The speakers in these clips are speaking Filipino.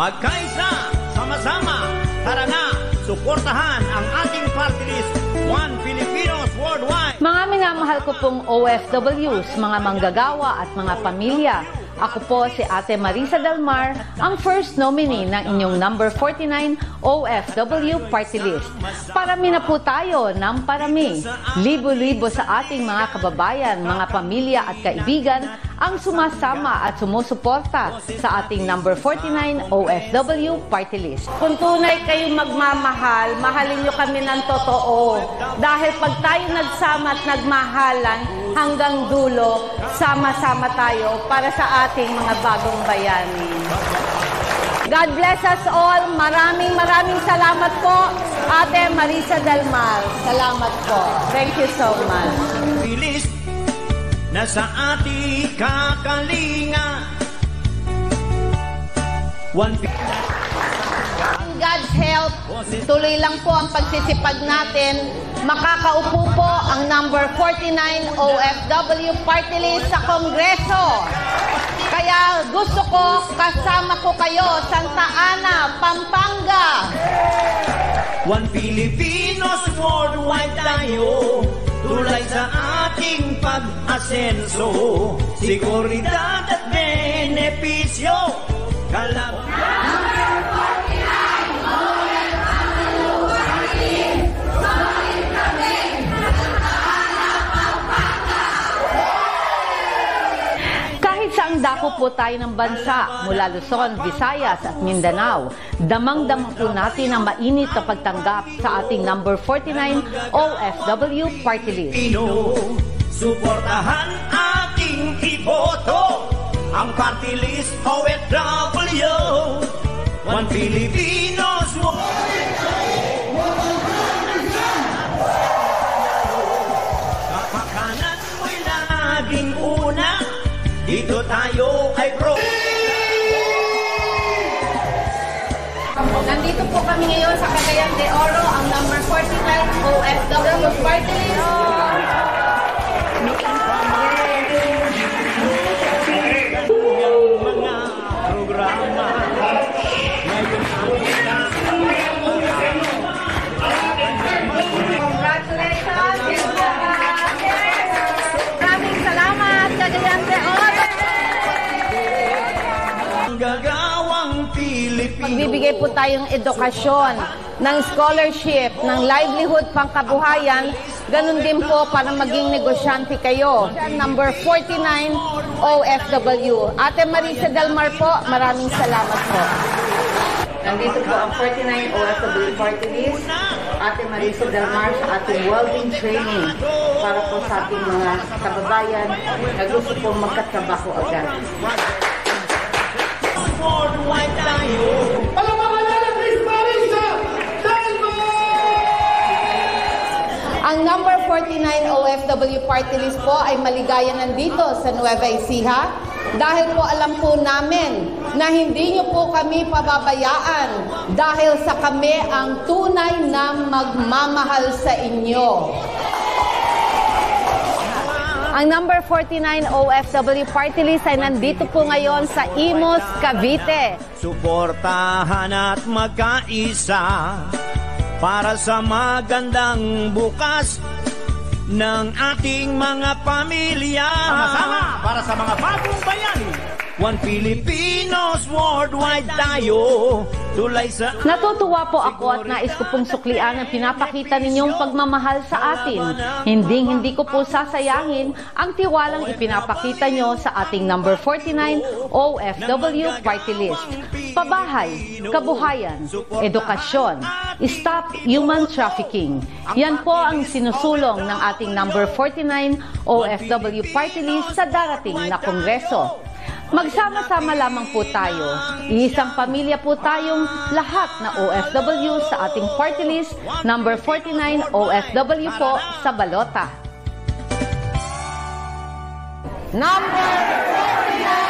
Magkaisa, sama-sama, tara na, suportahan ang ating party list, One Filipinos Worldwide. Mga minamahal ko pong OFWs, mga manggagawa at mga pamilya, ako po si Ate Marisa Dalmar, ang first nominee ng inyong number 49 OFW Party List. Parami na po tayo ng parami. Libo-libo sa ating mga kababayan, mga pamilya at kaibigan ang sumasama at sumusuporta sa ating number 49 OFW Party List. Kung tunay kayo magmamahal, mahalin nyo kami ng totoo. Dahil pag tayo nagsama at nagmahalan hanggang dulo, sama-sama tayo para sa ating mga bagong bayani. God bless us all. Maraming maraming salamat po, Ate Marisa Dalmar. Salamat po. Thank you so much. Na sa ating kakalinga. One In God's help, tuloy lang po ang pagsisipag natin. Makakaupo po ang number 49 OFW Party List sa Kongreso. Kaya gusto ko kasama ko kayo, Santa Ana, Pampanga. One Filipinos worldwide tayo Tulay sa ating pag-asenso. Seguridad at benepisyo Kalab Kahit saang dako po tayo ng bansa, mula Luzon, Visayas at Mindanao, damang-damang po natin ang mainit na pagtanggap sa ating number 49 OFW Party List. Suportahan ating iboto. Ang party list OFW One Filipinos Dito tayo ay pro Nandito po kami ngayon sa Cagayan de Oro, ang number 49 OFW Party List. Magbibigay po tayong edukasyon, ng scholarship, ng livelihood pangkabuhayan, ganun din po para maging negosyante kayo. Number 49, OFW. Ate Marisa Dalmar po, maraming salamat po. Nandito po ang 49 OFW Party List. Ate Marisa Dalmar sa ating welding training para po sa ating mga kababayan na gusto po magkatrabaho agad. 49 OFW party list po ay maligaya nandito sa Nueva Ecija dahil po alam po namin na hindi niyo po kami pababayaan dahil sa kami ang tunay na magmamahal sa inyo. Ang number 49 OFW party list ay nandito po ngayon sa Imos, Cavite. Suportahan at magkaisa para sa magandang bukas ng ating mga pamilya. Sama-sama para sa mga bagong bayani. One Filipinos worldwide tayo. Tulay sa Natutuwa po ako at nais ko pong suklian ang pinapakita ninyong pagmamahal sa atin. Hindi hindi ko po sasayangin ang tiwalang ipinapakita nyo sa ating number 49 OFW party list. Pabahay, kabuhayan, edukasyon, stop human trafficking. Yan po ang sinusulong ng ating number 49 OFW party list sa darating na kongreso. Magsama-sama lamang po tayo. Isang pamilya po tayong lahat na OFW sa ating party list number 49 OFW po sa Balota. Number 49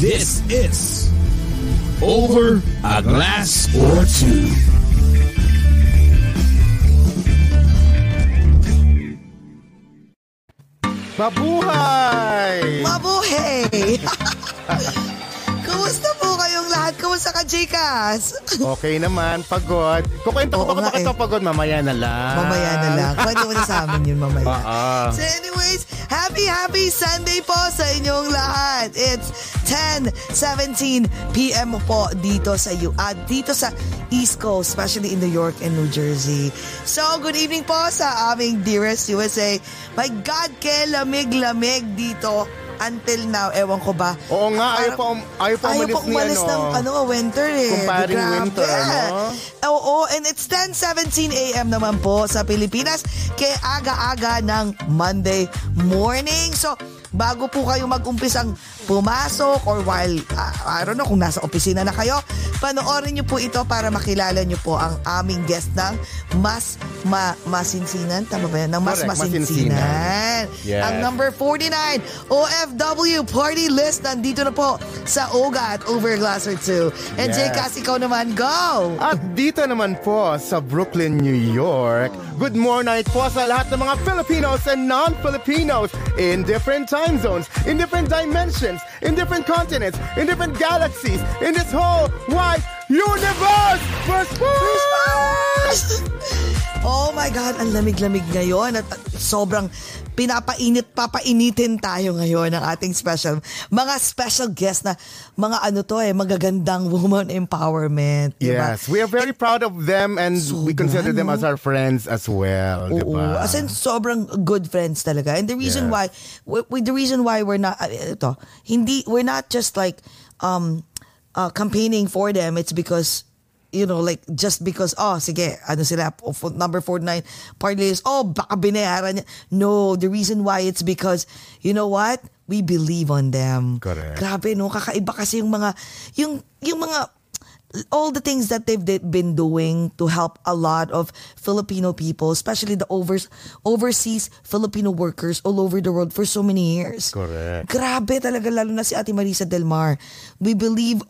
This is Over a Glass or Two. Mabuhay! Mabuhay! Kumusta po kayong lahat? Kumusta ka, Jcas? Okay naman, pagod. Kukwento ko Oo baka nga bakit eh. pagod, mamaya na lang. Mamaya na lang. Kwento mo na sa amin yun mamaya. Oo. So anyways, happy, happy Sunday po sa inyong lahat. It's 10.17 p.m. po dito sa you, at dito sa East Coast, especially in New York and New Jersey. So, good evening po sa aming dearest USA. My God, ke lamig-lamig dito until now. Ewan ko ba? Oo nga, ayaw Parang- pa, ayaw pa Ayaw umalis pa umalis ni ng ano, winter eh. Kumparing Grabe. winter, no? Oo, and it's 10.17 a.m. naman po sa Pilipinas. Kaya aga-aga ng Monday morning. So, bago po kayo mag-umpisang pumasok or while, uh, I don't know, kung nasa opisina na kayo, panoorin niyo po ito para makilala niyo po ang aming guest ng mas ma, masinsinan. Tama ba yan? Ng mas Correct, masinsinan. masinsinan. Yes. Ang number 49, OFW Party List. Nandito na po sa OGA at Over a Glass or Two. And Jay Yes. Cass, ikaw naman, go! At dito naman po sa Brooklyn, New York, good morning po sa lahat ng mga Filipinos and non-Filipinos in different time zones, in different dimensions, in different continents, in different galaxies, in this whole wide universe! First Oh my God, ang lamig-lamig ngayon at sobrang pinapainit, papainitin tayo ngayon ng ating special, mga special guest na mga ano to eh, magagandang woman empowerment. diba? Yes, we are very proud of them and we Sobra, consider them no? as our friends as well, Oo. ba? As in, sobrang good friends talaga. And the reason Yes. why, w- w- the reason why we're not, uh, ito, hindi, we're not just like, um, uh, campaigning for them. It's because, you know, like, just because, oh, sige, ano sila, number 49, party list, oh, baka binayaran niya. No, the reason why it's because, you know what? We believe on them. Correct. Grabe, no? Kakaiba kasi yung mga, yung, yung mga, all the things that they've been doing to help a lot of Filipino people, especially the overs, overseas Filipino workers all over the world for so many years. Correct. Grabe talaga, lalo na si Ate Marisa Del Mar. We believe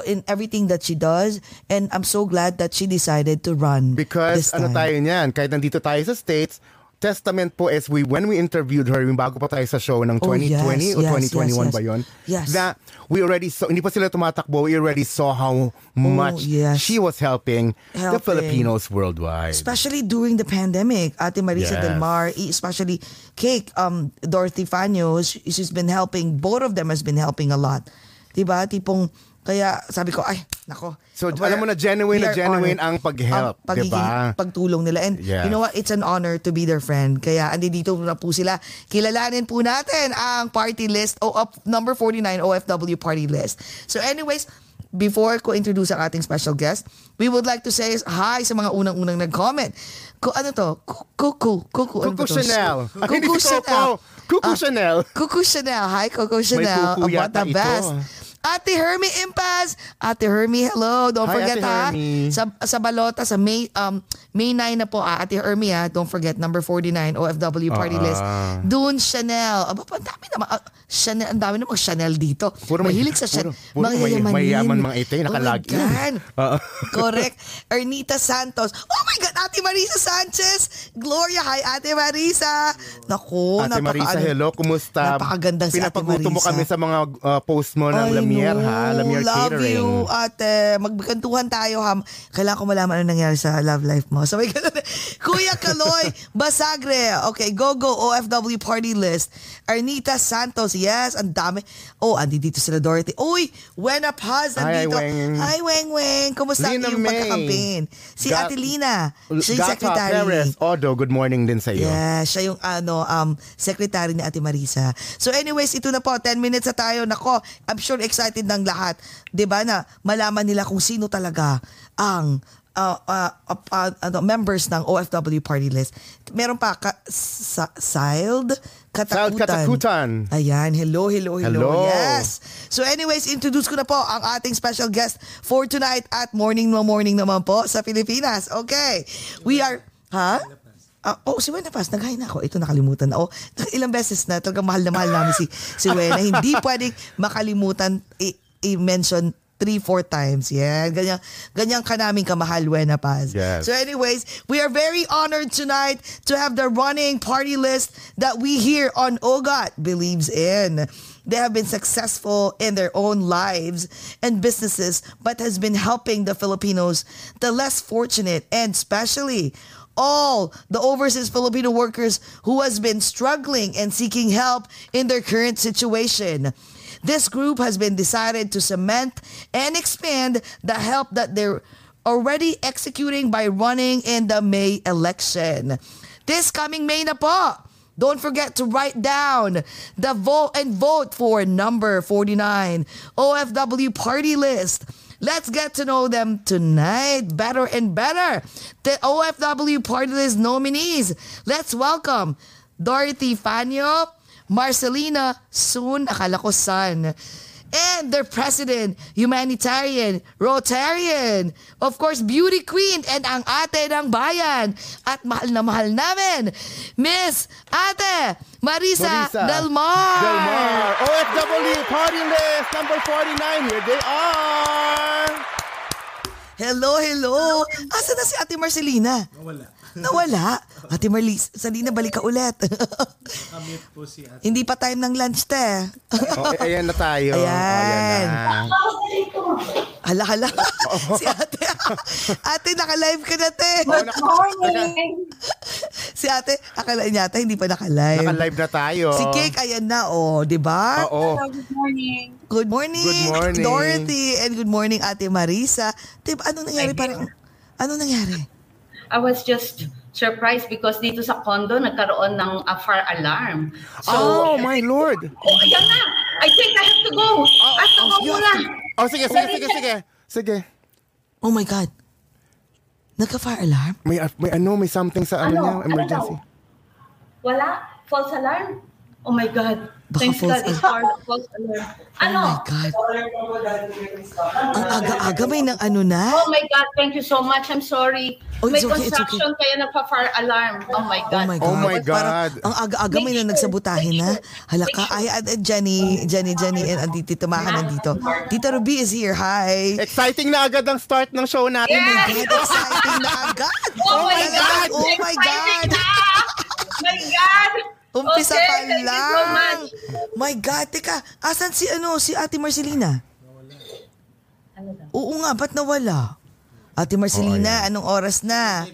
in everything that she does and I'm so glad that she decided to run Because ano tayo niyan, kahit nandito tayo sa States, testament po is we when we interviewed her yung bago pa tayo sa show ng Oh, 2020 yes, o yes, 2021 yes, yes. ba yun? Yes. That we already saw, hindi pa sila tumatakbo, we already saw how much Oh, yes. she was helping, the Helping. Filipinos worldwide. especially during the pandemic. Ate Marisa Yes. Del Mar, e- especially Cake, um, Dorothy Fanyo, she- she's been helping, both of them has been helping a lot. Diba? Tipong, kaya sabi ko, ay, nako. So, alam mo na genuine na genuine honored. ang pag-help, Ang pagiging diba? pagtulong nila. And Yes. you know what? It's an honor to be their friend. Kaya andito na po sila. Kilalanin po natin ang party list o up number 49 OFW party list. So anyways, before ko introduce ang ating special guest, we would like to say hi sa mga unang-unang nag-comment. Ku ano to? Kuku. Kuku. Ano to? Chanel. Kuku. Chanel. Coco Ah, Chanel. Kuku Chanel. Hi, Coco Chanel. kuku About the ito. Ate Hermie Impaz. Ate Hermie, hello. Don't Hi, forget Ate ha. Hermie. Sa, sa balota, sa May, um, May 9 na po, ah, Ate Hermie ha. Don't forget, number 49, OFW party Ah. list. Dune Chanel. Aba, ang dami naman. ah, Chanel, ang dami namang Chanel dito. Puro may- Mahilig sa Chanel. puro- puro may- mayayaman mga ite, nakalagin. Oh my God. Oo. Correct. Ernita Santos. Oh my God, Ate Marisa Sanchez. Gloria, hi Ate Marisa. Naku, Ate Marisa, ano- hello. Kumusta? Napakaganda si Ate Pinapaguto mo Marisa. kami sa mga uh, post mo ng Lamier, know. ha? Lamier Love Catering. you, ate. Magbikantuhan tayo, ha? Kailangan ko malaman ano nangyari sa love life mo. May ganun. Kuya Kaloy Basagre. Okay, go, go. OFW party list. Arnita Santos. Yes, ang dami. Oh, andi dito sila Dorothy. Uy, Wena Paz, Hi, nandito. Weng. Hi, Weng Weng. Kumusta Lina yung May. pagkakampin? Si Ga- Ate Lina. Siya yung Gata secretary. Perez, Odo, good morning din sa iyo. Yeah, siya yung ano um secretary ni Ate Marisa. So anyways, ito na po 10 minutes na tayo. Nako, I'm sure excited ng lahat. 'Di ba na malaman nila kung sino talaga ang uh, uh, uh, uh, ano, members ng OFW party list. Meron pa ka, sa, Siled Katakutan. Siled Katakutan. Ayan, hello, hello, hello, Hello. Yes. So anyways, introduce ko na po ang ating special guest for tonight at morning no morning naman po sa Pilipinas. Okay. We are, ha? Ah, oh, si Wena Paz, naghahin na ako. Ito nakalimutan na. Oh, ilang beses na, talagang mahal na mahal namin si, si Wena. Hindi pwedeng makalimutan i- i-mention three, four times. Yeah, ganyan, ganyan ka namin kamahal, Wena Paz. Yes. So anyways, we are very honored tonight to have the running party list that we here on OGAT believes in. They have been successful in their own lives and businesses, but has been helping the Filipinos, the less fortunate, and especially all the overseas Filipino workers who has been struggling and seeking help in their current situation. This group has been decided to cement and expand the help that they're already executing by running in the May election. This coming May na po. Don't forget to write down the vote and vote for number 49 OFW party list. Let's get to know them tonight better and better. The OFW party list nominees. Let's welcome Dorothy Fanyo, Marcelina Soon, akala ko son, and their president, humanitarian, Rotarian, of course, beauty queen, and ang ate ng bayan. At mahal na mahal namin, Miss Ate Marisa, Marisa Delmar. Delmar. OFW party list number 49. Here they are. Hello, hello. Asa na si Ate Marcelina? Nawala. Nawala? Ate Marcelina, balik ka ulit. Hindi pa time ng lunch, te. Oh, eh, ayan na tayo. Ayan. Oh, ayan na. Hala, hala. si ate. ate, naka-live ka na, te. si ate, akala niya, ate, hindi pa naka-live. Naka-live na tayo. Si Cake, ayan na, oh. di ba? Oo. Good morning. Good morning. Dorothy. And good morning, Ate Marisa. Diba, anong nangyari? Parang, anong nangyari? I was just surprised because dito sa condo nagkaroon ng a fire alarm. oh, my Lord. Oh, ayan na! I think I have to go! I have to go you muna! Oh, sige, sige, sige, sige. Sige. Oh my God. Nagka-fire alarm? May, may ano, may something sa ano, Ano? niya, Ano emergency. Wala? False alarm? Oh my God. Baka Thanks false God, it's far- false alarm. Ano? Oh my God. Ang aga-aga may ng ano na? Oh my God, thank you so much. I'm sorry. Oh, May okay, construction kaya nagpa-fire alarm. Oh my Oh God. my God. Oh my Parang God. ang aga-aga may na nagsabutahin na. Hala ka. Ay, at at Jenny, Jenny, Jenny, and andito, Tita Maha nandito. Tita Ruby is here. Hi. Exciting na agad ang start ng show natin. Yes! God, exciting na agad. Oh my God! Oh my God. na! my God! Umpisa Okay, pa thank you so lang. much. My God, teka. Asan si ano, si Ate Marcelina? Ano? Oo nga, ba't nawala? Ate Marcelina, anong oras na?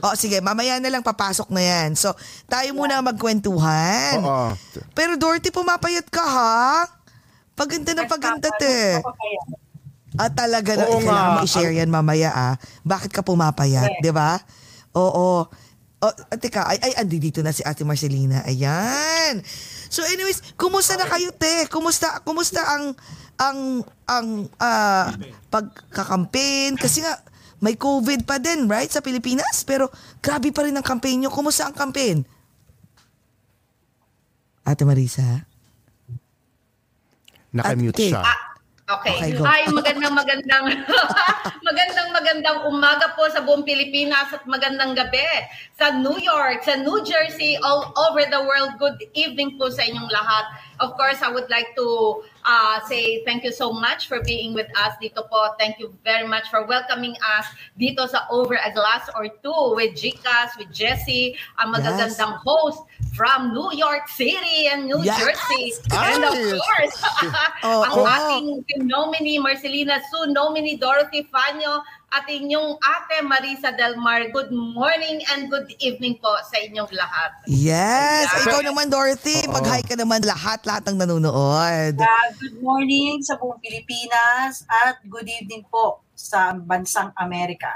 Oh, sige, mamaya na lang papasok na yan. So, tayo muna magkwentuhan. Oo. Pero Dorothy, pumapayat ka ha? Paganda na paganda, te. Ah, talaga na. Oo kailangan mo i-share yan mamaya ah. Bakit ka pumapayat, di ba? Oo. Oh, ah, teka, ay, ay, andi dito na si Ate Marcelina. Ayan. So anyways, kumusta na kayo, te? Kumusta, kumusta ang, ang ang ah, pagkakampaign kasi nga may COVID pa din, right, sa Pilipinas? Pero grabe pa rin ang campaign nyo. Kumusta ang campaign? Ate Marisa? Nakamute At- siya. Okay. Okay, go. Hi, magandang magandang magandang magandang umaga po sa buong Pilipinas at magandang gabi sa New York, sa New Jersey, all over the world. Good evening po sa inyong lahat. Of course, I would like to uh, say thank you so much for being with us dito po. Thank you very much for welcoming us dito sa Over a Glass or Two with Gcas, with Jessie, ang magagandang host from New York City and New Yes! Jersey. And of course, Oo. ang ating nominee Marcelina Su, nominee Dorothy Fanyo, at inyong ate Marisa Del Mar. Good morning and good evening po sa inyong lahat. Yes! Yeah. Ikaw naman, Dorothy. Mag-hi ka naman lahat, lahat ng nanonood. Uh, good morning sa buong Pilipinas at good evening po sa bansang Amerika.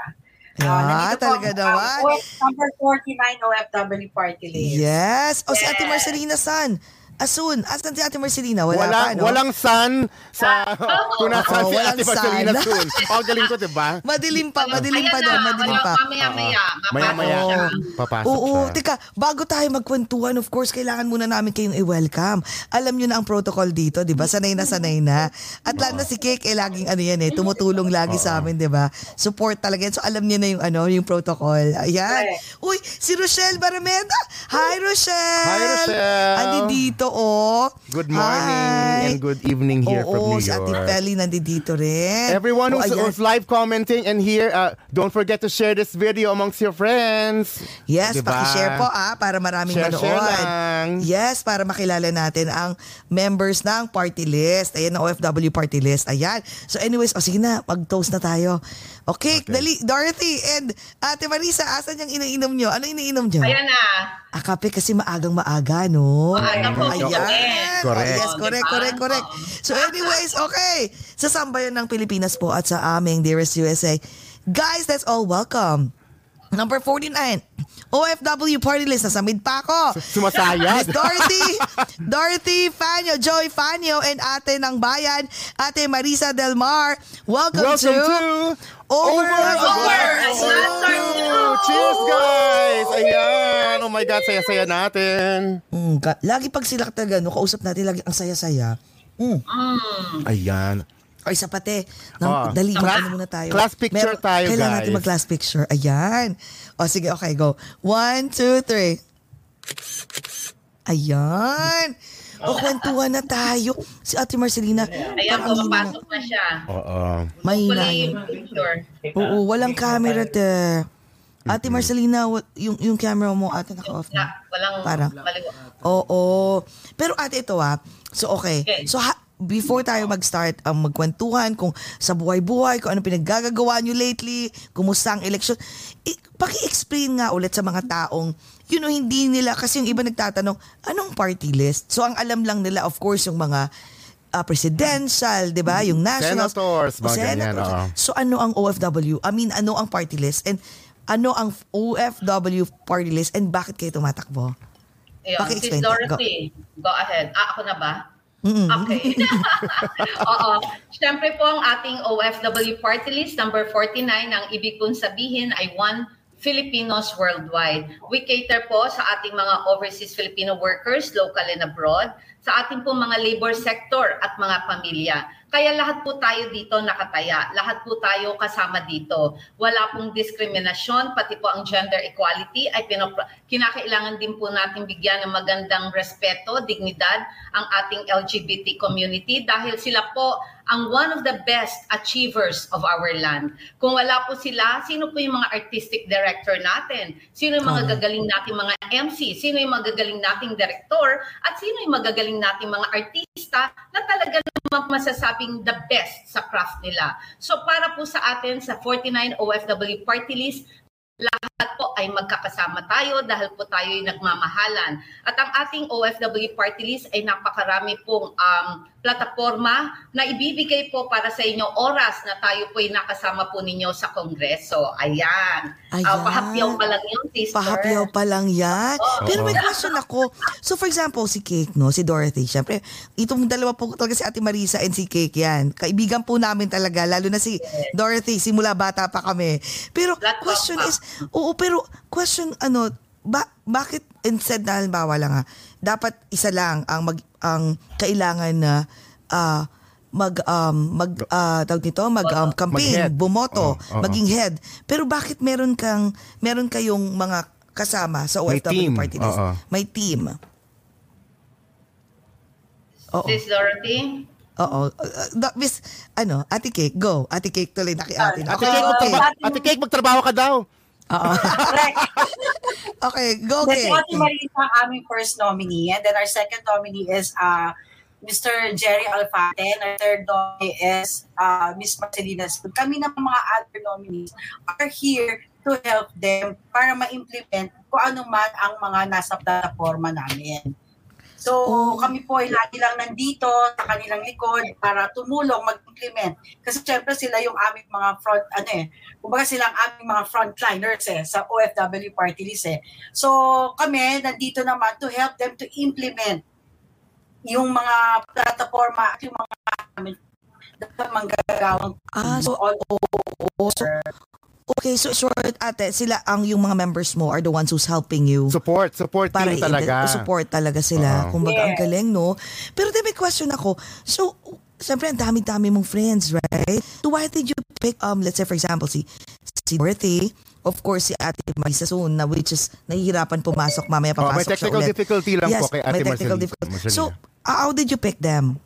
Yeah, nandito talaga po naman. uh, number 49 OFW Party List. Yes! O si Ate Yes. Marcelina San. Asun, asan si Ate Marcelina? Wala Wala, pa, no? Walang sun sa kung nasaan si walang Ate Marcelina sun. soon. Oh, galing ko, diba? Madilim pa, madilim pa doon, madilim pa. Mamaya-maya. Maya-maya, siya. papasok Oo, siya. teka, bago tayo magkwentuhan, of course, kailangan muna namin kayong i-welcome. Alam nyo na ang protocol dito, di ba? Sanay na sanay na. At lalo na si Kek, eh, laging ano yan eh, tumutulong lagi sa amin, di ba? Support talaga yan. So, alam niya na yung ano, yung protocol. Ayan. Uy, si Rochelle Barameda. Hi, Rochelle. Hi, Rochelle. Andi dito, oh. Good morning Hi. and good evening here from Oo, New si Ate York. Feli nandito rin. Everyone Oh, who's, ayan. who's live commenting and here, uh, don't forget to share this video amongst your friends. Yes, Diba? paki-share po ah para maraming Share, manood. share lang. Yes, para makilala natin ang members ng party list. Ayan, ang OFW party list. Ayan. So anyways, o sige na, mag-toast na tayo. Okay, dali, Dorothy and Ate Marisa, asan yung iniinom nyo? Ano iniinom nyo? Ayan na. Ah, kape kasi maagang maaga, no? Maaga po. Ayan. Correct. Correct. Oh, yes, correct, Diba? correct, correct. So anyways, okay. Sa sambayan ng Pilipinas po at sa aming Dearest USA. Guys, let's all welcome. Number 49, OFW party list. Nasa mid pa ako. Sumasayad. Miss Dorothy, Dorothy Fanyo, Joy Fanyo, and ate ng bayan, ate Marisa Del Mar. Welcome, Welcome to, to Over, Over Glass. Oh, cheers, guys! Ayan! Oh my God, saya-saya natin. Mm, ka- lagi pag sila talaga, no, kausap natin lagi ang saya-saya. Mm. Ayan. Ay, sa pate. Nang, Ah, dali, class- muna tayo. class picture tayo, Kailangan guys. natin mag-class picture. Ayan. O, sige, okay, go. One, two, three. Ayan. O, kwentuhan na tayo. Si Ate Marcelina. Ayan hindi na- papasok na siya. Oo. Mahina yun. Oo, walang camera, te. Ate Marcelina, yung, yung camera mo, ate, naka-off Na, walang Parang-. Oo. Pero ate, ito ah. So, okay. Okay. So, ha- before tayo mag-start ang magkwentuhan kung sa buhay-buhay, kung ano pinaggagawa nyo lately, kumusta ang election, i- paki-explain nga ulit sa mga taong, you know, hindi nila, kasi yung iba nagtatanong, anong party list? So, ang alam lang nila, of course, yung mga ah, presidential, di ba? Yung national. Senators, mga ganyan, oo. So, ano ang OFW? I mean, ano ang party list? And ano ang OFW party list? And bakit kayo tumatakbo? Ayun. Sis Dorothy, go. ahead. Ah, ako na ba? Mm-mm. Okay. Oo. Siyempre po ang ating OFW party list, number 49, ang ibig kong sabihin ay One Filipinos Worldwide. We cater po sa ating mga overseas Filipino workers, local and abroad, sa ating po mga labor sector at mga pamilya. Kaya lahat po tayo dito nakataya. Lahat po tayo kasama dito. Wala pong diskriminasyon, pati po ang gender equality ay pinop- kinakailangan din po natin bigyan ng magandang respeto, dignidad ang ating LGBT community dahil sila po ang one of the best achievers of our land. Kung wala po sila, sino po yung mga artistic director natin? Sino yung mga gagaling nating mga MC? Sino yung magagaling nating director? At sino yung magagaling nating mga artista na talaga naman masasabing the best sa craft nila? So para po sa atin sa 49 OFW party list, lahat lahat po ay magkakasama tayo dahil po tayo ay nagmamahalan. At ang ating OFW party list ay napakarami pong um, plataforma na ibibigay po para sa inyo oras na tayo po ay nakasama po ninyo sa Kongreso. Ayan. Ayan. Uh, pahapyaw pa lang yun, sister. Pahapyaw pa lang yan. Pero may question ako. So for example, si Cake, no? Si Dorothy. Siyempre, itong dalawa po talaga si Ate Marisa and si Cake yan. Kaibigan po namin talaga. Lalo na si Dorothy. Simula bata pa kami. Pero Lahat question pa. is, oo, pero question, ano, ba, bakit instead na halimbawa lang ha, dapat isa lang ang mag, ang kailangan na ah, mag um mag ah, tawag nito mag um, campaign Mag-head. bumoto Oo, oo. maging head pero bakit meron kang meron kayong mga kasama sa OFW team, party list oo. may team Oo. Sis Dorothy? Oo. Uh, uh, miss, ano, Ate Cake, go. Ate Cake tuloy na kay ate. Ate Okay, Cake, okay. magtraba- Ate Cake, magtrabaho ka daw. Oo. Correct. okay, go, Then, si. Ate Marisa ang aming first nominee. And then our second nominee is uh, Mr. Jerry Alfate. And our third nominee is uh, Miss Marcelina Spud. Kami ng mga other nominees are here to help them para ma-implement kung ano man ang mga nasa plataforma namin. So, Oh. kami po ay lagi lang nandito sa kanilang likod para tumulong mag-implement. Kasi syempre sila yung aming mga front, ano eh, kumbaga sila ang aming mga frontliners eh, sa OFW party list eh. So, kami nandito naman to help them to implement yung mga plataforma at yung mga manggagawang Ah, so, all over. Okay, so short ate, sila ang yung mga members mo are the ones who's helping you. Support, support para team talaga. support talaga sila. Oo. Kumbaga, ang Yes. galing, no? Pero then may question ako. So, siyempre, ang dami-dami mong friends, right? So, why did you pick, um, let's say, for example, si, si Dorothy, of course, si Ate Marisa Soon, na which is nahihirapan pumasok, mamaya Oh, papasok may technical siya ulit. difficulty lang yes, po kay Ate may technical Marcel- difficulty. Marcelina. So, how did you pick them?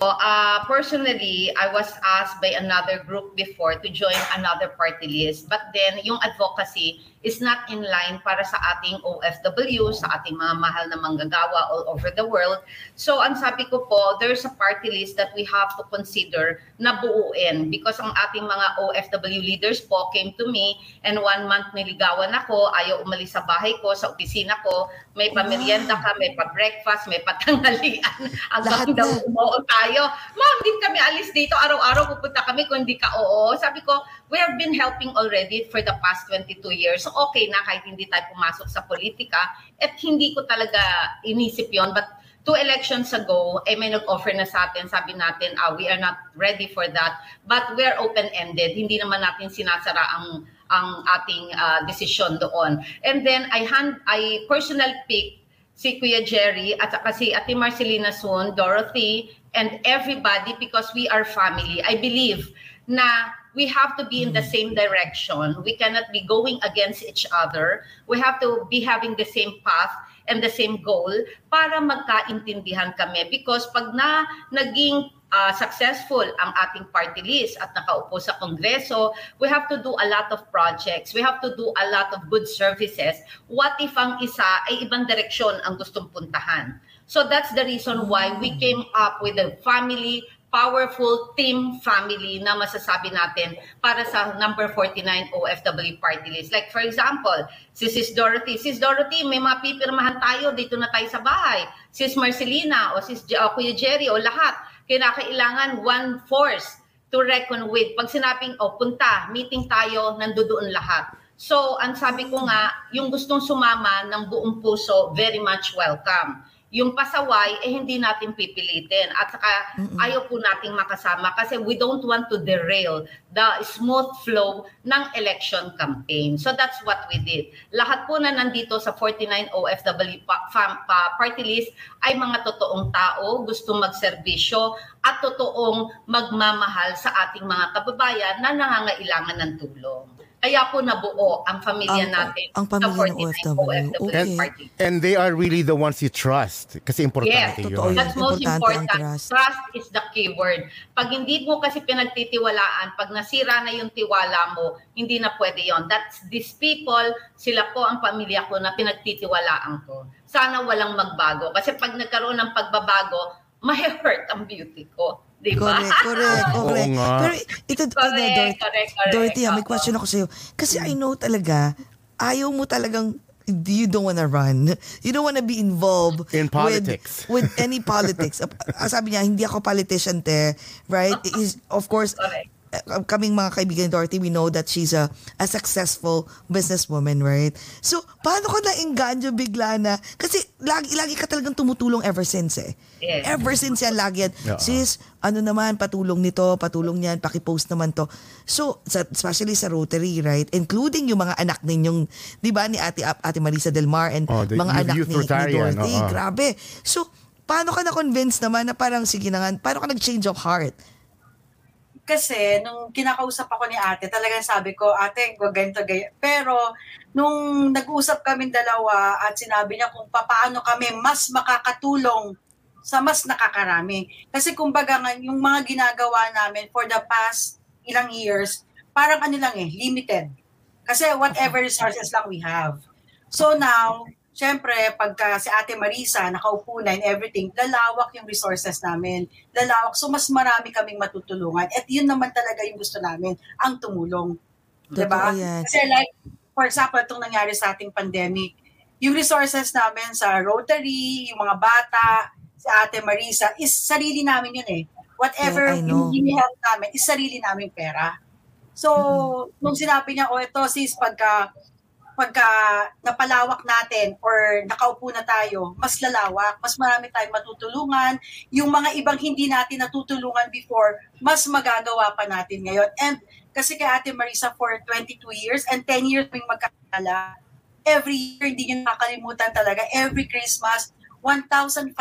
Uh, personally, I was asked by another group before to join another party list. But then, yung advocacy is not in line para sa ating OFW, sa ating mga mahal na manggagawa all over the world. So, ang sabi ko po, there's a party list that we have to consider na buuin because ang ating mga OFW leaders po came to me and one month niligawan ako, ayaw umalis sa bahay ko, sa opisina ko, may pamerienda ka, may pa-breakfast, may patanghalian. Lahat Hanggang daw oo tayo. Ma'am, di kami alis dito. Araw-araw pupunta kami kung hindi ka oo. Sabi ko, we have been helping already for the past 22 years. So okay na kahit hindi tayo pumasok sa politika. At hindi ko talaga inisip yon But two elections ago, eh may nag-offer na sa atin. Sabi natin, ah, we are not ready for that. But we are open-ended. Hindi naman natin sinasara ang ang ating ah, desisyon doon. And then I hand I personal pick si Kuya Jerry at saka si Ate Marcelina Soon, Dorothy, and everybody because we are family. I believe na we have to be in the same direction. We cannot be going against each other. We have to be having the same path and the same goal para magkaintindihan kami. Because pag na naging uh, successful ang ating party list at nakaupo sa Kongreso, we have to do a lot of projects. We have to do a lot of good services. What if ang isa ay ibang direksyon ang gustong puntahan? So that's the reason why we came up with a family powerful team family na masasabi natin para sa number 49 OFW party list. Like for example, si Sis Dorothy. Sis Dorothy, may mga pipirmahan tayo, dito na tayo sa bahay. Sis Marcelina o Sis o Kuya Jerry o lahat, kinakailangan one force to reckon with. Pag sinabing, oh, punta, meeting tayo, nandoon lahat. So, ang sabi ko nga, yung gustong sumama ng buong puso, very much welcome. Yung pasaway, eh hindi natin pipilitin. At saka, ayaw po nating makasama kasi we don't want to derail the smooth flow ng election campaign. So that's what we did. Lahat po na nandito sa 49 OFW pa, fam, pa, party list ay mga totoong tao, gustong magserbisyo at totoong magmamahal sa ating mga kababayan na nangangailangan ng tulong. Kaya po nabuo ang pamilya Ang- natin ang pamilya ng sa 49 OFW. Okay. party. And they are really the ones you trust. Kasi importante Yes, yun. That's most important. trust. Trust. is the key word. Pag hindi mo kasi pinagtitiwalaan, pag nasira na yung tiwala mo, hindi na pwede yon. That's these people, sila po ang pamilya ko na pinagtitiwalaan ko. Sana walang magbago. Kasi pag nagkaroon ng pagbabago, ma-hurt ang beauty ko. Di ba? Correct, correct, Oo correct. nga. Pero ito, Correct, ano, Dorothy, correct, correct. Dorothy, ah, may Oo. question ako sa'yo. Kasi I know talaga, ayaw mo talagang you don't wanna run. You don't wanna be involved In politics. with, with any politics. Ah, Sabi niya, hindi ako politician, te. Right? Is, of course, Correct. Uh, kaming mga kaibigan ni Dorothy, we know that she's a, a successful businesswoman, right? So, paano ka na-engganyo bigla na? Kasi lagi, lagi ka talagang tumutulong ever since eh. Yes. Ever since yan, lagi yan. Oo. Sis, ano naman, patulong nito, patulong niyan, pakipost naman to. So, sa, especially sa Rotary, right? Including yung mga anak ninyong, di ba, ni Ate, Ate Marisa Del Mar and Oh, the mga anak ni, ni Rotarian, Dorothy. oo. Grabe. So, paano ka na-convince naman na parang, sige na nga, paano ka nag-change of heart? Kasi nung kinakausap ako ni ate, talagang sabi ko, ate, wag ganito, ganyan. Pero nung nag-usap kami dalawa at sinabi niya kung paano kami mas makakatulong sa mas nakakarami. Kasi kumbaga nga, yung mga ginagawa namin for the past ilang years, parang ano lang eh, limited. Kasi whatever resources lang we have. So now, syempre, pagka si Ate Marisa nakaupo na and everything, lalawak yung resources namin. Lalawak. So, mas marami kaming matutulungan. At yun naman talaga yung gusto namin, ang tumulong. Diba? Totoo yan. Kasi like, for example, itong nangyari sa ating pandemic, yung resources namin sa Rotary, yung mga bata, si Ate Marisa, is sarili namin yun eh. Whatever Yeah, yung help namin, is sarili namin pera. So, Mm-hmm. nung sinabi niya, oh, ito sis, pagka, pagka napalawak natin or nakaupo na tayo, mas lalawak, mas marami tayong matutulungan. Yung mga ibang hindi natin natutulungan before, mas magagawa pa natin ngayon. And kasi kay Ate Marisa for 22 years and 10 years kaming magkakala, every year, hindi niyo nakakalimutan talaga, every Christmas, 1,500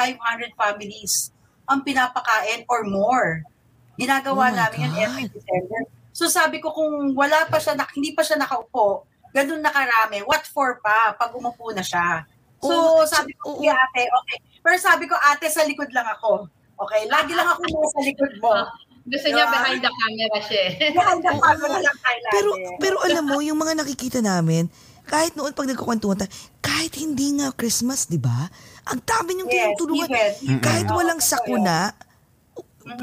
families ang pinapakain or more. Ginagawa Oh namin yun every December. So sabi ko kung wala pa siya, hindi pa siya nakaupo, ganun na karami, what for pa pag umupo na siya? So sabi ko, sige ate, okay. Pero sabi ko, ate, sa likod lang ako. Okay, lagi lang ako nasa likod mo. Gusto niya Diba? behind the camera siya. eh. Behind the camera lang tayo. Pero, pero alam mo, yung mga nakikita namin, kahit noon pag nagkukwentuhan tayo, kahit hindi nga Christmas, di ba? Ang dami niyong Yes, tinutulungan. even. Kahit walang sakuna,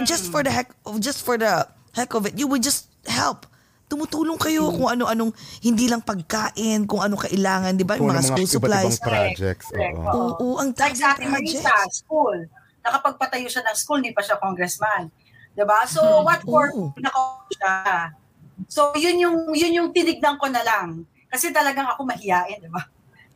just for the heck, just for the heck of it, you would just help. Tumutulong kayo kung ano-anong, hindi lang pagkain, kung ano kailangan, di ba? Yung mga ano school supplies. projects. Oo. Oo, ang daming sa ating Marisa, school. Nakapagpatayo siya ng school, hindi pa siya congressman. 'Di ba? So, what for? Nako siya. So, yun yung, yun yung tinignan ko na lang. Kasi talagang ako mahiyain, di ba?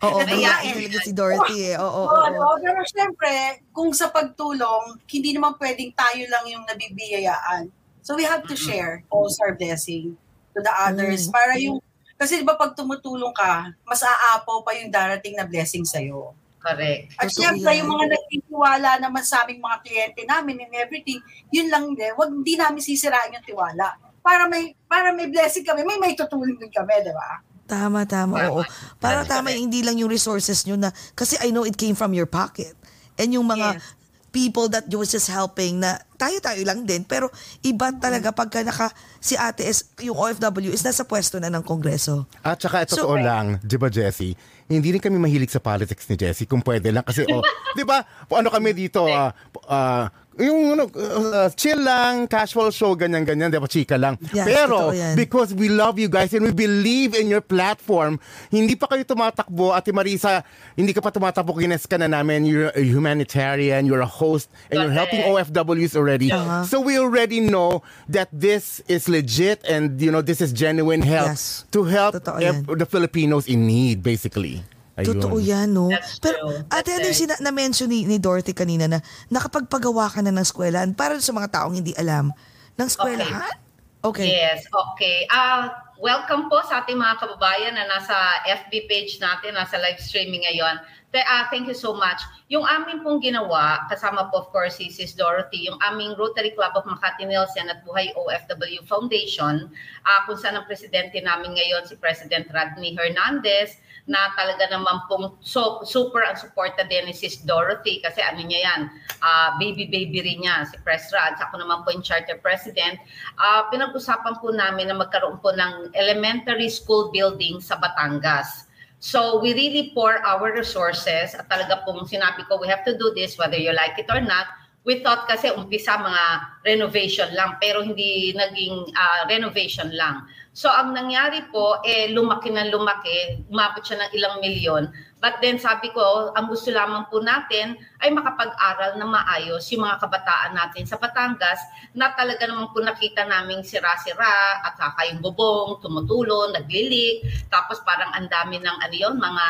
Oo, Mahiyain. talaga si Dorothy eh. Oo, oo, Oo, oo. Pero syempre, kung sa pagtulong, hindi naman pwedeng tayo lang yung nabibiyayaan. So we have to share also our blessing to the others. Mm. Para yung, kasi di ba pag tumutulong ka, mas aapaw pa yung darating na blessing sa'yo. Correct. At Totoo syempre, yung mga nagtitiwala naman sa aming mga kliyente namin and everything, yun lang din. Wag hindi namin sisirain yung tiwala. Para may para may blessing kami, may may tutulong din kami, di ba? Tama, tama. Oo. Para tama, correct. hindi lang yung resources nyo na, kasi I know it came from your pocket. And yung mga Yes. People that you was just helping na tayo-tayo lang din. Pero iba talaga pagka naka, si ate is, yung OFW is nasa pwesto na ng kongreso. At saka, ito So- totoo lang, di ba, Jessie? Hindi rin kami mahilig sa politics ni Jessie, kung pwede lang. Kasi, oh, di ba, ano kami dito, ah, ah, yung ano, ah, chill lang, casual show, ganyan-ganyan, di ba, chika lang. Yes, Pero, because we love you guys and we believe in your platform, hindi pa kayo tumatakbo, Ate Marisa, hindi ka pa tumatakbo, gines ka na namin, you're a humanitarian, you're a host, and you're helping OFWs already. Uh-huh. So we already know that this is legit and, you know, this is genuine help Yes. to help ev- the Filipinos in need, basically. Ayun. Totoo yan, no? That's Pero, ate, ano yung sina- na-mention ni, ni Dorothy kanina na nakapagpagawa ka na ng eskwelahan para sa mga taong hindi alam. Ng eskwelahan? Okay. Yes, okay. Ah, welcome po sa ating mga kababayan na nasa FB page natin, nasa live streaming ngayon. Te- ah, thank you so much. Yung amin pong ginawa, kasama po of course si Sis Dorothy, yung aming Rotary Club of Makati Nelson at Buhay OFW Foundation, ah, kung saan ang presidente namin ngayon si President Radney Hernandez, na talaga naman pong so, super ang suporta din ni Sis Dorothy kasi ano niya yan, ah, baby-baby rin niya, si Pres Rad. Ako naman po yung charter president. Ah, pinag-usapan po namin na magkaroon po ng elementary school building sa Batangas. So we really pour our resources at talaga pong sinabi ko, we have to do this whether you like it or not. We thought kasi umpisa mga renovation lang pero hindi naging uh, renovation lang. So ang nangyari po, eh, lumaki na lumaki, umabot siya ng ilang milyon. But then sabi ko, ang gusto lamang po natin ay makapag-aral na maayos yung mga kabataan natin sa Batangas na talaga naman po nakita naming sira-sira at saka yung bubong, tumutulo, naglilik. Tapos parang ang dami ng ano yun, mga,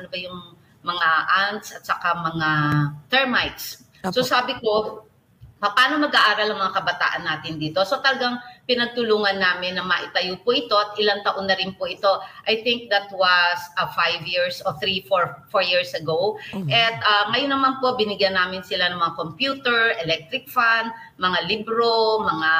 ano ba yung mga ants at saka mga termites. So sabi ko, paano mag-aaral ang mga kabataan natin dito? So talagang pinagtulungan namin na maitayo po ito at ilang taon na rin po ito. I think that was uh, five years or three, four, four years ago. Mm-hmm. At uh, ngayon naman po, binigyan namin sila ng mga computer, electric fan, mga libro, mga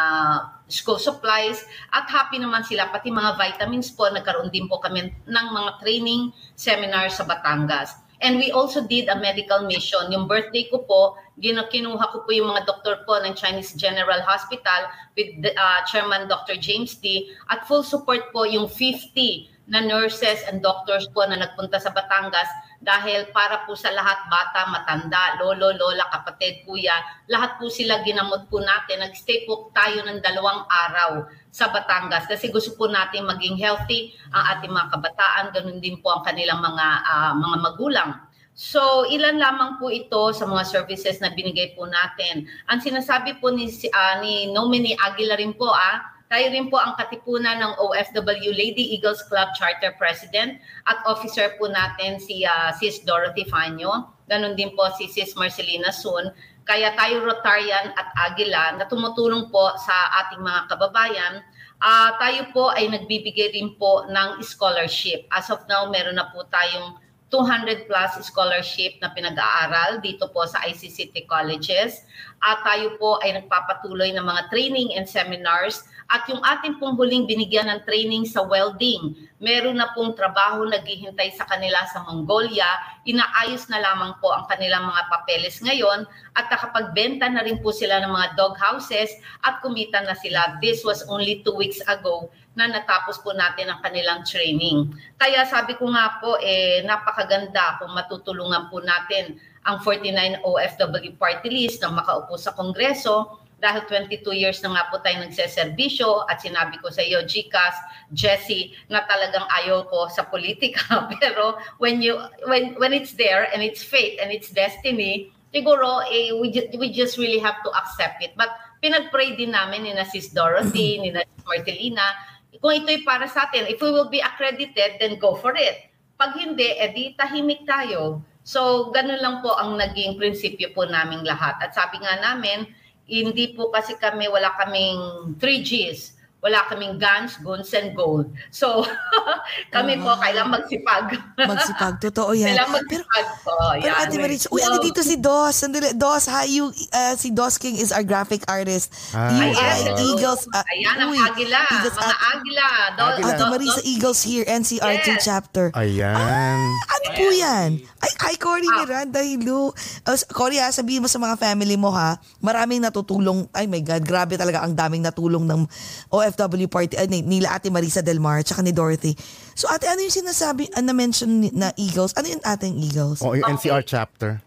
school supplies, at happy naman sila, pati mga vitamins po, nagkaroon din po kami ng mga training seminar sa Batangas. And we also did a medical mission. Yung birthday ko po, kinuha ko po yung mga doktor po ng Chinese General Hospital with the, uh, Chairman Dr. James D. At full support po yung 50 na nurses and doctors po na nagpunta sa Batangas dahil para po sa lahat, bata, matanda, lolo, lola, kapatid, kuya, lahat po sila ginamot po natin. Nag-stay po tayo ng dalawang araw sa Batangas kasi gusto po natin maging healthy ang ating mga kabataan, ganun din po ang kanilang mga uh, mga magulang. So, ilan lamang po ito sa mga services na binigay po natin. Ang sinasabi po ni, uh, ni Nominee Aguila rin po, ah, tayo rin po ang katipunan ng OFW Lady Eagles Club Charter President at officer po natin si uh, Sis Dorothy Fanyo. Ganon din po si Sis Marcelina Sun. Kaya tayo Rotarian at Aguila na tumutulong po sa ating mga kababayan uh, tayo po ay nagbibigay rin po ng scholarship. As of now, meron na po tayong 200 plus scholarship na pinag-aaral dito po sa ICCT colleges. At tayo po ay nagpapatuloy ng mga training and seminars at yung ating pong huling binigyan ng training sa welding, meron na pong trabaho naghihintay sa kanila sa Mongolia. Inaayos na lamang po ang kanilang mga papeles ngayon at nakapagbenta na rin po sila ng mga dog houses at kumita na sila. This was only two weeks ago na natapos po natin ang kanilang training. Kaya sabi ko nga po, eh, napakaganda kung matutulungan po natin ang 49 OFW party list na makaupo sa Kongreso dahil 22 years na nga po tayo nagseserbisyo at sinabi ko sa iyo, Gcas, Jessie, na talagang ayaw ko sa politika. Pero when you when when it's there and it's fate and it's destiny, siguro eh, we, we just really have to accept it. But pinag-pray din namin ni na Sis Dorothy, ni na Martelina, kung ito'y para sa atin, if we will be accredited, then go for it. Pag hindi, edi tahimik tayo. So, ganun lang po ang naging prinsipyo po naming lahat. At sabi nga namin, hindi po kasi kami, wala kaming 3Gs wala kaming guns, guns, and gold. So, kami uh, po, kailangan magsipag. magsipag, totoo yan. Kailangan magsipag pero, po. Pero yan. Ate Maris, uy, ano dito si Dos? Sandali, Dos, hi, you, uh, si Dos King is our graphic artist. Ah, you ayan, Eagles. Uh, ayan, ang uy, Agila. Eagles, mga uh, Agila. Do, Agila. Ate Marisa Eagles here, NCRT yes. chapter. Ayan. Ah, ano po yan? Ay, hi, Cory ah. Miranda, hello. Uh, Cory, ha, sabihin mo sa mga family mo, ha, maraming natutulong. Ay, my God, grabe talaga ang daming natulong ng OFW party uh, nila Ate Marisa Del Mar tsaka ni Dorothy. So ate, ano yung sinasabi, uh, na-mention na Eagles? Ano yung ating Eagles? Oh, yung NCR chapter.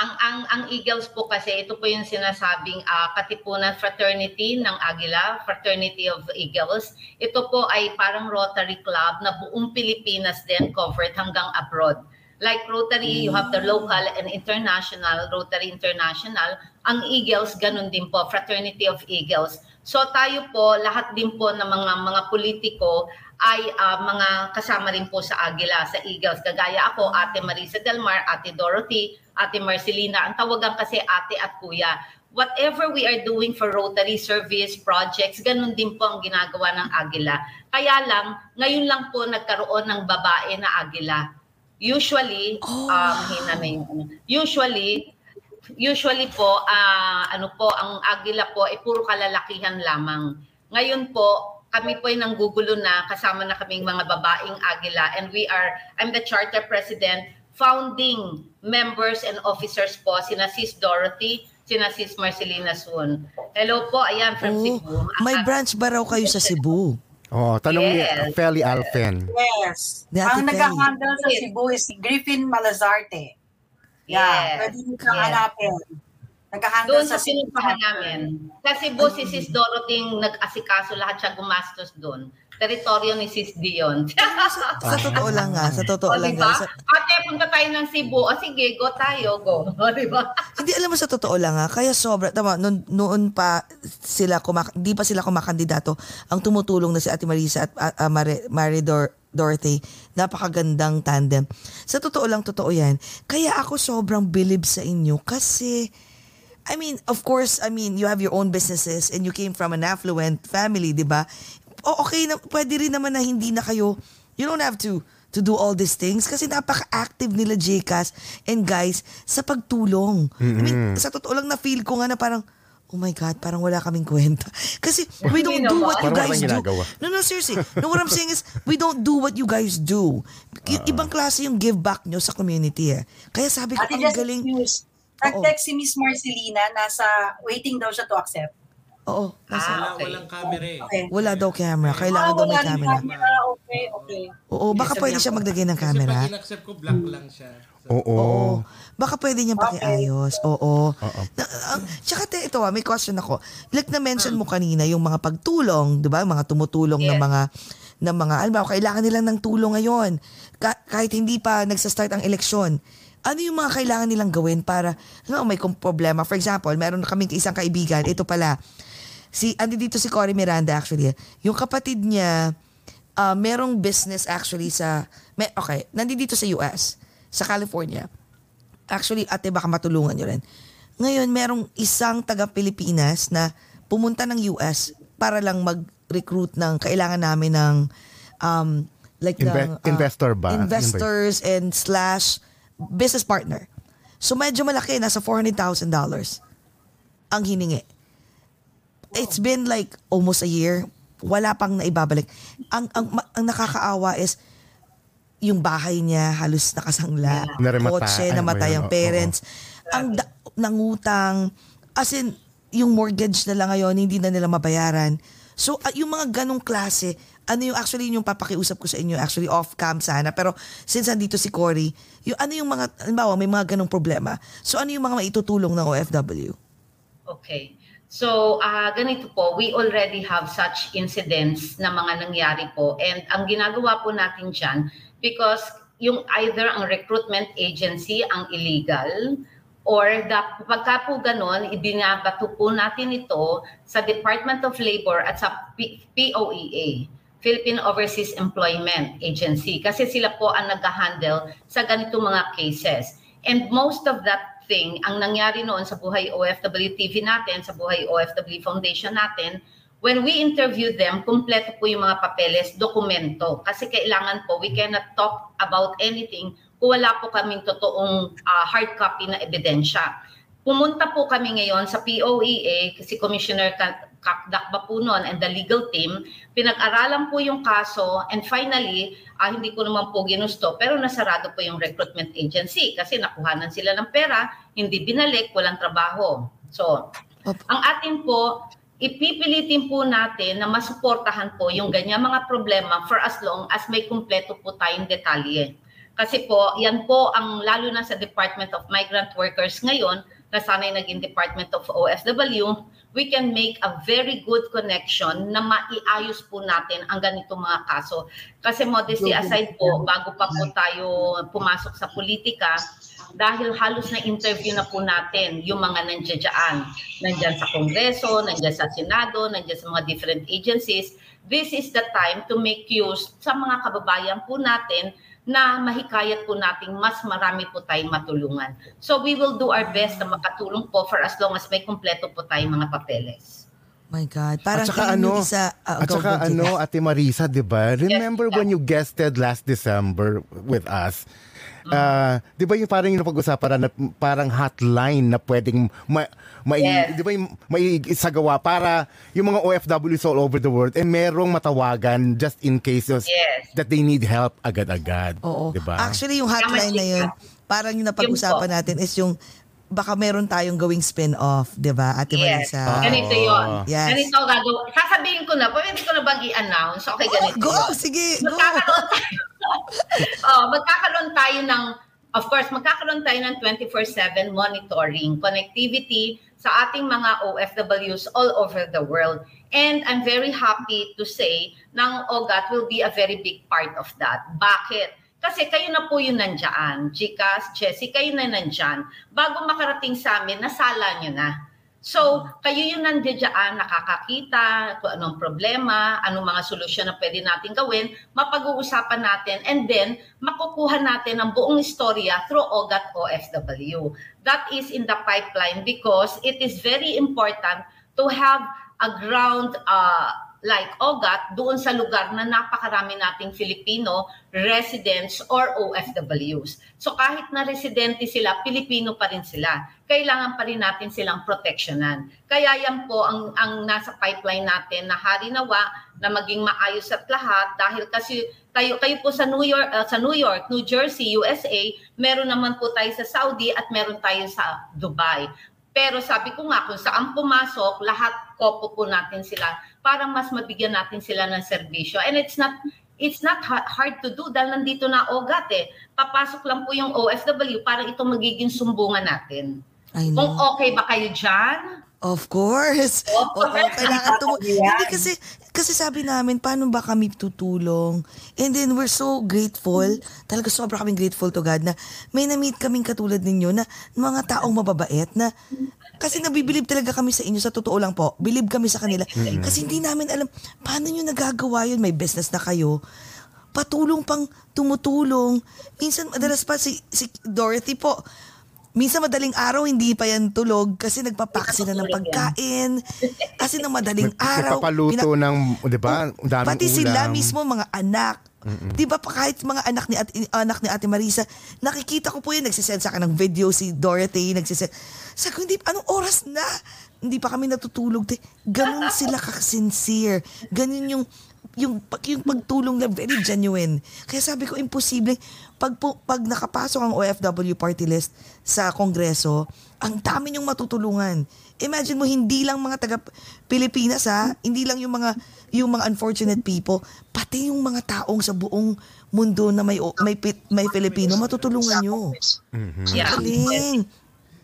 Ang, ang, ang Eagles po kasi, ito po yung sinasabing uh, katipunan fraternity ng Agila, Fraternity of Eagles. Ito po ay parang Rotary Club na buong Pilipinas din covered hanggang abroad. Like Rotary, you have the local and international, Rotary International. Ang Eagles, ganun din po, Fraternity of Eagles. So tayo po, lahat din po ng mga mga politiko ay uh, mga kasama rin po sa Agila, sa Eagles. Kagaya ako, Ate Marisa Delmar, Ate Dorothy, Ate Marcelina. Ang tawagan kasi ate at kuya. Whatever we are doing for Rotary service projects, ganun din po ang ginagawa ng Agila. Kaya lang, ngayon lang po nagkaroon ng babae na Agila. Usually, oh. um, hina na yung, ano. usually, usually po, uh, ano po, ang agila po ay puro kalalakihan lamang. Ngayon po, kami po ay nanggugulo na, kasama na kaming mga babaeng agila and we are, I'm the charter president, founding members and officers po, sina Sis Dorothy, sina Sis Marcelina Sun. Hello po, ayan from oh, Cebu. May branch ba raw kayo sa Cebu? Oh, tanong yes. ni Feli Alfen. Yes. Ang nag-handle sa Cebu is si Griffin Malazarte. Yeah, yes. pwede nyo siyang yes. hanapin. Naghahandle Doon sa sa sinumpahan namin. Kasi po si Sis Dorothy yung nag-asikaso lahat siya gumastos doon. Teritoryo ni Sis Dion. Sa totoo lang nga, sa totoo o, lang diba? nga. Sa- Ate, punta tayo ng Cebu. O sige, go tayo, go. O, diba? Hindi alam mo sa totoo lang ha, kaya sobra, tama, noon, noon pa sila, kumak- hindi pa sila kumakandidato, ang tumutulong na si Ate Marisa at uh, uh, Mari, Mari Dor- Dorothy, napakagandang tandem. Sa totoo lang, totoo yan. Kaya ako sobrang believe sa inyo kasi, I mean, of course, I mean, you have your own businesses and you came from an affluent family, di ba? O okay, na, pwede rin naman na hindi na kayo, you don't have to to do all these things kasi napaka-active nila JCAS and guys sa pagtulong. I mean, sa totoo lang na feel ko nga na parang, oh my God, parang wala kaming kwenta. Kasi we don't do what you guys do. No, no, seriously. No, what I'm saying is, we don't do what you guys do. I- Ibang klase yung give back nyo sa community eh. Kaya sabi ko, Ate ang Just galing. News. Nag-text si Miss Marcelina, nasa waiting daw siya to accept. Oo. nasa- Ah, okay. Walang camera eh. Okay. Wala daw camera. Kailangan Ah, daw may wala rin camera. Okay, okay. Oo, baka pwede siya maglagay ng Kasi camera. pag in-accept ko, black lang siya. Oo. Oo. Baka pwede niyang Okay. pakiayos. Oo. Na, uh, tsaka te, ito ah, may question ako. Like na-mention mo kanina yung mga pagtulong, 'di ba? Mga tumutulong ng Yes. mga ng mga alam mo, kailangan nila ng tulong ngayon. Ka- kahit hindi pa nagsa-start ang eleksyon. Ano yung mga kailangan nilang gawin para ano, may kung problema? For example, meron kaming isang kaibigan, ito pala. Si andi dito si Cory Miranda actually. Yung kapatid niya ah, merong business actually sa may, okay, nandito sa US, sa California. Actually, ate, baka matulungan nyo rin. Ngayon, merong isang taga-Pilipinas na pumunta ng US para lang mag-recruit ng, kailangan namin ng, um, like Inve- ng, ah, investor ba? Investors and slash business partner. So, medyo malaki, nasa $400,000 ang hiningi. It's been like almost a year. Wala pang naibabalik. Ang, ang, ang nakakaawa is, yung bahay niya halos nakasangla. Naramata- Kotse, ay, namatay ang oo. parents. Ang da- nangutang. As in, yung mortgage na lang ngayon, hindi na nila mabayaran. So, ah, yung mga ganong klase, ano yung actually yung papakiusap ko sa inyo, actually off-cam sana. Pero since andito si Cory, yung ano yung mga, halimbawa, may mga ganong problema. So, ano yung mga maitutulong ng OFW? Okay. So, ah ganito po, we already have such incidents na mga nangyari po. And ang ginagawa po natin dyan, because yung either ang recruitment agency ang illegal, or the, pagka po ganun, ibinabato po natin ito sa Department of Labor at sa P- POEA, Philippine Overseas Employment Agency, kasi sila po ang nag-handle sa ganito mga cases. And most of that thing, ang nangyari noon sa Buhay OFW TV natin, sa Buhay OFW Foundation natin, when we interview them, kumpleto po yung mga papeles, dokumento. Kasi kailangan po, we cannot talk about anything kung wala po kaming totoong ah, hard copy na ebidensya. Pumunta po kami ngayon sa POEA, si Commissioner Ka- Kakdak po noon and the legal team, pinag-aralan po yung kaso and finally, ah, hindi ko naman po ginusto, pero nasarado po yung recruitment agency kasi nakuhanan sila ng pera, hindi binalik, walang trabaho. So, ang atin po, ipipilitin po natin na masuportahan po yung ganyan mga problema for as long as may kumpleto po tayong detalye. Kasi po, yan po ang lalo na sa Department of Migrant Workers ngayon, na sana'y naging Department of OFW, we can make a very good connection na maiayos po natin ang ganitong mga kaso. Kasi modesty aside po, bago pa po tayo pumasok sa politika, dahil halos na interview na po natin yung mga nandiyan dyan. Nandyan sa Kongreso, nandyan sa Senado, nandyan sa mga different agencies. This is the time to make use sa mga kababayan po natin na mahikayat po nating mas marami po tayong matulungan. So we will do our best na makatulong po for as long as may kumpleto po tayong mga papeles. My God. Parang at saka ano, isa, ah, at saka ano. Ate Marisa, 'di ba? Remember when you guested last December with us? Ah, 'di ba yung parang yung napag-usapan na parang hotline na pwedeng ma, mai, Yes. 'di ba yung may isagawa para yung mga OFWs all over the world eh merong matawagan just in cases Yes. that they need help agad-agad, Oo. 'di ba? Actually, yung hotline na yun, parang yung napag-usapan natin is yung baka meron tayong gawing spin-off, di ba, Ate Yes. Marisa? Ganito yun. Yes. Ganito ang gagawa. Sasabihin ko na, pwede ko na bang i-announce? Okay, ganito Go! yun. Sige, go! Magkakaroon tayo, oh, magkakaroon tayo ng of course, magkakaroon tayo ng 24-7 monitoring, connectivity sa ating mga OFWs all over the world. And I'm very happy to say na OGAT will be a very big part of that. Bakit? Kasi kayo na po yung nandyan. Chicas, Jessie, kayo na nandyan. Bago makarating sa amin, nasala nyo na. So, kayo yung nandiyan nakakakita kung anong problema, anong mga solusyon na pwede natin gawin, mapag-uusapan natin, and then makukuha natin ang buong istorya through OGAT OFW. That is in the pipeline because it is very important to have a ground uh, like OGAT doon sa lugar na napakarami nating Filipino residents or OFWs. So kahit na residente sila, Pilipino pa rin sila. Kailangan pa rin natin silang proteksyonan. Kaya yan po ang, ang nasa pipeline natin na hari nawa na maging maayos at lahat dahil kasi tayo kayo po sa New York uh, sa New York, New Jersey, USA, meron naman po tayo sa Saudi at meron tayo sa Dubai. Pero sabi ko nga, kung saan pumasok, lahat kopo po natin sila para mas mabigyan natin sila ng serbisyo. And it's not it's not hard to do dahil nandito na OGAT eh. Papasok lang po yung OFW para ito magiging sumbungan natin. Kung okay ba kayo dyan? Of course. Oo, oh, kailangan tumu- Hindi kasi, kasi sabi namin, paano ba kami tutulong? And then we're so grateful. Talaga sobra kaming grateful to God na may na-meet kaming katulad ninyo na mga taong mababait na kasi nabibilib talaga kami sa inyo sa totoo lang po. Bilib kami sa kanila. Mm-hmm. Kasi hindi namin alam paano nyo nagagawa yun. May business na kayo patulong pang tumutulong. Minsan, madalas pa si, si Dorothy po, Minsan madaling araw, hindi pa yan tulog kasi nagpapak sila ng pagkain. Kasi ng madaling araw. Nagpapaluto pina- ng, di ba, oh, daming Pati ulam. sila mismo, mga anak. Mm-mm. Di ba kahit mga anak ni Ate, anak ni Ate Marisa, nakikita ko po yun, nagsisend sa akin ng video si Dorothy, nagsisend. Sa ko, hindi, anong oras na? Hindi pa kami natutulog. Ganun sila ka-sincere. Ganun yung yung, yung pagtulong na very genuine. Kaya sabi ko, imposible. Pag, pag nakapasok ang OFW party list sa Kongreso, ang dami niyong matutulungan. Imagine mo, hindi lang mga taga Pilipinas ha, hindi lang yung mga yung mga unfortunate people, pati yung mga taong sa buong mundo na may may may Filipino matutulungan niyo. Mm-hmm. Yeah.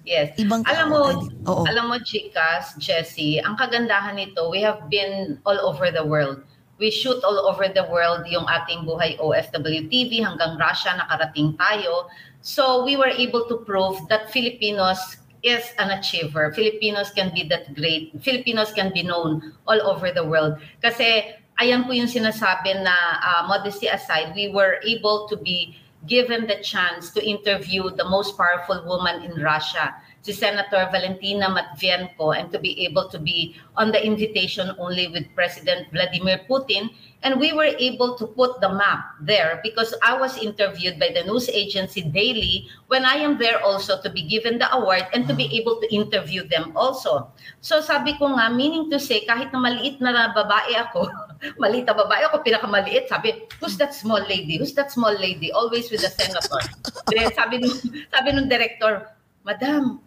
Yes. Ibang alam mo, Oo. alam mo, Chicas, Jessie, ang kagandahan nito, we have been all over the world we shoot all over the world yung ating buhay OFW TV hanggang Russia nakarating tayo. So we were able to prove that Filipinos is an achiever. Filipinos can be that great. Filipinos can be known all over the world. Kasi ayan po yung sinasabi na uh, modesty aside, we were able to be given the chance to interview the most powerful woman in Russia si Senator Valentina Matvienko and to be able to be on the invitation only with President Vladimir Putin. And we were able to put the map there because I was interviewed by the news agency daily when I am there also to be given the award and to be able to interview them also. So sabi ko nga, meaning to say, kahit na maliit na babae ako, maliit na babae ako, pinakamaliit, sabi, who's that small lady? Who's that small lady? Always with the senator. Then sabi nung, sabi nung director, Madam,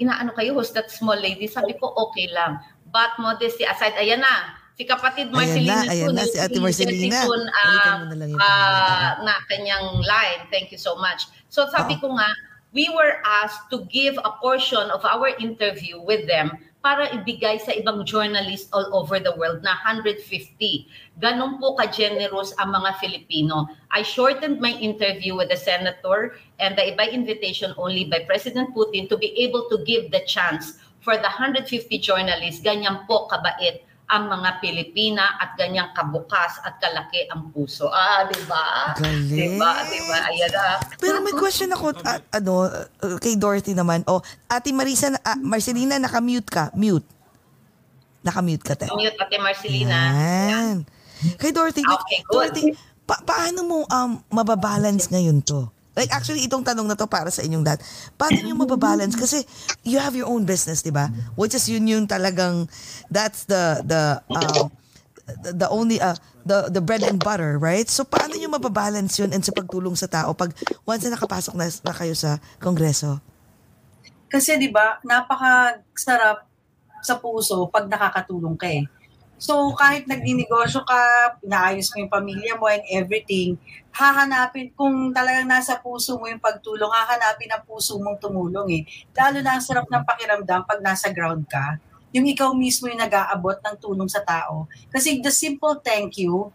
inaano kayo, who's that small lady? Sabi ko, okay lang. But modesty aside, ayan na, si kapatid Marcelina ayan na, ayan na, si Ate Marcelina. Soon, uh, na, lang uh, na kanyang line. Thank you so much. So sabi Uh-oh. ko nga, we were asked to give a portion of our interview with them para ibigay sa ibang journalist all over the world na 150. Ganon po ka-generous ang mga Filipino. I shortened my interview with the senator and the by invitation only by President Putin to be able to give the chance for the 150 journalists, ganyan po kabait ang mga Pilipina at ganyang kabukas at kalaki ang puso. Ah, di ba? Galing. Di ba? Di ba? Ayan na. Pero may question ako, at, ano, uh, kay Dorothy naman. O, oh, Ate Marisa, uh, Marcelina, naka-mute ka. Mute. Naka-mute ka, te. Mute, Ate Marcelina. Yan. Kay Dorothy, okay, Dorothy, pa- paano mo um, mababalance ngayon to? Like actually itong tanong na to para sa inyong dad. Paano niyo mababalance kasi you have your own business, 'di ba? Which is yun yung talagang that's the the um, the, the only uh, the the bread and butter, right? So paano niyo mababalance yun and sa pagtulong sa tao pag once na nakapasok na, na kayo sa kongreso? Kasi 'di ba, napaka sarap sa puso pag nakakatulong ka eh. So kahit nagninegosyo ka, inaayos mo yung pamilya mo and everything, hahanapin, kung talagang nasa puso mo yung pagtulong, hahanapin ang puso mong tumulong eh. Lalo na ang sarap ng pakiramdam pag nasa ground ka, yung ikaw mismo yung nag-aabot ng tulong sa tao. Kasi the simple thank you,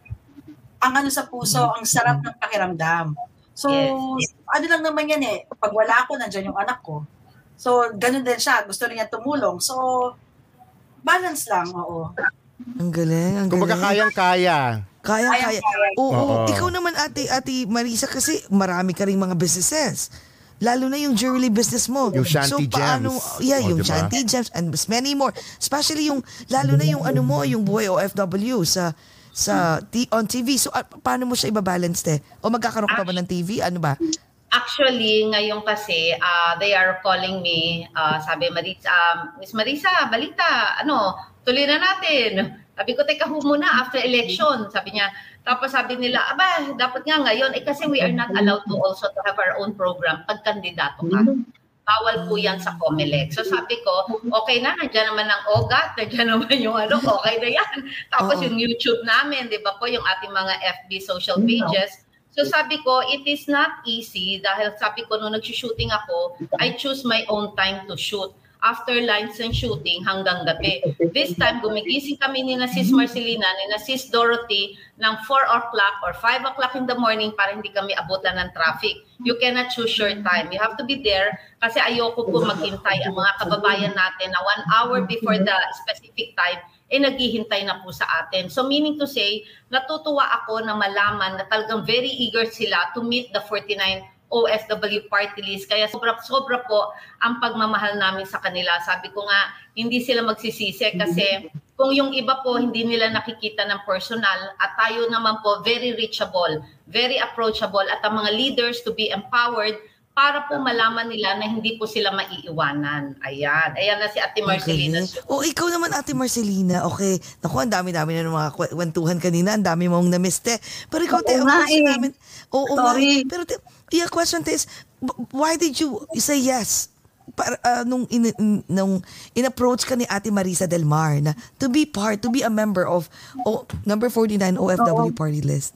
ang ano sa puso, ang sarap ng pakiramdam. So, Yes. ano lang naman yan eh, pag wala ako, nandyan yung anak ko. So, ganun din siya, gusto rin niya tumulong. So, balance lang, oo. Ang galing, ang Kumbaga galing. kayang-kaya. Kaya, kaya. Oo, Oo. ikaw naman ate, ate Marisa kasi marami ka ring mga businesses. Lalo na yung jewelry business mo. Yung Shanty paano, Gems. Yeah, Oh, yung diba? Shanty Gems and many more. Especially yung, lalo na yung ano mo, yung buhay OFW sa sa t- on TV. So, ah, paano mo siya ibabalance, te? O magkakaroon ka pa ba ng TV? Ano ba? Actually, ngayon kasi, ah, they are calling me, ah, sabi, Marisa, ah, Miss Marisa, balita, ano, tuloy na natin. Sabi ko, teka ho muna, after election, sabi niya. Tapos sabi nila, aba, dapat nga ngayon, eh kasi we are not allowed to also to have our own program pag kandidato ka. Bawal po yan sa COMELEC. So sabi ko, okay na, nandiyan naman ang OGAT, nandiyan naman yung ano, okay na yan. Tapos yung YouTube namin, di ba po, yung ating mga FB social pages, So sabi ko, it is not easy dahil sabi ko nung nag-shooting ako, I choose my own time to shoot. After and shooting hanggang gabi. This time, gumigising kami ni na Sis Marcelina, ni na Sis Dorothy ng 4 o'clock or 5 o'clock in the morning para hindi kami abutan ng traffic. You cannot choose your time. You have to be there kasi ayoko po maghintay ang mga kababayan natin na one hour before the specific time eh naghihintay na po sa atin. So meaning to say, natutuwa ako na malaman na talagang very eager sila to meet the 49 OFW party list. Kaya sobra-sobra po ang pagmamahal namin sa kanila. Sabi ko nga, hindi sila magsisisi kasi kung yung iba po hindi nila nakikita ng personal at tayo naman po very reachable, very approachable at ang mga leaders to be empowered para po malaman nila na hindi po sila maiiwanan. Ayan. Ayan na si Ate Marcelina. Okay. O ikaw naman Ate Marcelina, okay. Naku, ang dami-dami na ng mga kwe- kwentuhan kanina. Ang dami mong namiste. Pero ikaw, te, Oo ang nga question eh. namin. Oo nga. Sorry. Pero te, yeah, question is, why did you say yes? Para, ah, nung, in, in- nung in-approach ka ni Ate Marisa Del Mar na to be part, to be a member of o, number 49 OFW party list.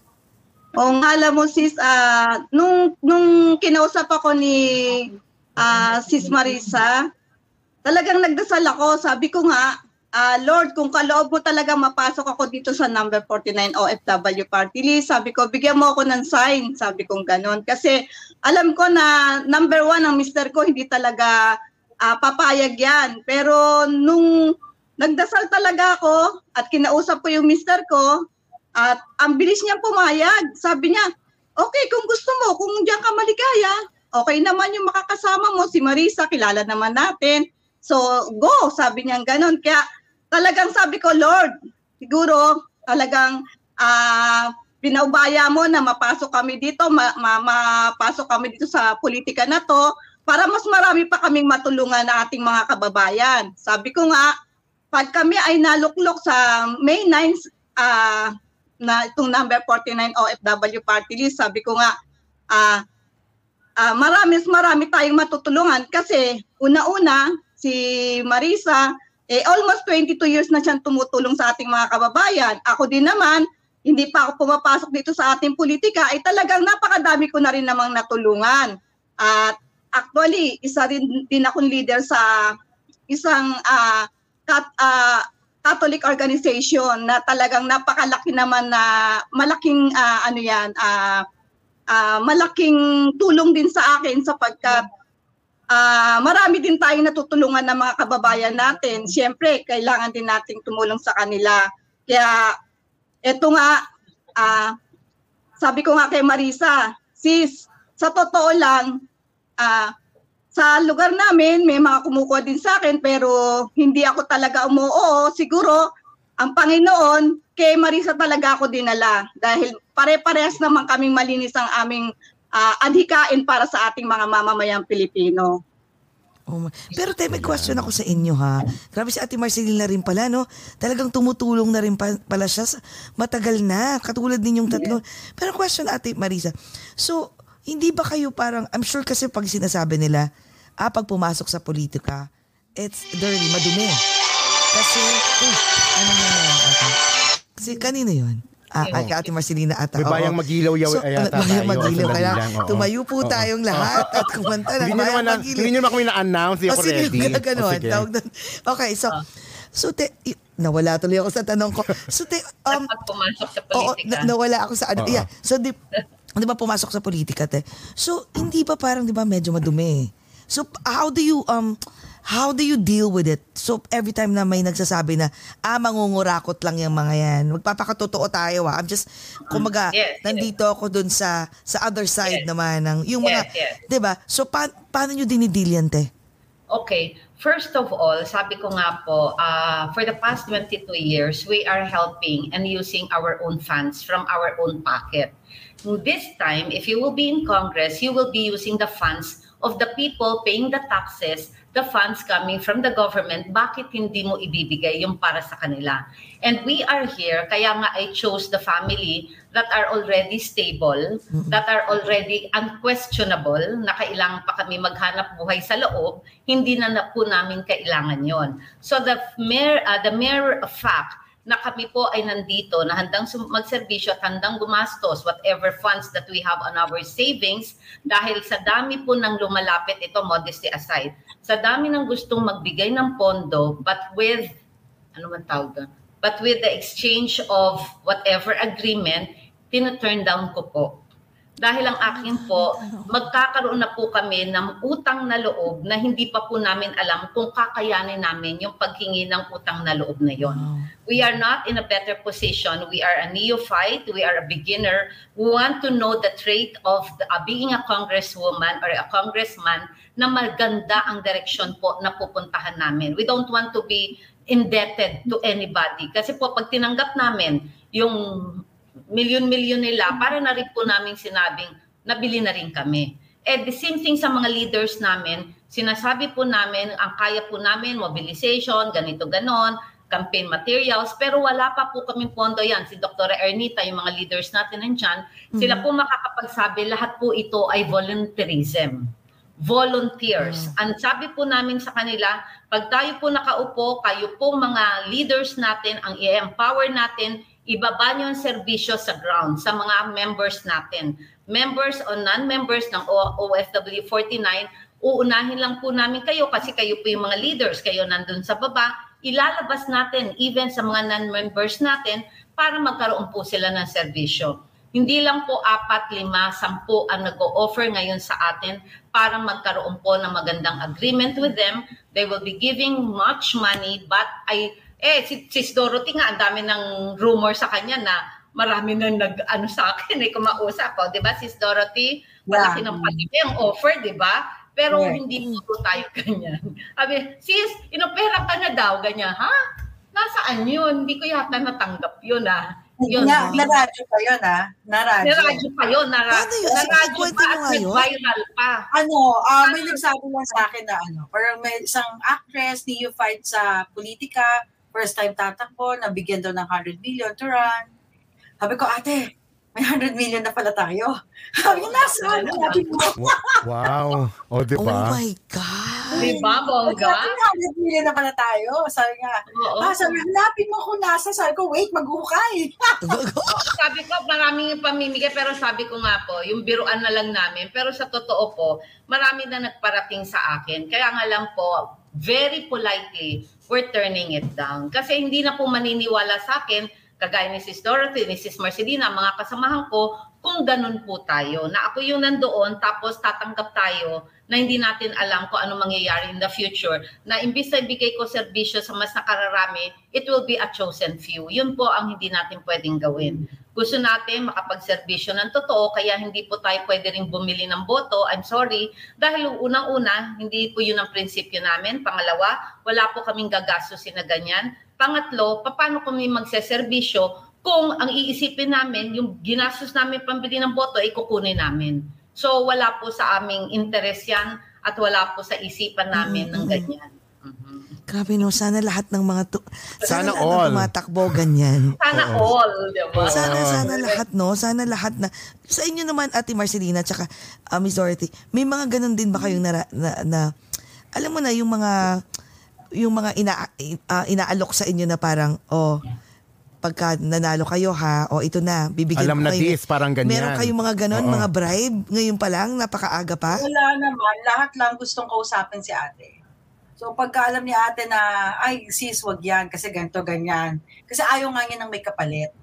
O nga alam mo sis, ah, nung, nung kinausap ako ni ah, sis Marisa, talagang nagdasal ako. Sabi ko nga, ah, Lord, kung kaloob mo talaga mapasok ako dito sa number 49 OFW party list, sabi ko, bigyan mo ako ng sign. Sabi ko ganon. Kasi alam ko na number one ang mister ko, hindi talaga ah, papayag yan. Pero nung nagdasal talaga ako at kinausap ko yung mister ko, at ang bilis niya pumayag. Sabi niya, okay, kung gusto mo, kung diyan ka maligaya, okay naman yung makakasama mo, si Marisa, kilala naman natin. So, go, sabi niya ganon. Kaya talagang sabi ko, Lord, siguro talagang ah pinaubaya mo na mapasok kami dito, ma- ma- mapasok kami dito sa politika na to para mas marami pa kaming matulungan na ating mga kababayan. Sabi ko nga, pag kami ay naluklok sa May 9 ah na itong number 49 OFW party list, sabi ko nga, ah ah, marami, marami tayong matutulungan kasi una-una, si Marisa, eh, almost 22 years na siyang tumutulong sa ating mga kababayan. Ako din naman, hindi pa ako pumapasok dito sa ating politika, ay talagang napakadami ko na rin namang natulungan. At actually, isa rin din akong leader sa isang ah, kat, ah, Catholic organization na talagang napakalaki naman na malaking ah, ano yan ah, ah, malaking tulong din sa akin sapagkat ah, marami din tayong natutulungan ng mga kababayan natin. Siyempre, kailangan din nating tumulong sa kanila. Kaya eto nga ah, sabi ko nga kay Marisa, sis, sa totoo lang ah, sa lugar namin, may mga kumukuha din sa akin pero hindi ako talaga umuoo. Siguro, ang Panginoon, kay Marisa talaga ako dinala dahil pare-parehas naman kaming malinis ang aming ah, adhikain para sa ating mga mamamayang Pilipino. Oh my- Pero te, may question ako sa inyo ha. Grabe si Ate Marcelina rin pala, no? Talagang tumutulong na rin pa- pala siya sa matagal na, katulad ninyong tatlo. Pero question Ate Marisa, so, hindi ba kayo parang, I'm sure kasi pag sinasabi nila, ah, pag pumasok sa politika, it's dirty, madumi. Kasi, uy, ano na yan, ate? Kasi kanino yun? Ah, kay Ate Marcelina ata. May bayang oo. magilaw yaw So, yata bayang tayo. magilaw. Kaya oo. tumayo po Oo. tayong lahat at kumanta ng bayang magilaw. hindi nyo naman kami na-announce. Hindi Oh, ako sige, ready. gano'n. O, sige. Tawag. Okay, so, so te, y- nawala tuloy ako sa tanong ko. So, te, um, Pag pumasok sa Oo, politika. na- nawala ako sa ano. Oo. Yeah. So, di, di ba pumasok sa politika, te? So, hindi ba parang, di ba, medyo madumi? So, how do you, um, how do you deal with it? So, every time na may nagsasabi na, ah, mangungurakot lang yung mga yan. Magpapakatotoo tayo, ah. I'm just, kumaga, Yes, yes. nandito ako dun sa, sa other side Yes. naman ng, yung mga, Yes, yes. di ba? So, pa, paano nyo dinidil yan, te? Okay. First of all, sabi ko nga po, uh, for the past 22 years, we are helping and using our own funds from our own pocket. This time, if you will be in Congress, you will be using the funds of the people paying the taxes, the funds coming from the government. Bakit hindi mo ibibigay yung para sa kanila? And we are here, kaya nga I chose the family that are already stable, that are already unquestionable, na kailangan pa kami maghanap buhay sa loob, hindi na, na po namin kailangan yon. So the mere, uh, the mere fact na kami po ay nandito na handang magserbisyo at handang gumastos whatever funds that we have on our savings dahil sa dami po ng lumalapit ito modesty aside sa dami ng gustong magbigay ng pondo but with ano man tawag doon? but with the exchange of whatever agreement tina-turn down ko po dahil ang akin po, magkakaroon na po kami ng utang na loob na hindi pa po namin alam kung kakayanin namin yung paghingi ng utang na loob na yon. We are not in a better position. We are a neophyte. We are a beginner. We want to know the trait of the, uh, being a congresswoman or a congressman na maganda ang direksyon po na pupuntahan namin. We don't want to be indebted to anybody. Kasi po pag tinanggap namin yung milyon-milyon nila, para na rin po namin sinabing, nabili na rin kami. And the same thing sa mga leaders namin, sinasabi po namin, ang kaya po namin, mobilization, ganito ganon, campaign materials, pero wala pa po kaming pondo yan. Si Dr. Ernita, yung mga leaders natin nandyan, sila po makakapagsabi, lahat po ito ay volunteerism volunteers. Ang sabi po namin sa kanila, pag tayo po nakaupo, kayo po mga leaders natin, ang i-empower natin, ibaba nyo ang serbisyo sa ground, sa mga members natin. Members o non-members ng OFW 49, uunahin lang po namin kayo kasi kayo po yung mga leaders, kayo nandun sa baba, ilalabas natin even sa mga non-members natin para magkaroon po sila ng serbisyo. Hindi lang po apat, lima, sampu ang nag-o-offer ngayon sa atin para magkaroon po ng magandang agreement with them. They will be giving much money but I, eh, si, si Dorothy nga, ang dami ng rumor sa kanya na marami nang nag, ano sa akin, eh, kumausap ko. Di ba, Sis Dorothy? Malaki Yeah. ng palaki ang offer, di ba? Pero Yeah. hindi po tayo ganyan. Sabi, sis, inopera ka na daw, ganyan. Ha? Nasaan yun? Hindi ko yata natanggap yun, ah. Yun. Na, na-radyo pa yun, ah. Na-radyo. Naradyo pa yun. Nara, Paano yun? Naradyo pa at nga yun. nag-viral pa. Ano, ah, may nagsabi lang sa akin na ano, parang may isang actress, neophyte sa politika, first time tatakbo, nabigyan daw ng 100 million to run. Sabi ko, ate, may 100 million na pala tayo. Sabi? Sabi ko, Wa- Wow. O, di Oh ba? my God. Di ba, bongga? may 100 million na pala tayo. Sabi nga, Oo. ah, sabi, hanapin mo kung nasa. Sabi ko, wait, maghuhukay. sabi ko, maraming pamimigay, pero sabi ko nga po, yung biruan na lang namin. Pero sa totoo po, marami na nagparating sa akin. Kaya nga lang po, very politely, we're turning it down. Kasi hindi na po maniniwala sa akin, kagaya ni Sis Dorothy, ni Sis Marcelina, mga kasamahan ko, kung ganun po tayo, na ako yung nandoon, tapos tatanggap tayo na hindi natin alam kung ano mangyayari in the future, na imbis na ibigay ko serbisyo sa mas nakararami, it will be a chosen few. Yun po ang hindi natin pwedeng gawin. Gusto natin makapagserbisyo ng totoo, kaya hindi po tayo pwede rin bumili ng boto. I'm sorry. Dahil unang-una, hindi po yun ang prinsipyo namin. Pangalawa, wala po kaming gagastusin na ganyan. Pangatlo, paano kami magseserbisyo kung ang iisipin namin, yung ginastos namin pambili ng boto, ay kukunin namin. So wala po sa aming interest yan at wala po sa isipan namin ng ganyan. Grabe no, sana lahat ng mga tu- sana, Sana lahat ng all. tumatakbo ganyan. Sana all, di ba? Sana, sana lahat, no? Sana lahat na... Sa inyo naman, Ate Marcelina, tsaka uh, Miss Dorothy, may mga ganun din ba kayong nara, na, na, alam mo na, yung mga, yung mga ina, ah, inaalok sa inyo na parang, oh, pagka nanalo kayo ha, o ito na, bibigyan Alam ko na kayo. this, parang ganyan. Meron kayong mga ganon, Oo. mga bribe, ngayon pa lang, napakaaga pa? Wala naman. Lahat lang gustong kausapin si ate. So pagka alam ni ate na, ay sis, wag yan kasi ganito, ganyan. Kasi ayaw nga niya ng may kapalit.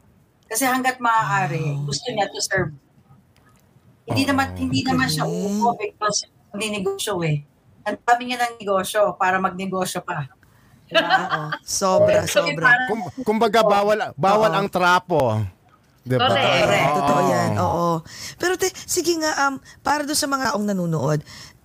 Kasi hanggat maaari, gusto niya to serve. Hindi naman hindi naman siya uupo because negosyo eh. Ang dami niya ng negosyo para magnegosyo pa. Oo. Sobra, So, sobra. Kum, kumbaga bawal bawal Oo. ang trapo. Diba? Correct. Correct, Oo. totoo yan. Oo. Pero te, sige nga, um, para doon sa mga taong nanonood,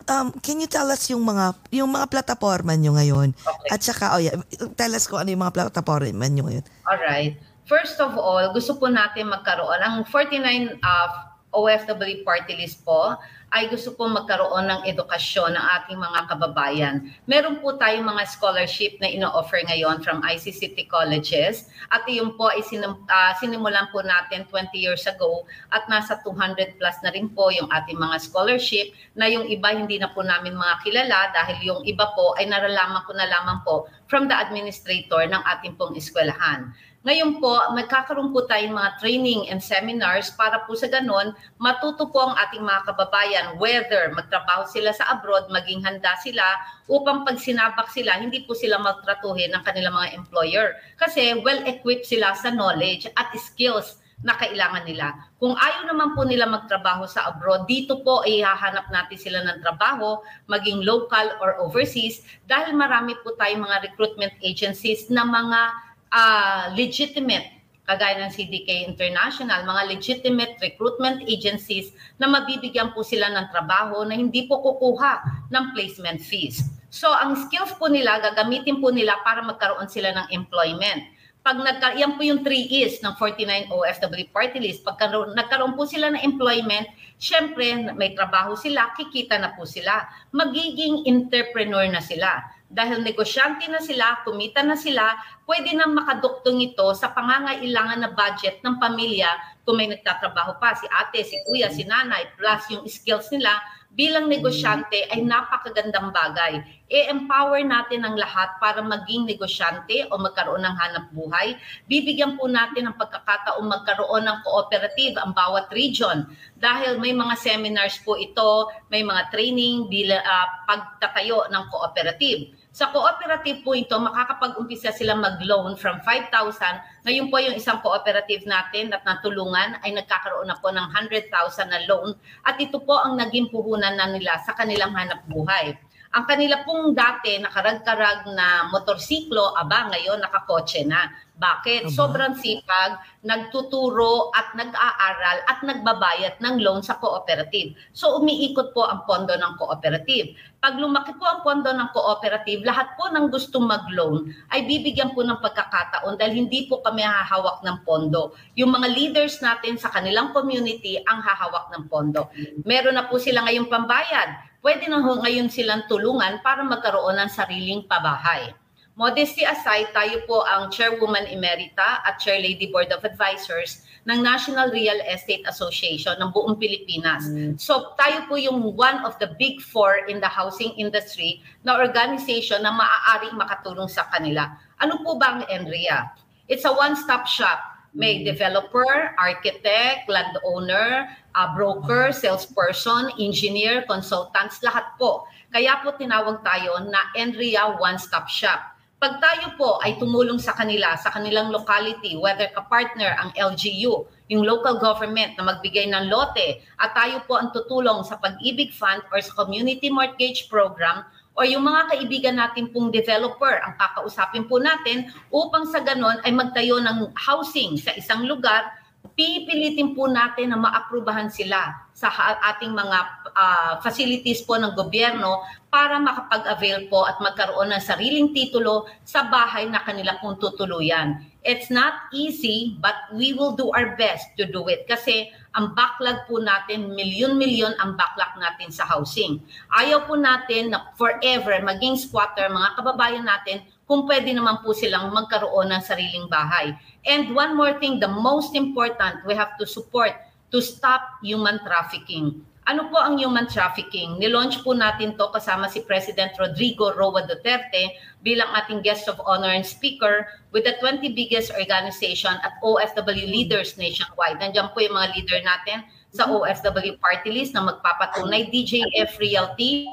um, can you tell us yung mga yung mga plataforma nyo ngayon? Okay. At saka, oh yeah, tell us kung ano yung mga plataforma nyo ngayon. Alright. First of all, gusto po natin magkaroon. Ang 49 uh, OFW party list po ay gusto po magkaroon ng edukasyon ng ating mga kababayan. Meron po tayong mga scholarship na ino-offer ngayon from ICCT colleges at yun po ay sinim, ah, sinimulan po natin 20 years ago at nasa 200 plus na rin po yung ating mga scholarship na yung iba hindi na po namin mga kilala dahil yung iba po ay naralaman ko na lamang po from the administrator ng ating pong eskwelahan. Ngayon po, magkakaroon po tayong mga training and seminars para po sa ganon, matuto po ang ating mga kababayan whether magtrabaho sila sa abroad, maging handa sila upang pag sinabak sila, hindi po sila maltratuhin ng kanilang mga employer. Kasi well-equipped sila sa knowledge at skills na kailangan nila. Kung ayaw naman po nila magtrabaho sa abroad, dito po ay hahanap natin sila ng trabaho, maging local or overseas, dahil marami po tayong mga recruitment agencies na mga ah, legitimate kagaya ng CDK International, mga legitimate recruitment agencies na mabibigyan po sila ng trabaho na hindi po kukuha ng placement fees. So ang skills po nila, gagamitin po nila para magkaroon sila ng employment. Pag nagka, yan po yung 3 E's ng 49 OFW party list. Pag karoon- nagkaroon po sila ng employment, syempre may trabaho sila, kikita na po sila. Magiging entrepreneur na sila. Dahil negosyante na sila, kumita na sila, pwede na makaduktong ito sa pangangailangan na budget ng pamilya kung may nagtatrabaho pa, si ate, si kuya, si nanay, plus yung skills nila bilang negosyante ay napakagandang bagay. I-empower natin ang lahat para maging negosyante o magkaroon ng hanap buhay. Bibigyan po natin ng pagkakataong magkaroon ng cooperative ang bawat region dahil may mga seminars po ito, may mga training bila ah, pagtatayo ng cooperative. Sa cooperative po ito, makakapag-umpisa sila mag-loan from 5,000. Ngayon po yung isang cooperative natin at natulungan ay nagkakaroon na po ng 100,000 na loan at ito po ang naging puhunan na nila sa kanilang hanap buhay. Ang kanila pong dati nakarag-karag na motorsiklo, aba ngayon nakakotse na. Bakit? Sobrang sipag, nagtuturo at nag-aaral at nagbabayad ng loan sa cooperative. So umiikot po ang pondo ng cooperative. Pag lumaki po ang pondo ng cooperative, lahat po ng gustong mag-loan ay bibigyan po ng pagkakataon dahil hindi po kami hahawak ng pondo. Yung mga leaders natin sa kanilang community ang hahawak ng pondo. Meron na po sila ngayong pambayad. Pwede na ho ngayon silang tulungan para magkaroon ng sariling pabahay. Modesty aside, tayo po ang Chairwoman Emerita at Chair Lady Board of Advisors ng National Real Estate Association ng buong Pilipinas. So tayo po yung one of the big four in the housing industry na organization na maaaring makatulong sa kanila. Ano po ba ang NREA? It's a one-stop shop. May developer, architect, landowner, uh, broker, salesperson, engineer, consultants, lahat po. Kaya po tinawag tayo na NREA One Stop Shop. Pag tayo po ay tumulong sa kanila, sa kanilang locality, whether ka-partner ang LGU, yung local government na magbigay ng lote, at tayo po ang tutulong sa Pag-ibig Fund or sa Community Mortgage Program, o yung mga kaibigan natin pong developer ang kakausapin po natin upang sa ganon ay magtayo ng housing sa isang lugar, pipilitin po natin na maaprubahan sila sa ating mga ah, facilities po ng gobyerno para makapag-avail po at magkaroon ng sariling titulo sa bahay na kanila pong tutuluyan. It's not easy but we will do our best to do it kasi ang backlog po natin, milyon-milyon ang backlog natin sa housing. Ayaw po natin na forever maging squatter, mga kababayan natin, kung pwede naman po silang magkaroon ng sariling bahay. And one more thing, the most important, we have to support to stop human trafficking. Ano po ang human trafficking? Nilaunch po natin to kasama si President Rodrigo Roa Duterte bilang ating guest of honor and speaker with the 20 biggest organization at OFW leaders nationwide. Nandiyan po yung mga leader natin sa OFW party list na magpapatunay. DJF Realty,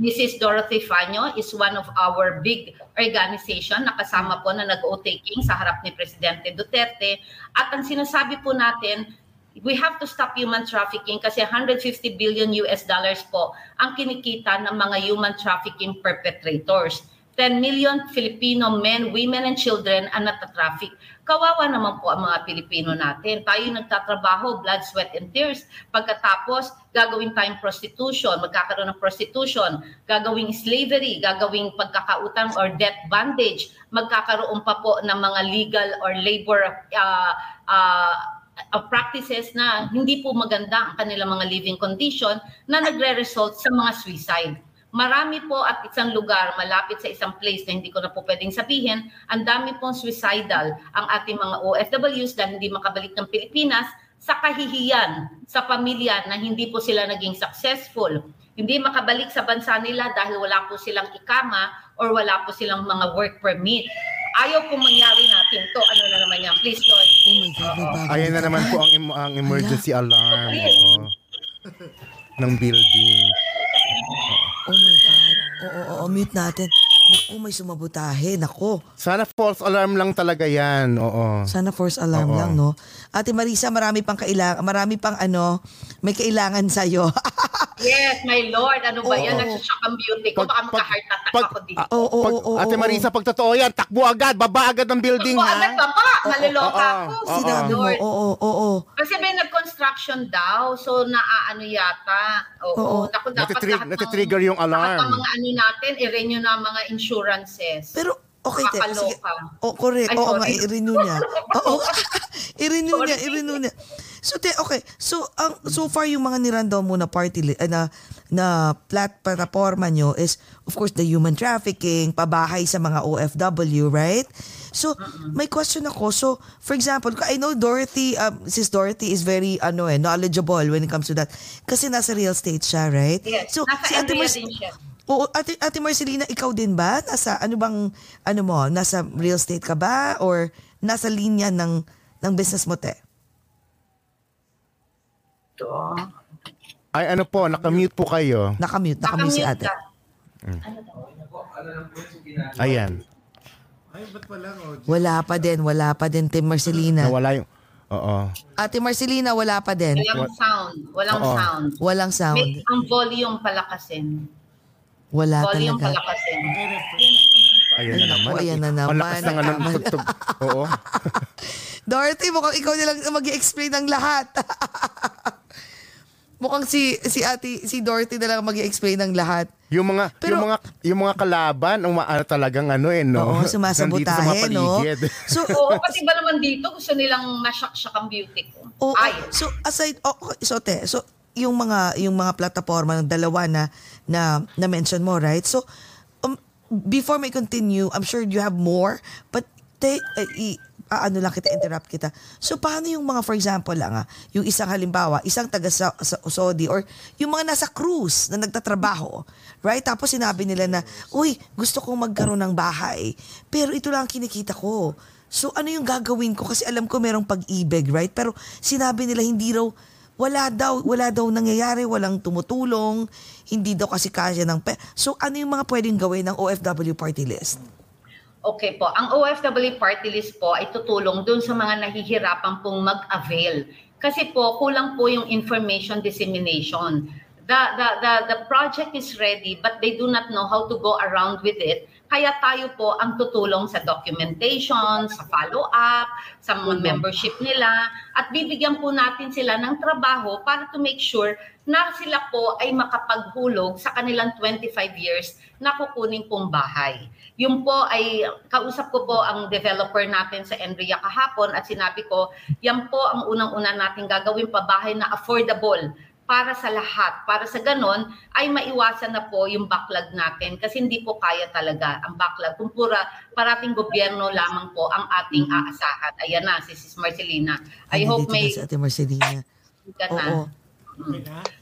Mrs. Dorothy Fanyo is one of our big organization na kasama po na nag-o-taking sa harap ni Presidente Duterte. At ang sinasabi po natin, we have to stop human trafficking kasi 150 billion US dollars po ang kinikita ng mga human trafficking perpetrators. 10 million Filipino men, women, and children ang natatraffic. Kawawa naman po ang mga Pilipino natin. Tayo nagtatrabaho, blood, sweat, and tears. Pagkatapos, gagawin tayong prostitution, magkakaroon ng prostitution, gagawing slavery, gagawing pagkakautang or debt bondage, magkakaroon pa po ng mga legal or labor uh, uh, uh, practices na hindi po maganda ang kanilang mga living condition na nagre-result sa mga suicide. Marami po at isang lugar malapit sa isang place na hindi ko na po pwedeng sabihin, ang dami pong suicidal ang ating mga OFWs dahil hindi makabalik ng Pilipinas sa kahihiyan sa pamilya na hindi po sila naging successful. Hindi makabalik sa bansa nila dahil wala po silang ikama or wala po silang mga work permit. Ayaw po mangyari natin to. Ano na naman yan? Please, Lord. Oh my God, may bago. Ayan na naman po ang, em- ang emergency alarm oo, ng building. Oh my God. Oo, oo, oo, mute natin. Naku, may sumabotahe. Naku. Sana false alarm lang talaga yan. Oo. Sana force alarm Oo. lang, no? Ate Marisa, marami pang kailangan, marami pang ano, may kailangan sa'yo. Yes, my Lord. Ano ba yan? Oo. Nagsashock ang beauty ko. Pag- Baka pag- magka-heart attack pag- ako dito. Oo, oo, Pag, oo, Ate oo. Marisa, pag totoo yan, takbo agad, baba agad ng building, Ako, ha? agad pa pa. Naliloka Oo, ako. Sinabi mo, oo, oo. Kasi may nag-construction daw. So, naaano yata. Oo. Naku, dapat lahat ng- natitrigger yung Lahat alarm. ng mga ano natin, i-renew na ang mga insurances. Pero, okay, te, sige. Oh, correct. Oo nga, i-renew niya. Oo. i-renew niya, i-renew niya. So, te, okay. So, ang so far yung mga nirandaw mo na party li- eh, na na plat plataforma nyo is of course the human trafficking, pabahay sa mga OFW, right? So, may question ako. So, for example, I know Dorothy, um, sis Dorothy is very ano eh, knowledgeable when it comes to that. Kasi nasa real estate siya, right? Yes. So, Nasa si Ate siya. Oo, Ate, Ate Marcelina, ikaw din ba? Nasa, ano bang, ano mo, nasa real estate ka ba? Or nasa linya ng, ng business mo, te? Ay, ano po, nakamute po kayo. Nakamute, nakamute si ate. ka. Ayan. Wala pa din, wala pa din, Tim Marcelina. Nawala yung... Oo. Ate Marcelina, wala pa din. Walang sound. Walang Oo. sound. Walang sound. May, ang volume palakasin. Wala Volume talaga. palakasin. Ayan na naman. ayan na Ang naman. lakas ng ano, Tama. tugtog. Oo. Dorothy, mukhang ikaw nilang mag explain ng lahat. mukhang si si ate si Dorothy na lang mag explain ng lahat. Yung mga Pero- yung mga yung mga kalaban, ang mga talagang ano eh, no. Oo, sumasabotahe, no? So, Oo, kasi ba naman dito, gusto nilang masyak-syak ang beauty ko. Oo. Ay, So aside oh, so te, so yung mga yung mga plataforma ng dalawa na na na mention mo, right? So um, before may continue, I'm sure you have more, but te, uh, i- ah, ano lang kita, interrupt kita. So, paano yung mga, for example lang, ah, yung isang halimbawa, isang taga sa, sa Saudi or yung mga nasa cruise na nagtatrabaho, right? Tapos sinabi nila na, uy, gusto kong magkaroon ng bahay, pero ito lang ang kinikita ko. So, ano yung gagawin ko? Kasi alam ko merong pag-ibig, right? Pero sinabi nila hindi raw, wala daw, wala daw nangyayari, walang tumutulong, hindi daw kasi kaya ng pe. So, ano yung mga pwedeng gawin ng OFW party list? Okay po. Ang OFW party list po ay tutulong dun sa mga nahihirapan pong mag-avail. Kasi po, kulang po yung information dissemination. The, the, the, the project is ready but they do not know how to go around with it. Kaya tayo po ang tutulong sa documentation, sa follow-up, sa mga membership nila, at bibigyan po natin sila ng trabaho para to make sure na sila po ay makapaghulog sa kanilang 25 years na kukunin pong bahay. Yung po ay, kausap ko po ang developer natin sa Enria kahapon at sinabi ko, yan po ang unang-una natin gagawin pa bahay na affordable para sa lahat. Para sa ganon, ay maiwasan na po yung backlog natin kasi hindi po kaya talaga ang backlog. Kung pura, parating gobyerno lamang po ang ating aasahan. Ayan na, si Sis Marcelina. I Ay, hope may si Ate Marcelina. na. Oo.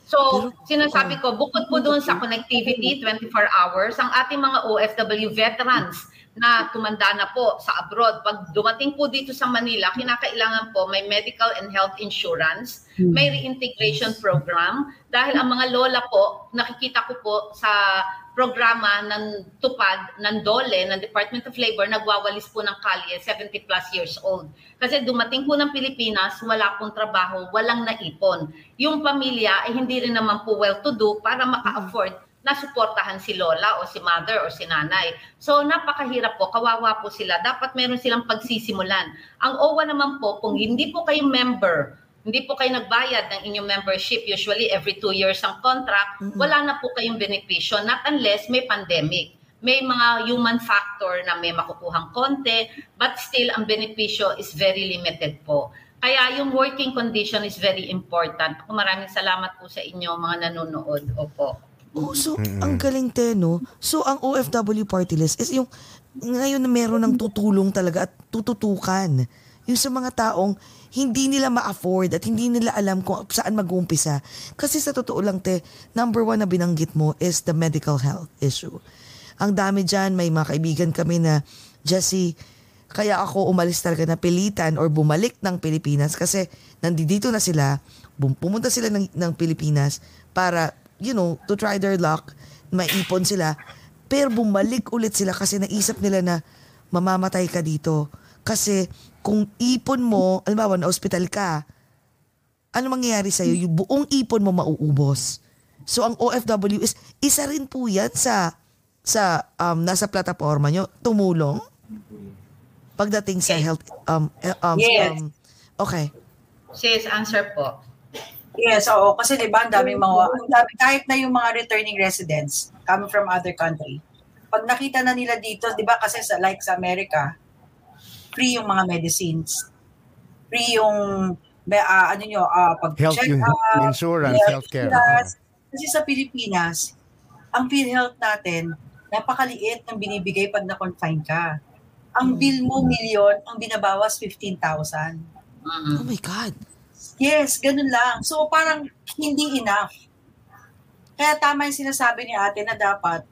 So, sinasabi ko, bukod po doon sa connectivity, 24 hours, ang ating mga OFW veterans na tumanda na po sa abroad, pag dumating po dito sa Manila, kinakailangan po may medical and health insurance, may reintegration program, dahil ang mga lola po, nakikita ko po sa programa ng tupad ng DOLE, ng Department of Labor, nagwawalis po ng kalye, 70 plus years old. Kasi dumating po ng Pilipinas, wala pong trabaho, walang naipon. Yung pamilya ay hindi rin naman po well-to-do para maka-afford na suportahan si lola o si mother o si nanay. So napakahirap po, kawawa po sila. Dapat meron silang pagsisimulan. Ang OWA naman po, kung hindi po kayo member hindi po kayo nagbayad ng inyong membership, usually every two years ang contract, wala na po kayong benepisyo, not unless may pandemic. May mga human factor na may makukuhang konti, but still ang benepisyo is very limited po. Kaya yung working condition is very important. Ako maraming salamat po sa inyo mga nanonood. Opo. Oh, so, ang galing te, no? So, ang OFW party list is yung, ngayon na meron ng tutulong talaga at tututukan. Yung sa mga taong hindi nila ma-afford at hindi nila alam kung saan mag-uumpisa. Kasi sa totoo lang, te, number one na binanggit mo is the medical health issue. Ang dami dyan, may mga kaibigan kami na, Jessie, kaya ako umalis talaga na pilitan or bumalik ng Pilipinas kasi nandito na sila, pumunta sila ng, ng Pilipinas para, you know, to try their luck, maipon sila. Pero bumalik ulit sila kasi naisip nila na mamamatay ka dito. Kasi kung ipon mo, alimbawa na ospital ka, ano mangyayari sa'yo? Yung buong ipon mo mauubos. So ang OFW is, isa rin po yan sa, sa um, nasa plataforma nyo, tumulong pagdating sa health um, eh, um, Yes. um okay. Sis, answer po. Yes, oo. Kasi di ba, ang daming mga, ang dami, kahit na yung mga returning residents coming from other country, pag nakita na nila dito, di ba, kasi sa, like sa America, free yung mga medicines. Free yung, ah, ano nyo, ah, pag Health check yun, up, insurance, healthcare. insurance. Kasi sa Pilipinas, ang PhilHealth natin, napakaliit ng binibigay pag na-confine ka. Ang bill mo, milyon, ang binabawas, 15,000. Oh my God. Yes, ganun lang. So parang hindi enough. Kaya tama yung sinasabi ni ate na dapat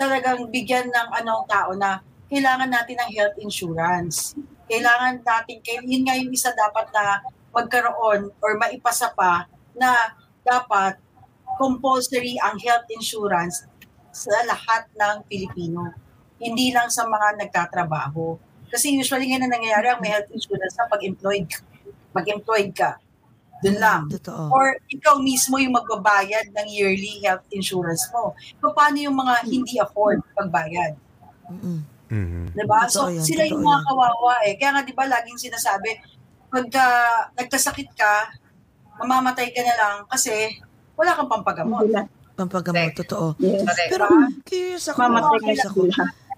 talagang bigyan ng anong tao na kailangan natin ng health insurance. Kailangan natin, yun nga yung isa dapat na magkaroon or maipasa pa na dapat compulsory ang health insurance sa lahat ng Pilipino. Hindi lang sa mga nagtatrabaho. Kasi usually nga na nangyayari ang may health insurance na pag-employed ka. Mag-employed ka. Doon lang. Totoo. Or ikaw mismo yung magbabayad ng yearly health insurance mo. So, paano yung mga hindi afford pagbayad? Mm-mm. Mhm. Diba? So, Totoo yan, sila yung mga kawawa eh. Kaya nga, di ba, laging sinasabi, pagka nagkasakit ka, mamamatay ka na lang kasi wala kang pampagamot. Pampagamot, totoo. Correct. Pero curious ako, Mamatay curious ka ako.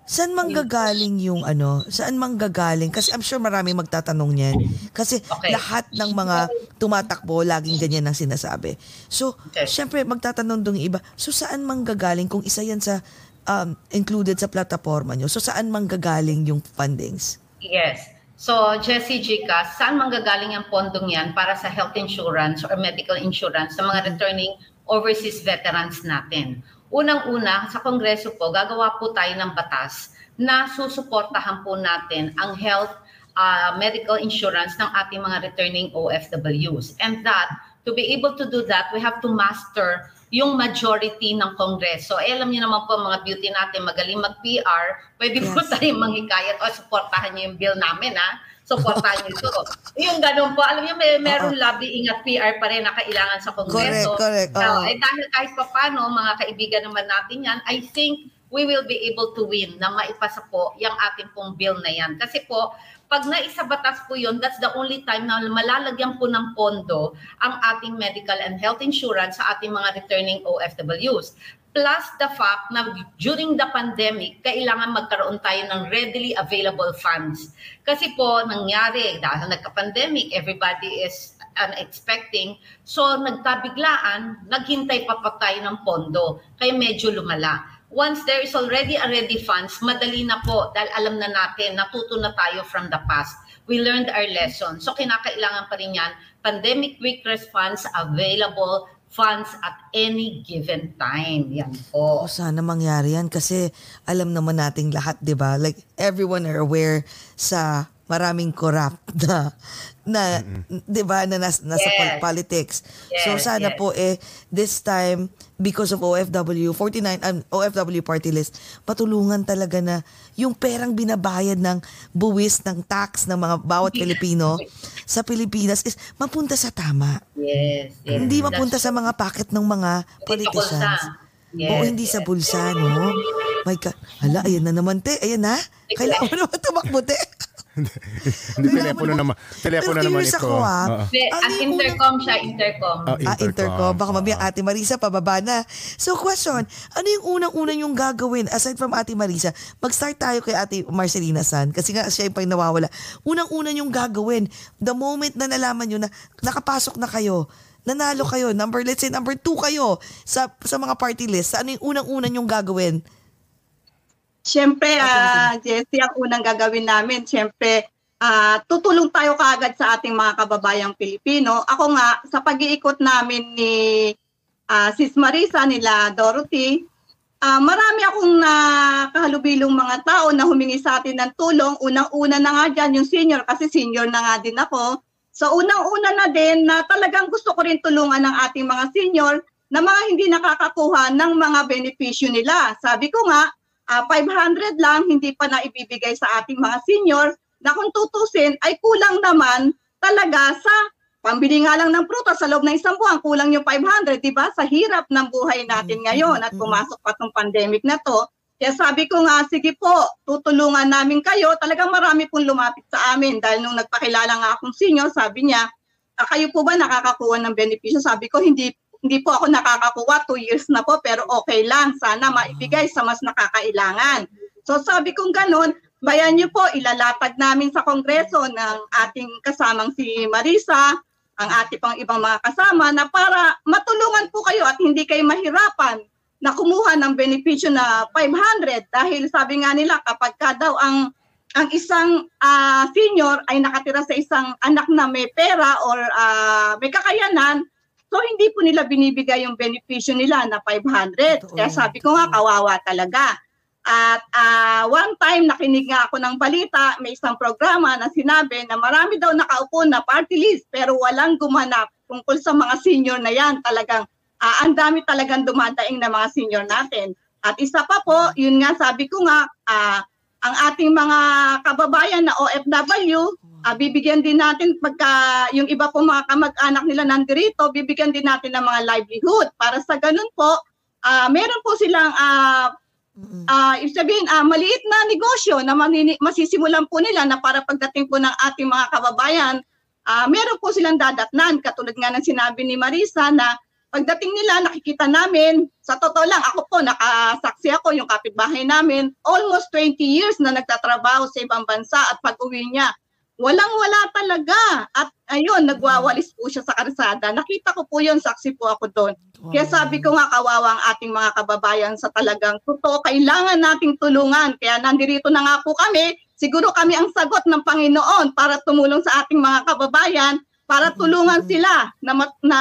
Saan manggagaling yung ano? Saan manggagaling? Kasi I'm sure maraming magtatanong niyan. Kasi Okay. lahat ng mga tumatakbo, laging ganyan ang sinasabi. So, Okay. syempre magtatanong dong iba. So, saan manggagaling kung isa yan sa um, included sa plataforma nyo? So, saan manggagaling yung fundings? Yes. So, Jessie Jica, saan manggagaling ang pondong yan para sa health insurance or medical insurance sa mga returning overseas veterans natin? Unang-una, sa Kongreso po, gagawa po tayo ng batas na susuportahan po natin ang health uh, medical insurance ng ating mga returning OFWs. And that, to be able to do that, we have to master yung majority ng Kongreso. Eh, alam niyo naman po, mga beauty natin, magaling mag-PR, pwede po Yes. tayong manghikayat o supportahan niyo yung bill namin, ha? Supportahan niyo ito. yung ganun po, alam niyo, may meron lobbying at PR pa rin na kailangan sa Kongreso. Correct, correct. So, Oo. eh, dahil kahit pa paano, mga kaibigan naman natin yan, I think we will be able to win na maipasa po yung ating pong bill na yan. Kasi po, pag naisabatas po yun, that's the only time na malalagyan po ng pondo ang ating medical and health insurance sa ating mga returning OFWs. Plus the fact na during the pandemic, kailangan magkaroon tayo ng readily available funds. Kasi po, nangyari, dahil nagka-pandemic, everybody is unexpecting. So, nagkabiglaan, naghintay pa pa tayo ng pondo. Kaya medyo lumala. Once there is already a ready funds, madali na po dahil alam na natin, natuto na tayo from the past. We learned our lesson. So, kinakailangan pa rin yan, pandemic quick response available funds at any given time. Yan po. O sana mangyari yan kasi alam naman nating lahat, 'di ba? Like everyone are aware sa maraming corrupt na na 'di ba na nas, nasa Yes. pol- politics. so Yes, sana yes. po eh this time because of OFW 49 um, OFW party list matulungan talaga na yung perang binabayad ng buwis ng tax ng mga bawat Pilipino sa Pilipinas is mapunta sa tama. Yes. yes. Hindi That's mapunta sa mga packet ng mga sa politicians. Yes, Oo, hindi sa yes. bulsa, no? My God. Hala, ayan na naman, te. Ayan na. Kailangan mo naman tumakbo, te. Hindi, telepono naman. Telepono Pero naman curious ito. ako, ah. Hindi, Ano at yung intercom siya, intercom. Ah, Ah, intercom. Baka mamaya Oo. Ate Marisa pababa na. So question, ano yung unang-una yung gagawin aside from Ate Marisa? Mag-start tayo kay Ate Marcelina San kasi nga siya yung pang nawawala. Unang-una yung gagawin the moment na nalaman nyo na nakapasok na kayo, nanalo kayo, number let's say number two kayo sa sa mga party list. Ano yung unang-una yung gagawin? Siyempre, ah Jessie, ang unang gagawin namin, siyempre, ah tutulong tayo kaagad sa ating mga kababayang Pilipino. Ako nga, sa pag-iikot namin ni ah, Sis Marisa, nila Dorothy, ah marami akong nakahalubilong mga tao na humingi sa atin ng tulong. Unang-una na nga dyan, yung senior, kasi senior na nga din ako. So unang-una na din na talagang gusto ko rin tulungan ng ating mga senior na mga hindi nakakakuha ng mga benepisyo nila. Sabi ko nga, ah, 500 lang hindi pa na ibibigay sa ating mga senior na kung tutusin ay kulang naman talaga sa pambili nga lang ng prutas sa loob ng isang buwan, kulang yung 500, di ba? Sa hirap ng buhay natin ngayon at pumasok pa tong pandemic na to. Kaya sabi ko nga, sige po, tutulungan namin kayo. Talagang marami pong lumapit sa amin dahil nung nagpakilala nga akong senior, sabi niya, "Ah, kayo po ba nakakakuha ng benepisyo? Sabi ko, hindi hindi po ako nakakakuha, two years na po, pero okay lang. Sana maibigay sa mas nakakailangan. So sabi kong ganun, bayan niyo po, ilalatag namin sa Kongreso ng ating kasamang si Marisa, ang ating pang ibang mga kasama, na para matulungan po kayo at hindi kayo mahirapan na kumuha ng benepisyo na 500 dahil sabi nga nila kapag ka daw ang ang isang ah, senior ay nakatira sa isang anak na may pera or ah, may kakayanan, so hindi po nila binibigay yung benepisyo nila na 500. Totoo. Kaya sabi ko nga, kawawa talaga. At ah, one time nakinig nga ako ng balita, may isang programa na sinabi na marami daw nakaupo na party list pero walang gumanap tungkol sa mga senior na yan. Talagang ah, ang dami talagang dumadaing na mga senior natin. At isa pa po, yun nga sabi ko nga, ah, ang ating mga kababayan na OFW, ah, bibigyan din natin pagka yung iba po mga kamag-anak nila nandirito, bibigyan din natin ng mga livelihood. Para sa ganun po, ah, meron po silang Mm-mm. ah ibig sabihin, ah, maliit na negosyo na manini- masisimulan po nila na para pagdating po ng ating mga kababayan, ah, meron po silang dadatnan. Katulad nga ng sinabi ni Marisa na pagdating nila, nakikita namin, sa totoo lang, ako po, nakasaksi ako, yung kapitbahay namin, almost 20 years na nagtatrabaho sa ibang bansa at pag-uwi niya, walang-wala talaga. At ayun, nagwawalis po siya sa karsada. Nakita ko po yun, saksi po ako doon. Kaya sabi ko nga kawawa ang ating mga kababayan sa talagang totoo, kailangan nating tulungan. Kaya nandirito na nga po kami, siguro kami ang sagot ng Panginoon para tumulong sa ating mga kababayan, para tulungan sila na, na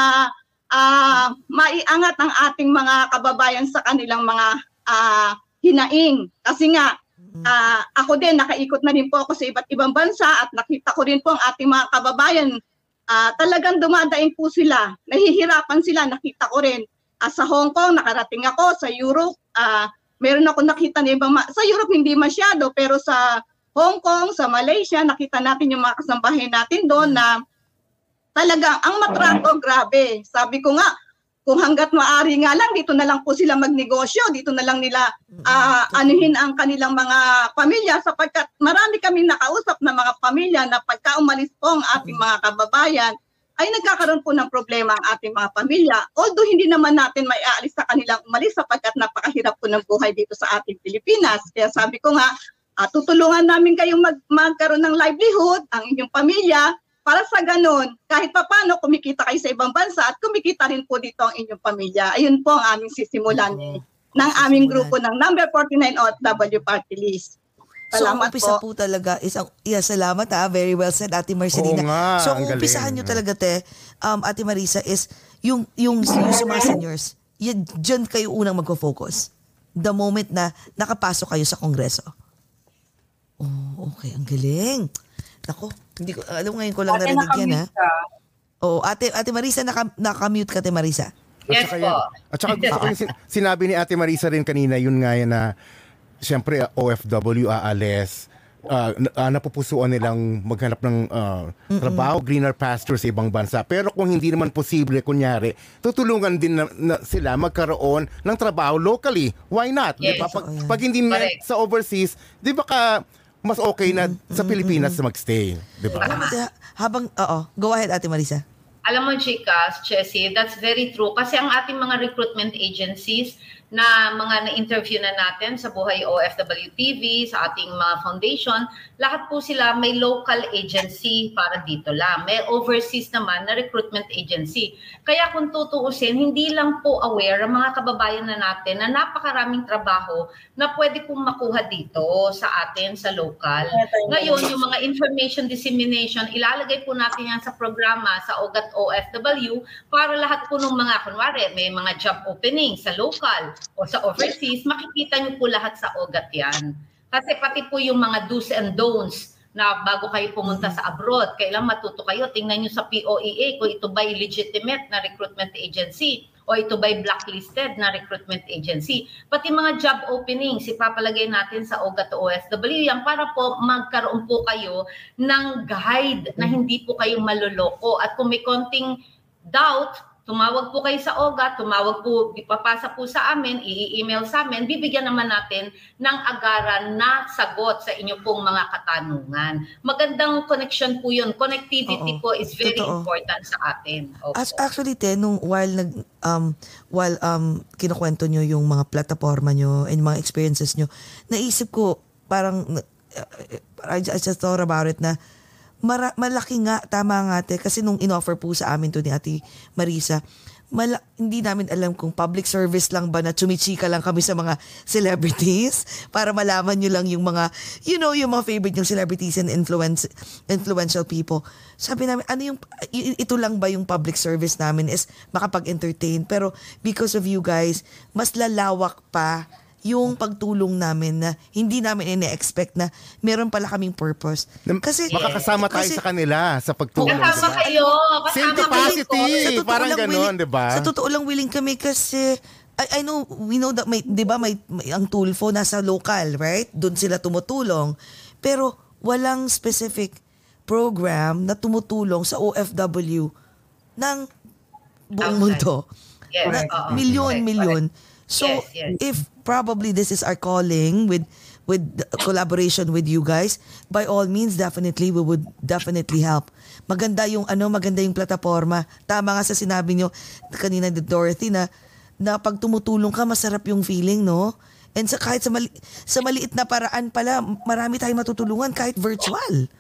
ah, maiangat ang ating mga kababayan sa kanilang mga ah, hinaing. Kasi nga, ah, ako din, nakaikot na rin po ako sa iba't ibang bansa at nakita ko rin po ang ating mga kababayan ah, talagang dumadaing po sila. Nahihirapan sila, nakita ko rin. Ah, sa Hong Kong, nakarating ako. Sa Europe, ah, meron ako nakita na ibang... sa Europe, hindi masyado. Pero sa Hong Kong, sa Malaysia, nakita natin yung mga kasambahay natin doon na talagang ang matrato, grabe. Sabi ko nga, kung hanggat maari nga lang, dito na lang po sila magnegosyo, dito na lang nila ah, anuhin ang kanilang mga pamilya sapagkat marami kaming nakausap na mga pamilya na pagka umalis po ang ating mga kababayan, ay nagkakaroon po ng problema ang ating mga pamilya. Although hindi naman natin may aalis sa kanilang umalis sapagkat napakahirap po ng buhay dito sa ating Pilipinas. Kaya sabi ko nga, ah, tutulungan namin kayong mag- magkaroon ng livelihood, ang inyong pamilya, para sa ganun, kahit papano kumikita kayo sa ibang bansa at kumikita rin po dito ang inyong pamilya. Ayun po ang aming sisimulan eh, ng aming grupo ng number 49 OFW Party List. So, ang Salamat umpisa po. po. talaga is, ang, yeah, salamat ha, very well said, Ate Marcelina. Oo nga, so, ang umpisahan nyo talaga, te, um, Ate Marisa, is yung, yung, yung sa mga seniors, yan, dyan kayo unang magfo-focus. The moment na nakapasok kayo sa kongreso. Oh, okay, ang galing. Nako, hindi ko, alam ngayon ko lang Ate, narinig yan ha. ka. Oo, Ate, Ate Marisa, naka, naka-mute ka, Ate Marisa. Yes saka po. yan- At saka gusto ko yung sinabi ni Ate Marisa rin kanina, yun nga yan na siyempre uh, OFW aalis. Uh, uh, napupusuan nilang maghanap ng uh, trabaho, greener pasture sa ibang bansa. Pero kung hindi naman posible, kunyari, tutulungan din na, na sila magkaroon ng trabaho locally. Why not? Yes. ba? Pag, yan. pag hindi na Correct. sa overseas, di ba ka mas okay na sa Pilipinas na magstay? Di ba? Alam mo, te, habang, oo, go ahead, Ate Marisa. Alam mo, Chicas, Chessy, that's very true. Kasi ang ating mga recruitment agencies na mga na-interview na natin sa Buhay OFW TV, sa ating mga foundation, lahat po sila may local agency para dito lang. May overseas naman na recruitment agency. Kaya kung tutuusin, hindi lang po aware ang mga kababayan na natin na napakaraming trabaho na pwede pong makuha dito sa atin, sa local. Ngayon, yung mga information dissemination, ilalagay po natin yan sa programa sa OGAT OFW para lahat po ng mga, kunwari, may mga job opening sa local o sa overseas, makikita niyo po lahat sa OGAT yan. Kasi pati po yung mga do's and don'ts na bago kayo pumunta sa abroad, kailan matuto kayo, tingnan nyo sa POEA kung ito ba'y legitimate na recruitment agency o ito ba'y blacklisted na recruitment agency. Pati mga job openings, ipapalagay natin sa OGAT OFW yan para po magkaroon po kayo ng guide na hindi po kayo maloloko. At kung may konting doubt, tumawag po kayo sa OGA, tumawag po, ipapasa po sa amin, i-email sa amin, bibigyan naman natin ng agaran na sagot sa inyo pong mga katanungan. Magandang connection po yun. Connectivity Oo. po is very Totoo. important sa atin. Opo. As actually te nung while nag um while um kinukwento nyo yung mga plataforma nyo and mga experiences nyo, naisip ko parang uh, I, ju- I just thought about it na mara- malaki nga tama nga te kasi nung inoffer po sa amin to ni Ate Marisa mala- hindi namin alam kung public service lang ba na chumichika lang kami sa mga celebrities para malaman nyo lang yung mga, you know, yung mga favorite yung celebrities and influence, influential people. Sabi namin, ano yung, ito lang ba yung public service namin is makapag-entertain. Pero because of you guys, mas lalawak pa yung pagtulong namin na hindi namin ine-expect na meron pala kaming purpose. Kasi, Makakasama tayo kasi- sa kanila sa pagtulong. Kasama diba? kayo. Same Kasama capacity. kayo. Sa totoo Parang willing- di ba? Sa totoo lang willing kami kasi I, I know, we know that may, di ba, may, may- ang Tulfo nasa local, right? Doon sila tumutulong. Pero walang specific program na tumutulong sa OFW ng buong mundo. Yes, Na oo. milyon, milyon. So, Yes, yes. if probably this is our calling with with collaboration with you guys, by all means, definitely, we would definitely help. Maganda yung, ano, maganda yung plataforma. Tama nga sa sinabi nyo kanina ni Dorothy na, na pag tumutulong ka, masarap yung feeling, no? And sa, kahit sa, mali, sa maliit na paraan pala, marami tayong matutulungan kahit virtual.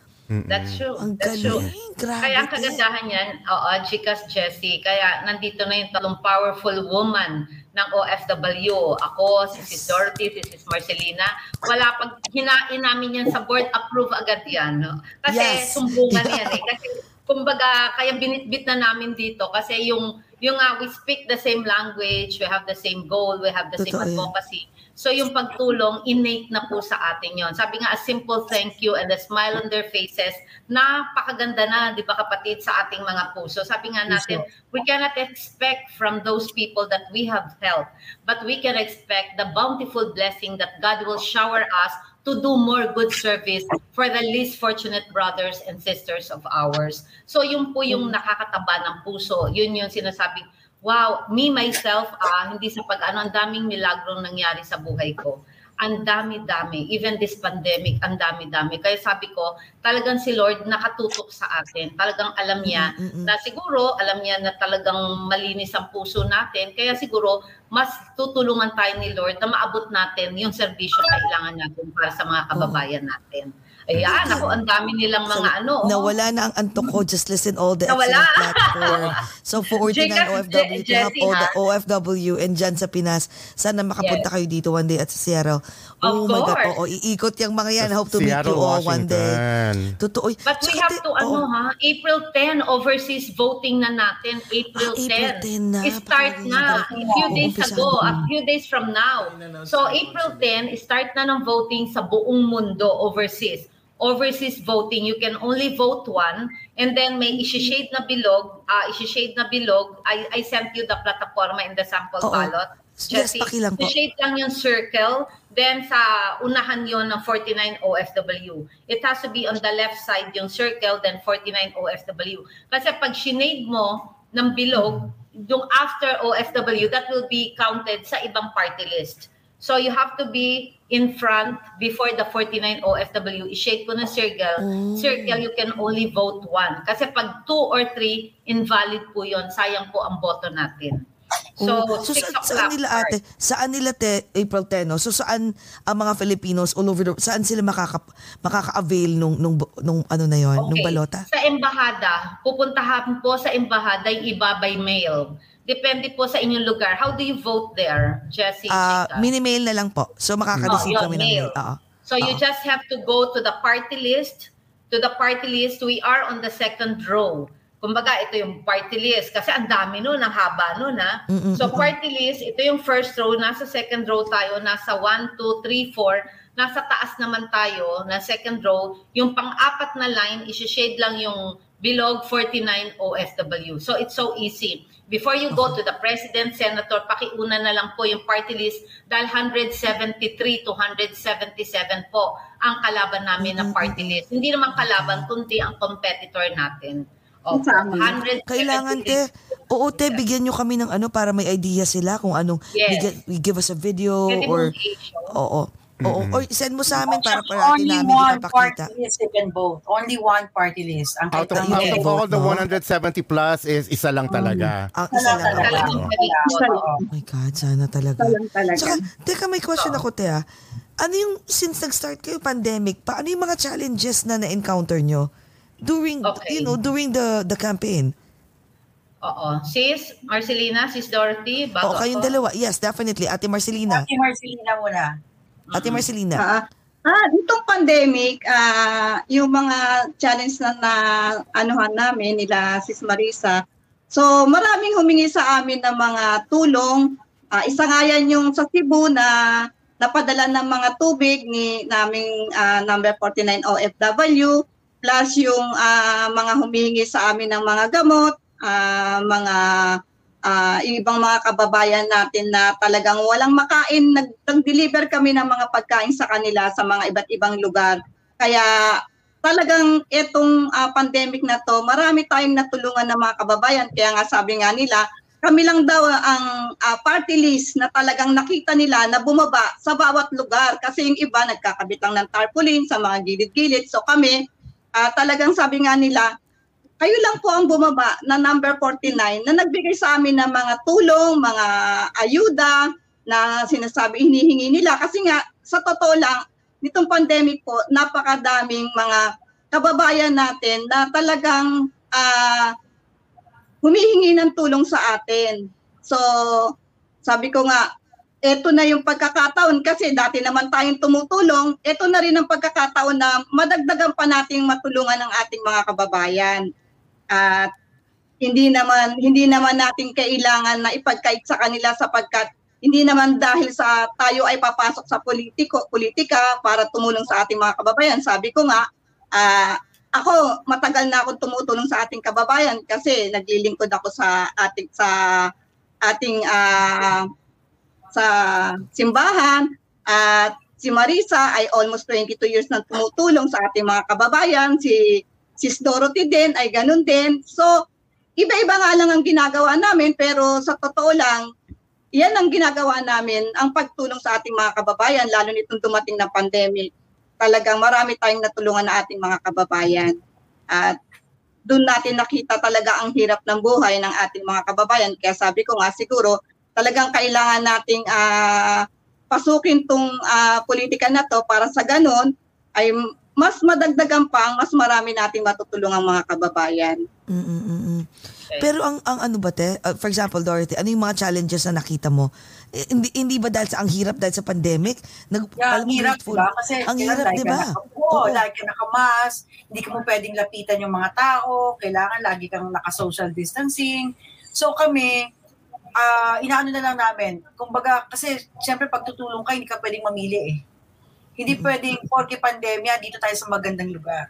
That's true. Ang That's true. Grabe. Kaya ang kagandahan yan, oo, Chicas Jessie, kaya nandito na yung talong powerful woman ng OFW. Ako, si Sis Dorothy, si Sis Marcelina. Wala pag hinain namin yan sa board, approve agad yan. No? Kasi Yes. sumbungan yan eh. Kasi kumbaga, kaya binitbit na namin dito kasi yung yung nga, we speak the same language, we have the same goal, we have the same Totoo yan. So yung pagtulong, innate na po sa atin yon. Sabi nga, a simple thank you and a smile on their faces, napakaganda na, di ba kapatid, sa ating mga puso. Sabi nga natin, we cannot expect from those people that we have helped, but we can expect the bountiful blessing that God will shower us to do more good service for the least fortunate brothers and sisters of ours. So yun po yung nakakataba ng puso. Yun yung sinasabing, wow, me myself, ah, hindi sa pag-ano, ang daming milagrong nangyari sa buhay ko. Ang dami-dami. Even this pandemic, ang dami-dami. Kaya sabi ko, talagang si Lord nakatutok sa atin. Talagang alam niya na siguro, alam niya na talagang malinis ang puso natin. Kaya siguro, mas tutulungan tayo ni Lord na maabot natin yung serbisyo na kailangan natin para sa mga kababayan natin. Ayan, ako, ang dami nilang mga ano. oh. Nawala na ang antok ko. Just listen all the Nawala. excellent platform. So, for 49 Jeka, OFW to help Jessie, all the? OFW and dyan sa Pinas, sana makapunta Yes. kayo dito one day at sa Seattle. Of oh my God. course. Oo, iikot yung mga yan. I hope to meet Seattle, you all one day. Washington. Totoo. But we Tsaka have to, ano oh. ha, April 10, overseas voting na natin. April Ah, April 10 na. Start na. A few days ago, na. a few days from now. So April 10, start na ng voting sa buong mundo overseas. Overseas voting, you can only vote one and then may isi-shade na bilog, uh, isi-shade na bilog. I, I sent you the plataforma in the sample Oo. ballot. Yes, pakilang po. I-shade lang yung circle, then sa unahan yon ng 49 OFW. It has to be on the left side yung circle, then 49 OFW. Kasi pag sinade mo ng bilog, yung after OFW, that will be counted sa ibang party list. So you have to be in front before the 49 OFW. I-shade ko ng circle. Oh. Circle, you can only vote one. Kasi pag two or three, invalid po yon Sayang po ang boto natin. So, Oh, so six sa, o'clock saan nila ate, saan nila te, April 10, no? So saan ang mga Filipinos all over the saan sila makaka, makaka-avail nung, nung, nung ano na yon, nung balota? Sa embahada, pupuntahan po sa embahada yung iba by mail. Depende po sa inyong lugar. How do you vote there, Jessie? Ah, Chika? mini-mail na lang po. So makaka-receive Oh, kami ng mail. Oo. So you Oo. just have to go to the party list. To the party list, we are on the second row. Kumbaga, ito yung party list. Kasi ang dami nun, ang haba nun, ha? Mm-mm, so party list, ito yung first row. Nasa second row tayo. Nasa 1, 2, 3, 4. Nasa taas naman tayo, na second row. Yung pang-apat na line, isi-shade lang yung bilog 49 OFW. So it's so easy. Before you go to the president, senator, pakiuna na lang po yung party list dahil 173 to 177 po ang kalaban namin na party list. Hindi naman kalaban, kundi ang competitor natin. 173. Kailangan te, oo te, bigyan nyo kami ng ano para may idea sila kung anong, Yes. bigyan, give us a video Pwede or, mong i-show. Oo, oo, or send mo sa amin para parati only namin one ipapakita. party list you can vote. Only one party list. Ang Out of, out of all the no? 170 plus is isa lang talaga. Ang isa lang. Oo. malikot. Oh my God, sana talaga. Tsaka, teka, may question ako, te ah. Ano yung, since nag-start kayo pandemic, paano yung mga challenges na na-encounter nyo during, you know, during the the campaign? Oo. Sis, Marcelina, Sis Dorothy, bago O, kayong ako. dalawa. Yes, definitely. Ate Marcelina. Ate Marcelina muna. Ate Marcelina. Ah, ah, itong pandemic, ah, yung mga challenge na, na anuhan namin nila Sis Marisa. So, maraming humingi sa amin ng mga tulong. Ah, isa nga yan yung sa Cebu na napadala ng mga tubig ni naming ah, number 49 OFW plus yung ah, mga humingi sa amin ng mga gamot, ah, mga ah, yung ibang mga kababayan natin na talagang walang makain, nag- nag-deliver kami ng mga pagkain sa kanila sa mga iba't ibang lugar. Kaya talagang itong ah, pandemic na to, marami tayong natulungan ng mga kababayan. Kaya nga sabi nga nila, kami lang daw ang ah, party list na talagang nakita nila na bumaba sa bawat lugar. Kasi yung iba nagkakabit lang ng tarpaulin sa mga gilid-gilid. So kami, ah, talagang sabi nga nila, kayo lang po ang bumaba na number 49 na nagbigay sa amin ng mga tulong, mga ayuda na sinasabi hinihingi nila. Kasi nga, sa totoo lang, nitong pandemic po, napakadaming mga kababayan natin na talagang ah, humihingi ng tulong sa atin. So, sabi ko nga, eto na yung pagkakataon kasi dati naman tayong tumutulong, eto na rin ang pagkakataon na madagdagan pa nating matulungan ng ating mga kababayan. At hindi naman hindi naman natin kailangan na ipagkait sa kanila sapagkat hindi naman dahil sa tayo ay papasok sa politiko, politika para tumulong sa ating mga kababayan. Sabi ko nga, ah, ako matagal na akong tumutulong sa ating kababayan kasi naglilingkod ako sa ating sa ating ah, sa simbahan at si Marisa ay almost 22 years na tumutulong sa ating mga kababayan. Si Sis Dorothy din ay ganun din. So, iba-iba nga lang ang ginagawa namin pero sa totoo lang, yan ang ginagawa namin, ang pagtulong sa ating mga kababayan, lalo nitong dumating na pandemic. Talagang marami tayong natulungan na ating mga kababayan. At doon natin nakita talaga ang hirap ng buhay ng ating mga kababayan. Kaya sabi ko nga siguro, talagang kailangan nating ah, pasukin tong ah, politika na to para sa ganun ay mas madagdagan pa, mas marami nating matutulungang mga kababayan. Mm-mm-mm. Pero ang ang ano ba te? Uh, for example, Dorothy, ano yung mga challenges na nakita mo? Eh, hindi hindi ba dahil sa ang hirap dahil sa pandemic? Nag Yeah, ang hirap, grateful. diba? Kasi ang hirap, di ba? Oo. lagi ka nakamas, hindi ka mo pwedeng lapitan yung mga tao, kailangan lagi kang naka-social distancing. So kami, ah inaano na lang namin, kumbaga, kasi siyempre pag tutulong ka, hindi ka pwedeng mamili eh. Hindi pwedeng, porke pandemya, dito tayo sa magandang lugar.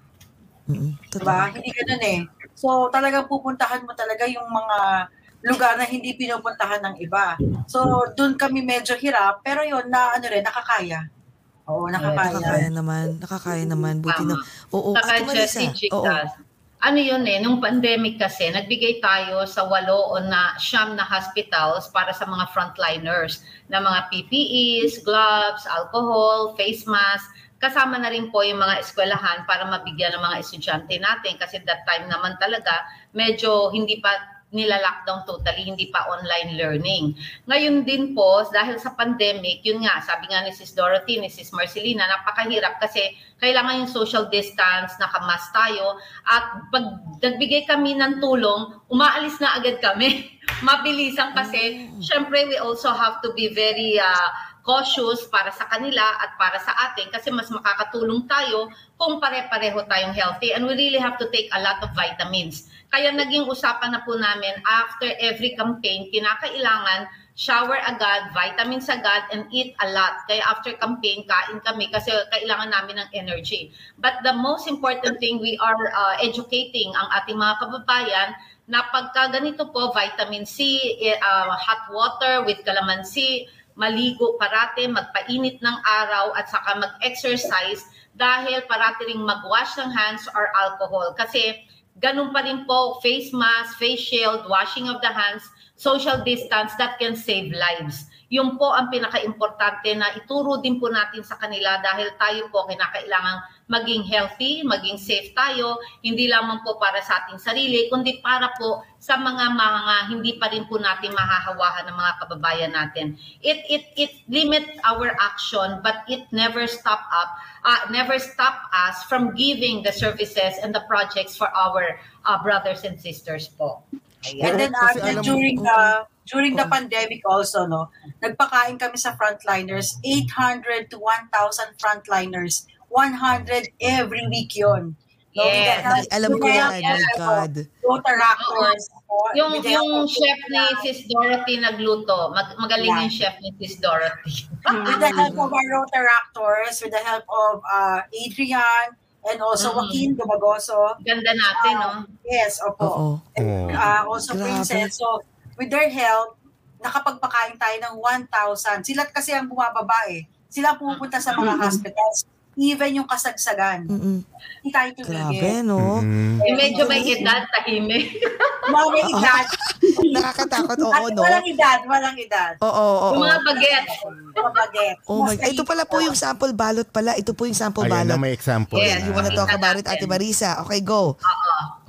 Mm-mm. Diba? Hindi ganun eh. So talagang pupuntahan mo talaga yung mga lugar na hindi pinupuntahan ng iba. So doon kami medyo hirap, pero yun na ano rin, nakakaya. Oo, nakakaya. Nakakaya naman. Nakakaya naman. Buti na. Oo, Saka Marisa. Jessie Oo. Ano yun eh, nung pandemic kasi, nagbigay tayo sa walo o na siyam na hospitals para sa mga frontliners na mga PPEs, gloves, alcohol, face mask, kasama na rin po yung mga eskwelahan para mabigyan ng mga estudyante natin kasi that time naman talaga medyo hindi pa nila lockdown totally, hindi pa online learning. Ngayon din po, dahil sa pandemic, yun nga, sabi nga ni Sis Dorothy, ni Sis Marcelina, napakahirap kasi kailangan yung social distance, nakamas tayo, at pag nagbigay kami ng tulong, umaalis na agad kami. Mabilisan kasi, syempre we also have to be very uh, cautious para sa kanila at para sa atin kasi mas makakatulong tayo kung pare-pareho tayong healthy and we really have to take a lot of vitamins. Kaya naging usapan na po namin after every campaign, kinakailangan shower agad, vitamins agad, and eat a lot. Kaya after campaign, kain kami kasi kailangan namin ng energy. But the most important thing, we are uh, educating ang ating mga kababayan na pagka ganito po, vitamin C, eh, uh, hot water with calamansi, maligo parate, magpainit ng araw at saka mag-exercise dahil parati ring mag-wash ng hands or alcohol. Kasi ganun pa rin po, face mask, face shield, washing of the hands, social distance that can save lives. Yun po ang pinaka-importante na ituro din po natin sa kanila dahil tayo po kinakailangan maging healthy, maging safe tayo, hindi lamang po para sa ating sarili, kundi para po sa mga mga hindi pa rin po natin mahahawahan ng mga kababayan natin. It it it limit our action but it never stop up uh, never stop us from giving the services and the projects for our uh, brothers and sisters po. And then Kasi after, during the during the pandemic also, no, nagpakain kami sa frontliners, 800 to 1,000 frontliners, 100 every week yon. No, with the Yes. help- Alam ko yan. My of God. Rotaractors. oh, Yung with the help yung of chef ni. Sis Dorothy nagluto. Mag- magaling Yeah. yung chef ni Sis Dorothy. with the help of our Rotaractors, with the help of uh, Adrian, and also Mhm. Joaquin Dumagoso. Ganda natin, no? Yes, opo. Oo. uh, also Grabe. Princess. So, with their help, nakapagpakain tayo ng 1,000. Sila kasi ang bumababa eh. Sila ang pumupunta sa mga hospitals. Even yung kasagsagan. Mm-mm. Hindi tayo tumigil. Grabe, no? Mm. Eh, medyo may edad, tahimik. Mga edad. Nakakatakot, oo, no? walang edad, walang edad. Oo, oo, yung oo. mga bagets. Mga baget. Oh my, ito pala po yung sample ballot pala. Ito po yung sample Ayan na ballot. may example. Yes, You wanna na. talk about it, Ate Marisa? Okay, go. Oo.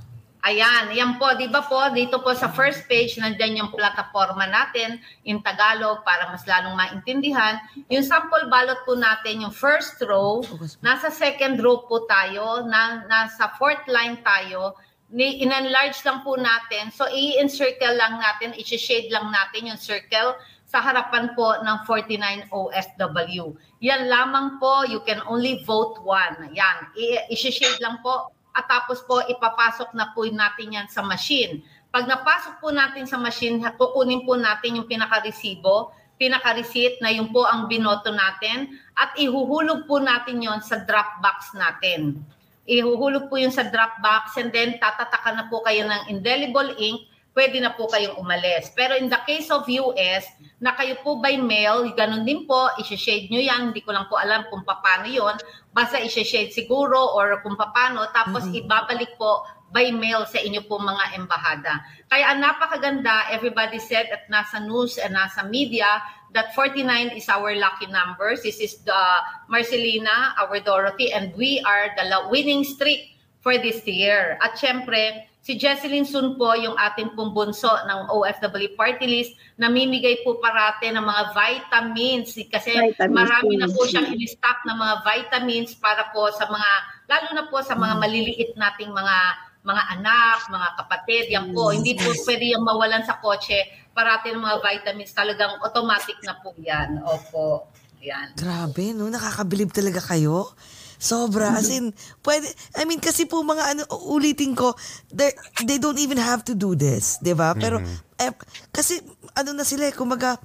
Ayan, yan po, di ba po, dito po sa first page, nandyan yung plataforma natin in Tagalog para mas lalong maintindihan. Yung sample ballot po natin, yung first row, nasa second row po tayo, na, nasa fourth line tayo, in-enlarge lang po natin. So, i-encircle lang natin, i-shade lang natin yung circle sa harapan po ng 49 OFW. Yan lamang po, you can only vote one. Yan, i-shade lang po at tapos po ipapasok na po natin yan sa machine. Pag napasok po natin sa machine, kukunin po natin yung pinaka-resibo, pinaka-receipt na yung po ang binoto natin at ihuhulog po natin yon sa drop box natin. Ihuhulog po yun sa drop box and then tatatakan na po kayo ng indelible ink pwede na po kayong umalis. Pero in the case of US, na kayo po by mail, ganun din po, isi-shade nyo yan, hindi ko lang po alam kung paano yon basta isi-shade siguro or kung paano, tapos ibabalik po by mail sa inyo po mga embahada. Kaya ang napakaganda, everybody said at nasa news and nasa media, that 49 is our lucky numbers. This is the Marcelina, our Dorothy, and we are the winning streak for this year. At syempre, Si Jesselyn Sun po, yung ating pong bunso ng OFW Party List, namimigay po parate ng mga vitamins kasi Vitamins, marami na po siyang in-stock ng mga vitamins para po sa mga, lalo na po sa mga maliliit nating mga mga anak, mga kapatid, yan po. Hindi po pwede yung mawalan sa kotse. Parati ng mga vitamins, talagang automatic na po yan. Opo. Yan. Grabe, no? Nakakabilib talaga kayo. Sobra. As in, pwede, I mean, kasi po mga ano, ulitin ko, they- don't even have to do this, di ba? Pero, eh, kasi, ano na sila, eh, kumaga,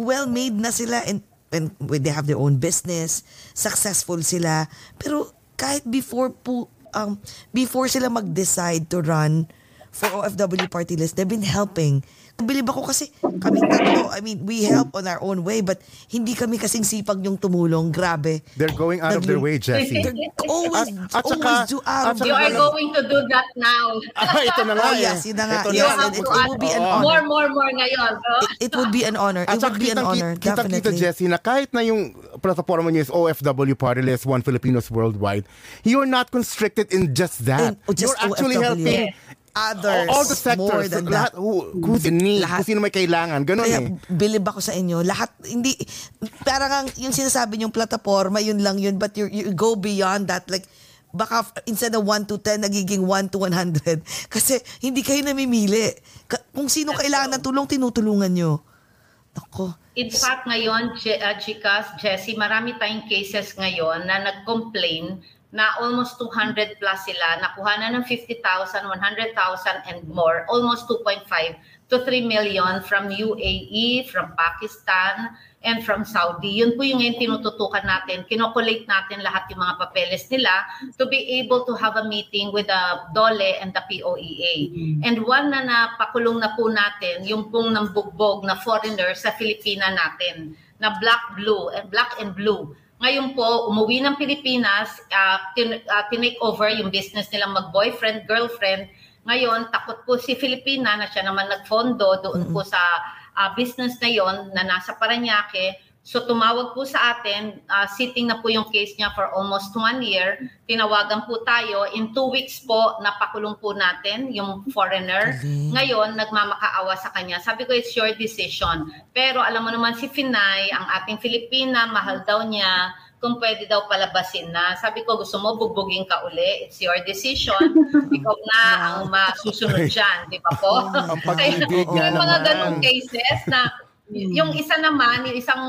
well-made na sila and, and when they have their own business, successful sila. Pero, kahit before po, um, before sila mag-decide to run for OFW party list, they've been helping. Bilib ako kasi kami tatlo, I mean, we help on our own way, but hindi kami kasing sipag yung tumulong. Grabe. They're going out of their way, Jessie. They're always, At- at saka- always do out of at saka You are going to do that now. Ah, ito na nga Oh, eh. yes, yun na nga. Ito Yes, na. and it, it would be an honor. More, more, more ngayon. It, it would be an honor. It At would be an kitang- honor, kitang-kita, definitely. Jessie, na kahit na yung plataforma niyo is OFW Party List, One Filipinos Worldwide, you're not constricted in just that. And- oh, just you're actually OFW. helping Others, all the more sectors, than lahat, that. who, who's in need, Lahat. kung sino may kailangan. Ganun Kaya eh. bilib ako sa inyo. Lahat, hindi, parang ang, yung sinasabi yung plataforma, yun lang yun, but you, you go beyond that. Like, baka instead of 1 to 10, nagiging 1 to 100. Kasi hindi kayo namimili. Kung sino kailangan ng tulong, tinutulungan nyo. Ako. In fact, ngayon, uh, Chicas, Jessie, marami tayong cases ngayon na nag-complain na almost 200 plus sila, nakuha na ng 50,000, 100,000 and more, almost 2.5 to 3 million from UAE, from Pakistan, and from Saudi. Yun po yung ngayon tinututukan natin. Kinokolate natin lahat yung mga papeles nila to be able to have a meeting with the DOLE and the POEA. And one na napakulong na po natin, yung pong nambugbog na foreigner sa Filipina natin, na black, blue, and black and blue. Ngayon po, umuwi ng Pilipinas, uh, tin- uh, tinake over yung business nilang mag-boyfriend, girlfriend. Ngayon, takot po si Filipina na siya naman nagfondo doon po sa uh, business na yon na nasa Paranaque. So tumawag po sa atin, uh, sitting na po yung case niya for almost one year. Tinawagan po tayo. In two weeks po, napakulong po natin yung foreigner. Ngayon, nagmamakaawa sa kanya. Sabi ko, it's your decision. Pero alam mo naman si Finay, ang ating Filipina, mahal daw niya kung pwede daw palabasin na. Sabi ko, gusto mo bugbugin ka uli? It's your decision. Ikaw na ang masusunod dyan. Di ba po? Ang pag-ibig Kaya, yung mga ganong cases na yung isa naman, yung isang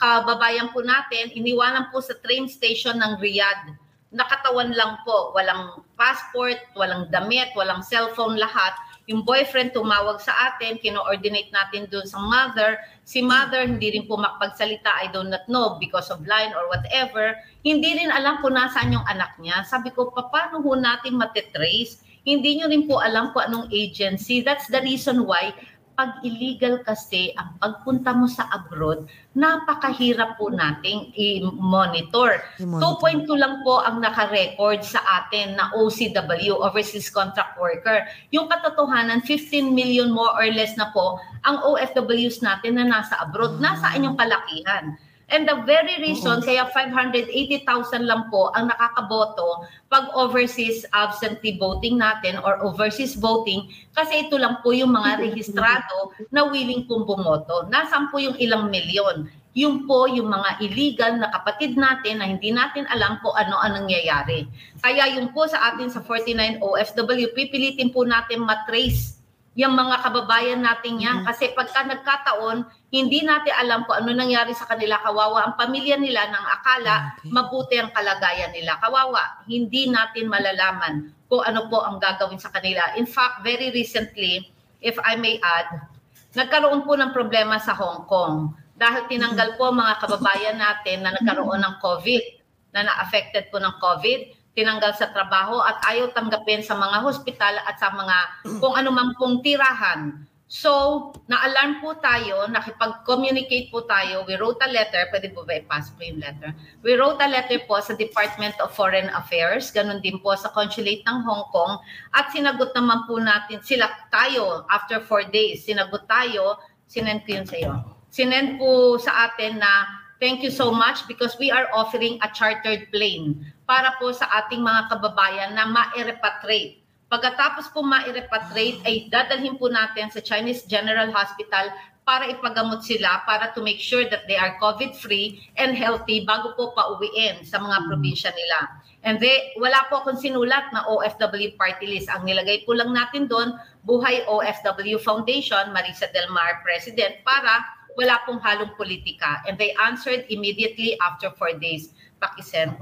kababayan po natin, iniwanan po sa train station ng Riyadh. Nakatawan lang po, walang passport, walang damit, walang cellphone, lahat. Yung boyfriend tumawag sa atin, kino-ordinate natin doon sa mother. Si mother hindi rin po makapagsalita, I do not know, because of line or whatever. Hindi rin alam kung nasaan yung anak niya. Sabi ko, paano ho natin matetrace? Hindi nyo rin po alam kung anong agency. That's the reason why pag illegal kasi ang pagpunta mo sa abroad, napakahirap po nating i-monitor. I-monitor. 2.2 lang po ang naka-record sa atin na OCW, Overseas Contract Worker. Yung katotohanan, 15 million more or less na po ang OFWs natin na nasa abroad. Nasaan yung kalakihan? And the very reason, kaya 580,000 lang po ang nakakaboto pag overseas absentee voting natin or overseas voting kasi ito lang po yung mga rehistrado na willing pong bumoto. Nasaan po yung ilang milyon? Yung po yung mga illegal na kapatid natin na hindi natin alam kung ano ang nangyayari. Kaya yung po sa atin sa 49 OFW, pipilitin po natin matrace yung mga kababayan natin yan. Kasi pagka nagkataon, hindi natin alam kung ano nangyari sa kanila kawawa. Ang pamilya nila nang akala mabuti ang kalagayan nila kawawa. Hindi natin malalaman kung ano po ang gagawin sa kanila. In fact, very recently, if I may add, nagkaroon po ng problema sa Hong Kong dahil tinanggal po mga kababayan natin na nagkaroon ng COVID, na na-affected po ng COVID, tinanggal sa trabaho at ayaw tanggapin sa mga hospital at sa mga kung man pong tirahan. So, na-alarm po tayo, nakipag-communicate po tayo. We wrote a letter, pwede po ba i-pass po yung letter? We wrote a letter po sa Department of Foreign Affairs, ganun din po sa Consulate ng Hong Kong. At sinagot naman po natin, sila tayo, after four days, sinagot tayo, sinend ko yun sa iyo. Sinend po sa atin na Thank you so much because we are offering a chartered plane para po sa ating mga kababayan na ma-repatriate Pagkatapos po ma-repatriate ay dadalhin po natin sa Chinese General Hospital para ipagamot sila para to make sure that they are COVID-free and healthy bago po pauwiin sa mga probinsya nila. And they, wala po akong sinulat na OFW party list. Ang nilagay po lang natin doon, Buhay OFW Foundation, Marisa Del Mar, President, para wala pong halong politika. And they answered immediately after four days. Pakisend.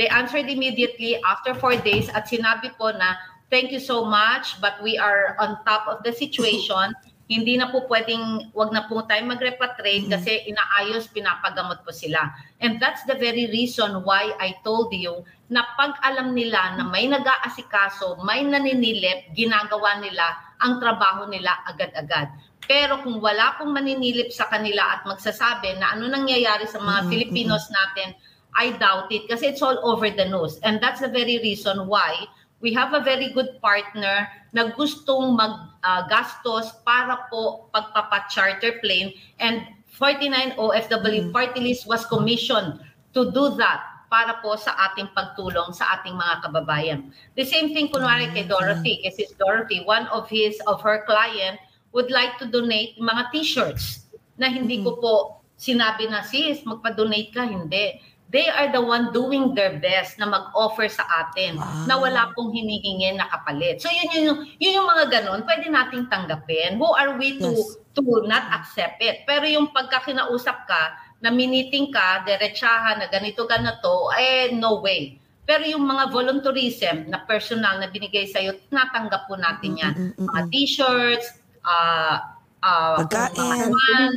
They answered immediately after four days at sinabi po na, thank you so much, but we are on top of the situation hindi na po pwedeng, wag na po tayo mag-repatriate kasi inaayos, pinapagamot po sila. And that's the very reason why I told you na pag alam nila na may nag-aasikaso, may naninilip, ginagawa nila ang trabaho nila agad-agad. Pero kung wala pong maninilip sa kanila at magsasabi na ano nangyayari sa mga Filipinos natin, I doubt it kasi it's all over the news. And that's the very reason why we have a very good partner na gustong maggastos uh, para po pagpapa-charter plane and 49 OFW mm. party list was commissioned to do that para po sa ating pagtulong sa ating mga kababayan. The same thing kunwari kay Dorothy, kasi Dorothy, one of his of her client would like to donate mga t-shirts na hindi ko po sinabi na sis, magpa-donate ka, hindi they are the one doing their best na mag-offer sa atin wow. na wala pong hinihingi na kapalit. So yun yung, yun yung mga ganun, pwede nating tanggapin. Who are we to, yes. to not accept it? Pero yung pagkakinausap ka, na miniting ka, derechahan na ganito ganito, eh no way. Pero yung mga volunteerism na personal na binigay sa iyo, natanggap po natin yan. Mm-mm, mga t-shirts, uh, uh, pagkain, mga yan,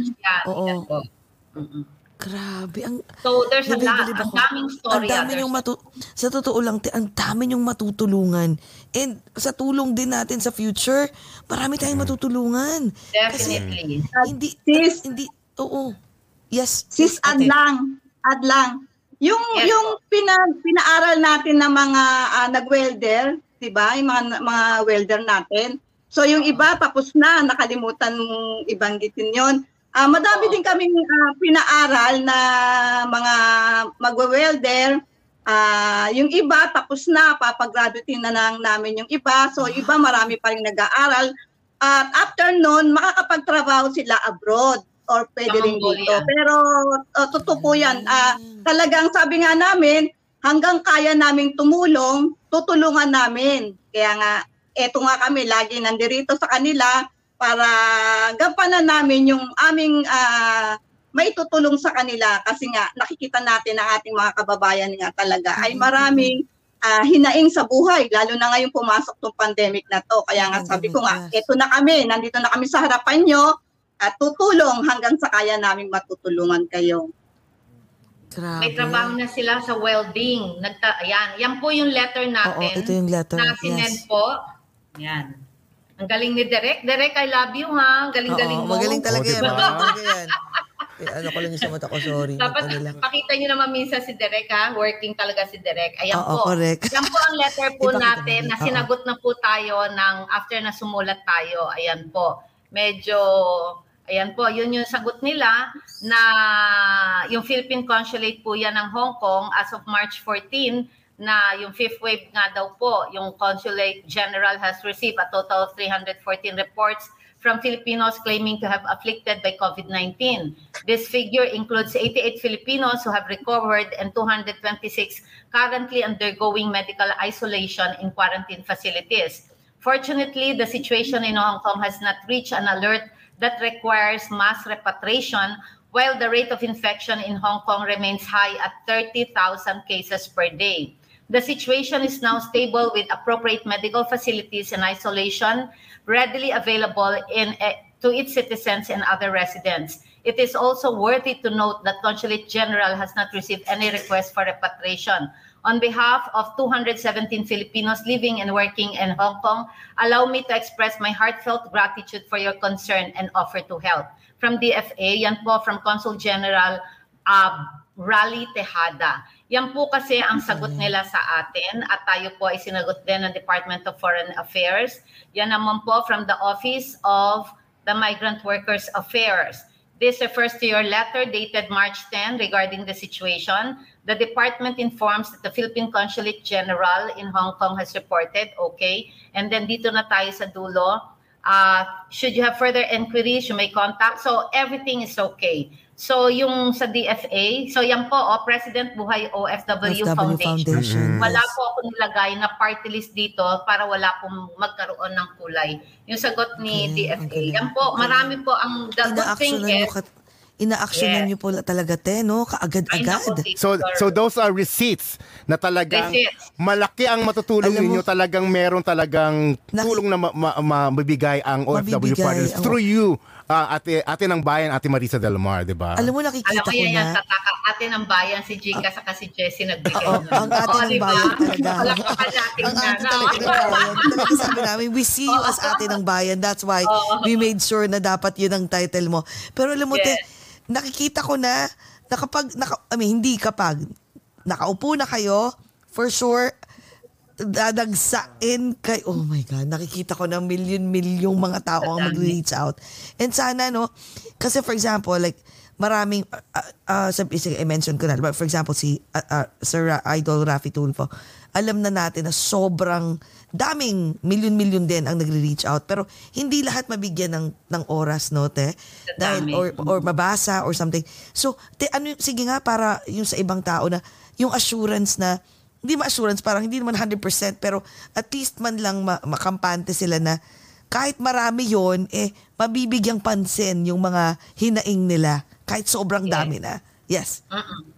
Oo. yan po. Mm-mm. Grabe. Ang, so, there's a lot. Ang daming story. Ang dami yung matu- sa totoo lang, ang dami yung matutulungan. And sa tulong din natin sa future, marami tayong matutulungan. Definitely. Kasi, hindi, sis, hindi, oo. Yes. Sis, add lang. Add lang. Yung, yes. yung pina, pinaaral natin ng mga uh, nag-welder, di ba? Yung mga, mga welder natin. So yung iba tapos na, nakalimutan mong ibanggitin yon Uh, madami din kaming uh, pinaaral na mga magwe-welder. Uh, yung iba tapos na, papagraduate na lang namin yung iba. So iba marami pa rin nag-aaral. At after noon, makakapagtrabaho sila abroad or pwede rin dito. Pero uh, totoo po yan. Uh, talagang sabi nga namin, hanggang kaya naming tumulong, tutulungan namin. Kaya nga, eto nga kami, lagi nandirito sa kanila para gampanan namin yung aming uh, maitutulong sa kanila kasi nga nakikita natin ang ating mga kababayan nga talaga ay mm-hmm. maraming uh, hinaing sa buhay lalo na ngayon pumasok tong pandemic na to kaya nga sabi ko nga ito na kami nandito na kami sa harapan nyo at tutulong hanggang sa kaya naming matutulungan kayo Grabe. May trabaho na sila sa welding. Nagta ayan, yan po yung letter natin. Oo, ito yung letter. Na sinend yes. po. Yan. Ang galing ni Derek. Derek, I love you ha. Galing-galing mo. Magaling talaga yan. Magaling talaga yan. Eh, ano ko lang yung sa mata ko, sorry. Dapat ano pakita nyo naman minsan si Derek ha. Working talaga si Derek. Ayan Oo, po. correct. Yan po ang letter po natin na sinagot na po tayo ng after na sumulat tayo. Ayan po. Medyo Ayan po, yun yung sagot nila na yung Philippine Consulate po yan ng Hong Kong as of March 14 na yung fifth wave nga daw po, yung Consulate General has received a total of 314 reports from Filipinos claiming to have afflicted by COVID-19. This figure includes 88 Filipinos who have recovered and 226 currently undergoing medical isolation in quarantine facilities. Fortunately, the situation in Hong Kong has not reached an alert that requires mass repatriation while the rate of infection in Hong Kong remains high at 30,000 cases per day. The situation is now stable with appropriate medical facilities and isolation readily available in, uh, to its citizens and other residents. It is also worthy to note that Consulate General has not received any request for repatriation. On behalf of 217 Filipinos living and working in Hong Kong, allow me to express my heartfelt gratitude for your concern and offer to help. From DFA, yan po from Consul General uh, Rally Tejada. Yan po kasi ang sagot nila sa atin at tayo po ay sinagot din ng Department of Foreign Affairs. Yan naman po from the Office of the Migrant Workers Affairs. This refers to your letter dated March 10 regarding the situation. The department informs that the Philippine Consulate General in Hong Kong has reported, okay. And then dito na tayo sa dulo. Uh, should you have further inquiries, you may contact. So everything is okay. So yung sa DFA, so yan po, oh, President Buhay OFW, FW Foundation. Foundation, Wala yes. po ako nilagay na party list dito para wala pong magkaroon ng kulay. Yung sagot ni Okay, DFA. okay. Yan po, marami po ang the good thing is, kat- ina-actionan Yes. nyo po talaga, te, no? Kaagad-agad. So so those are receipts na talagang Receipts. malaki ang matutulong Alam mo- ninyo talagang meron talagang tulong na ma- ma- ma- mabibigay ang OFW Mabibigay partners ang- through you uh, ate ate ng bayan ate Marisa Del Mar, 'di ba? Alam mo, alam nakikita mo ko yan, yan, na. tataka, ate ng bayan, si Jika, saka si Jessie nagbigay. Oo, ang ate ng bayan talaga. Ang yan, ate talaga ng bayan. Talaga sabi namin, we see you as ate ng bayan. That's why we made sure na dapat yun ang title mo. Pero alam mo, te, Yes. nakikita ko na, na kapag, naka, I mean, hindi kapag, nakaupo na kayo, for sure, dadagsain kay oh my god nakikita ko na million-milyong mga tao ang mag-reach out. And sana no kasi for example like maraming uh, uh, sabi sige, I mention ko na but for example si uh, uh, Sir Idol Rafi Tulfo alam na natin na sobrang daming million-million din ang nagre-reach out. Pero hindi lahat mabigyan ng ng oras no te? Dahil or or mabasa or something. So te ano sige nga para yung sa ibang tao na yung assurance na hindi ma-assurance, parang hindi naman 100%, pero at least man lang ma- makampante sila na kahit marami yon eh, mabibigyang pansin yung mga hinaing nila, kahit sobrang dami na. Yes. Mm-mm.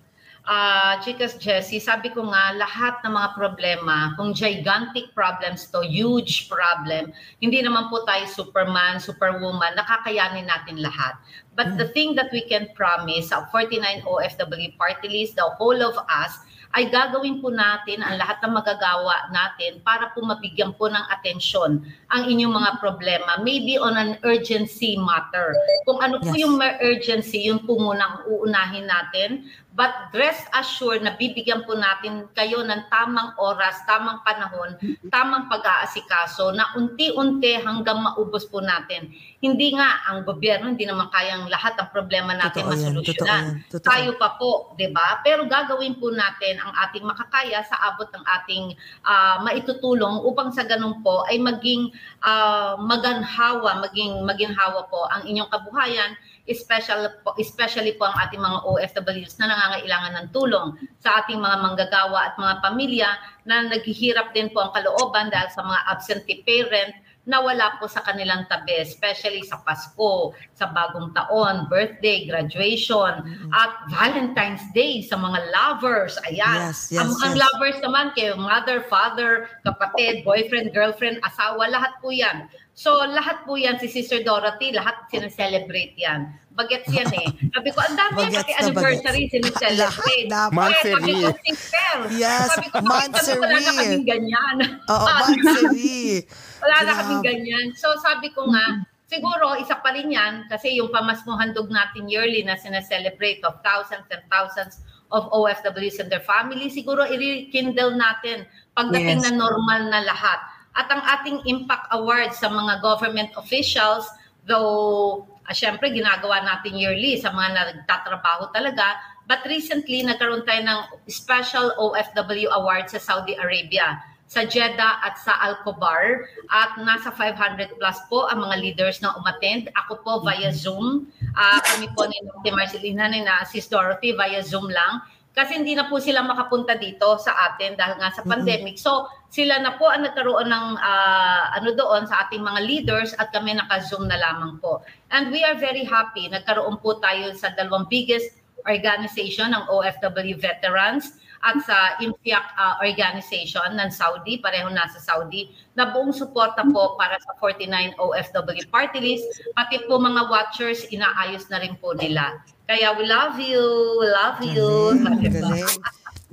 Ah, Chicas Jessie, sabi ko nga, lahat ng mga problema, kung gigantic problems to, huge problem, hindi naman po tayo superman, superwoman, nakakayanin natin lahat. But the thing that we can promise sa 49 OFW party list, the whole of us, ay gagawin po natin ang lahat ng magagawa natin para po mabigyan po ng atensyon ang inyong mga problema. Maybe on an urgency matter. Kung ano po Yes. yung may urgency, yun po muna ang uunahin natin. But rest assured na bibigyan po natin kayo ng tamang oras, tamang panahon, tamang pag-aasikaso na unti-unti hanggang maubos po natin. Hindi nga ang gobyerno, hindi naman kayang lahat ng problema natin Totoo yan, masolusyonan. totoo yan, totoo. Tayo pa po, 'di ba? Pero gagawin po natin ang ating makakaya sa abot ng ating ah, maitutulong upang sa ganun po ay maging ah, maganhawa, maging maginhawa po ang inyong kabuhayan, especially po, especially po ang ating mga OFWs na nangangailangan ng tulong sa ating mga manggagawa at mga pamilya na naghihirap din po ang kalooban dahil sa mga absentee parent na wala po sa kanilang tabi, especially sa Pasko, sa bagong taon, birthday, graduation, at Valentine's Day sa mga lovers. Ayan. Yes, yes, ang, ang yes. lovers naman kay mother, father, kapatid, boyfriend, girlfriend, asawa, lahat po yan. So lahat po yan, si Sister Dorothy, lahat sineselebrate yan. Bagets yan eh. Sabi ko, ang dami yan, pati anniversary sineselebrate. Lahat dapat. Eh, sabi ko, sister. Yes, sabi ko, wala na kaming ganyan? Oo, Mansari. wala na kaming ganyan. So sabi ko nga, siguro isa pa rin yan kasi yung pamasmong handog natin yearly na sineselebrate of thousands and thousands of OFWs and their family, siguro i-rekindle natin pagdating Yes. na normal na lahat. At ang ating Impact Awards sa mga government officials, though uh, syempre ginagawa natin yearly sa mga nagtatrabaho talaga, but recently nagkaroon tayo ng special OFW Award sa Saudi Arabia sa Jeddah at sa Al-Khobar at nasa 500 plus po ang mga leaders na umattend. Ako po via Zoom. Ah, kami po ni Dr. Marcelina ni na Sis Dorothy via Zoom lang. Kasi hindi na po sila makapunta dito sa atin dahil nga sa pandemic. So, sila na po ang nagkaroon ng ah, ano doon sa ating mga leaders at kami naka-Zoom na lamang po. And we are very happy. Nagkaroon po tayo sa dalawang biggest organization ng OFW veterans at sa IMFIAC uh, organization ng Saudi, pareho nasa Saudi, na buong suporta po para sa 49 OFW party list, pati po mga watchers, inaayos na rin po nila. Kaya we love you, we love you. Galing, galing.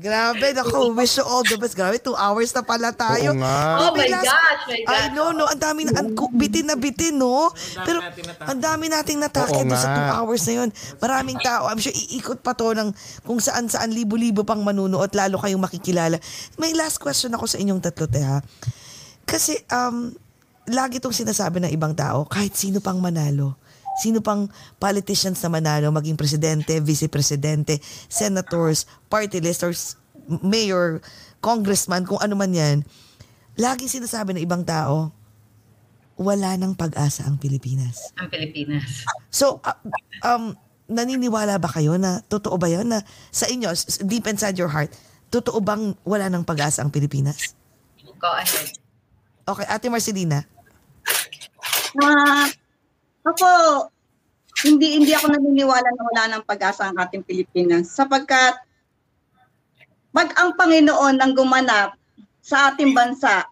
Grabe, naku, wish you all the best. Grabe, two hours na pala tayo. Oo nga. Oh my last- gosh, my gosh. I know, no, ang dami na, ang, bitin na bitin, no? Pero, ang dami nating natakit Oo doon sa two hours na yun. Maraming tao, I'm sure iikot pa to ng kung saan-saan libo-libo pang manunood, lalo kayong makikilala. May last question ako sa inyong tatlo, te, ha? Kasi, um, lagi itong sinasabi ng ibang tao, kahit sino pang manalo, sino pang politicians na manalo, maging presidente, vice-presidente, senators, party listers, mayor, congressman, kung ano man yan, laging sinasabi ng ibang tao, wala nang pag-asa ang Pilipinas. Ang Pilipinas. So, uh, um, naniniwala ba kayo na totoo ba yun na sa inyo, deep inside your heart, totoo bang wala nang pag-asa ang Pilipinas? Go ahead. Okay, Ate Marcelina. Ah, ako, hindi hindi ako naniniwala na wala ng pag-asa ang ating Pilipinas sapagkat pag ang Panginoon ang gumanap sa ating bansa,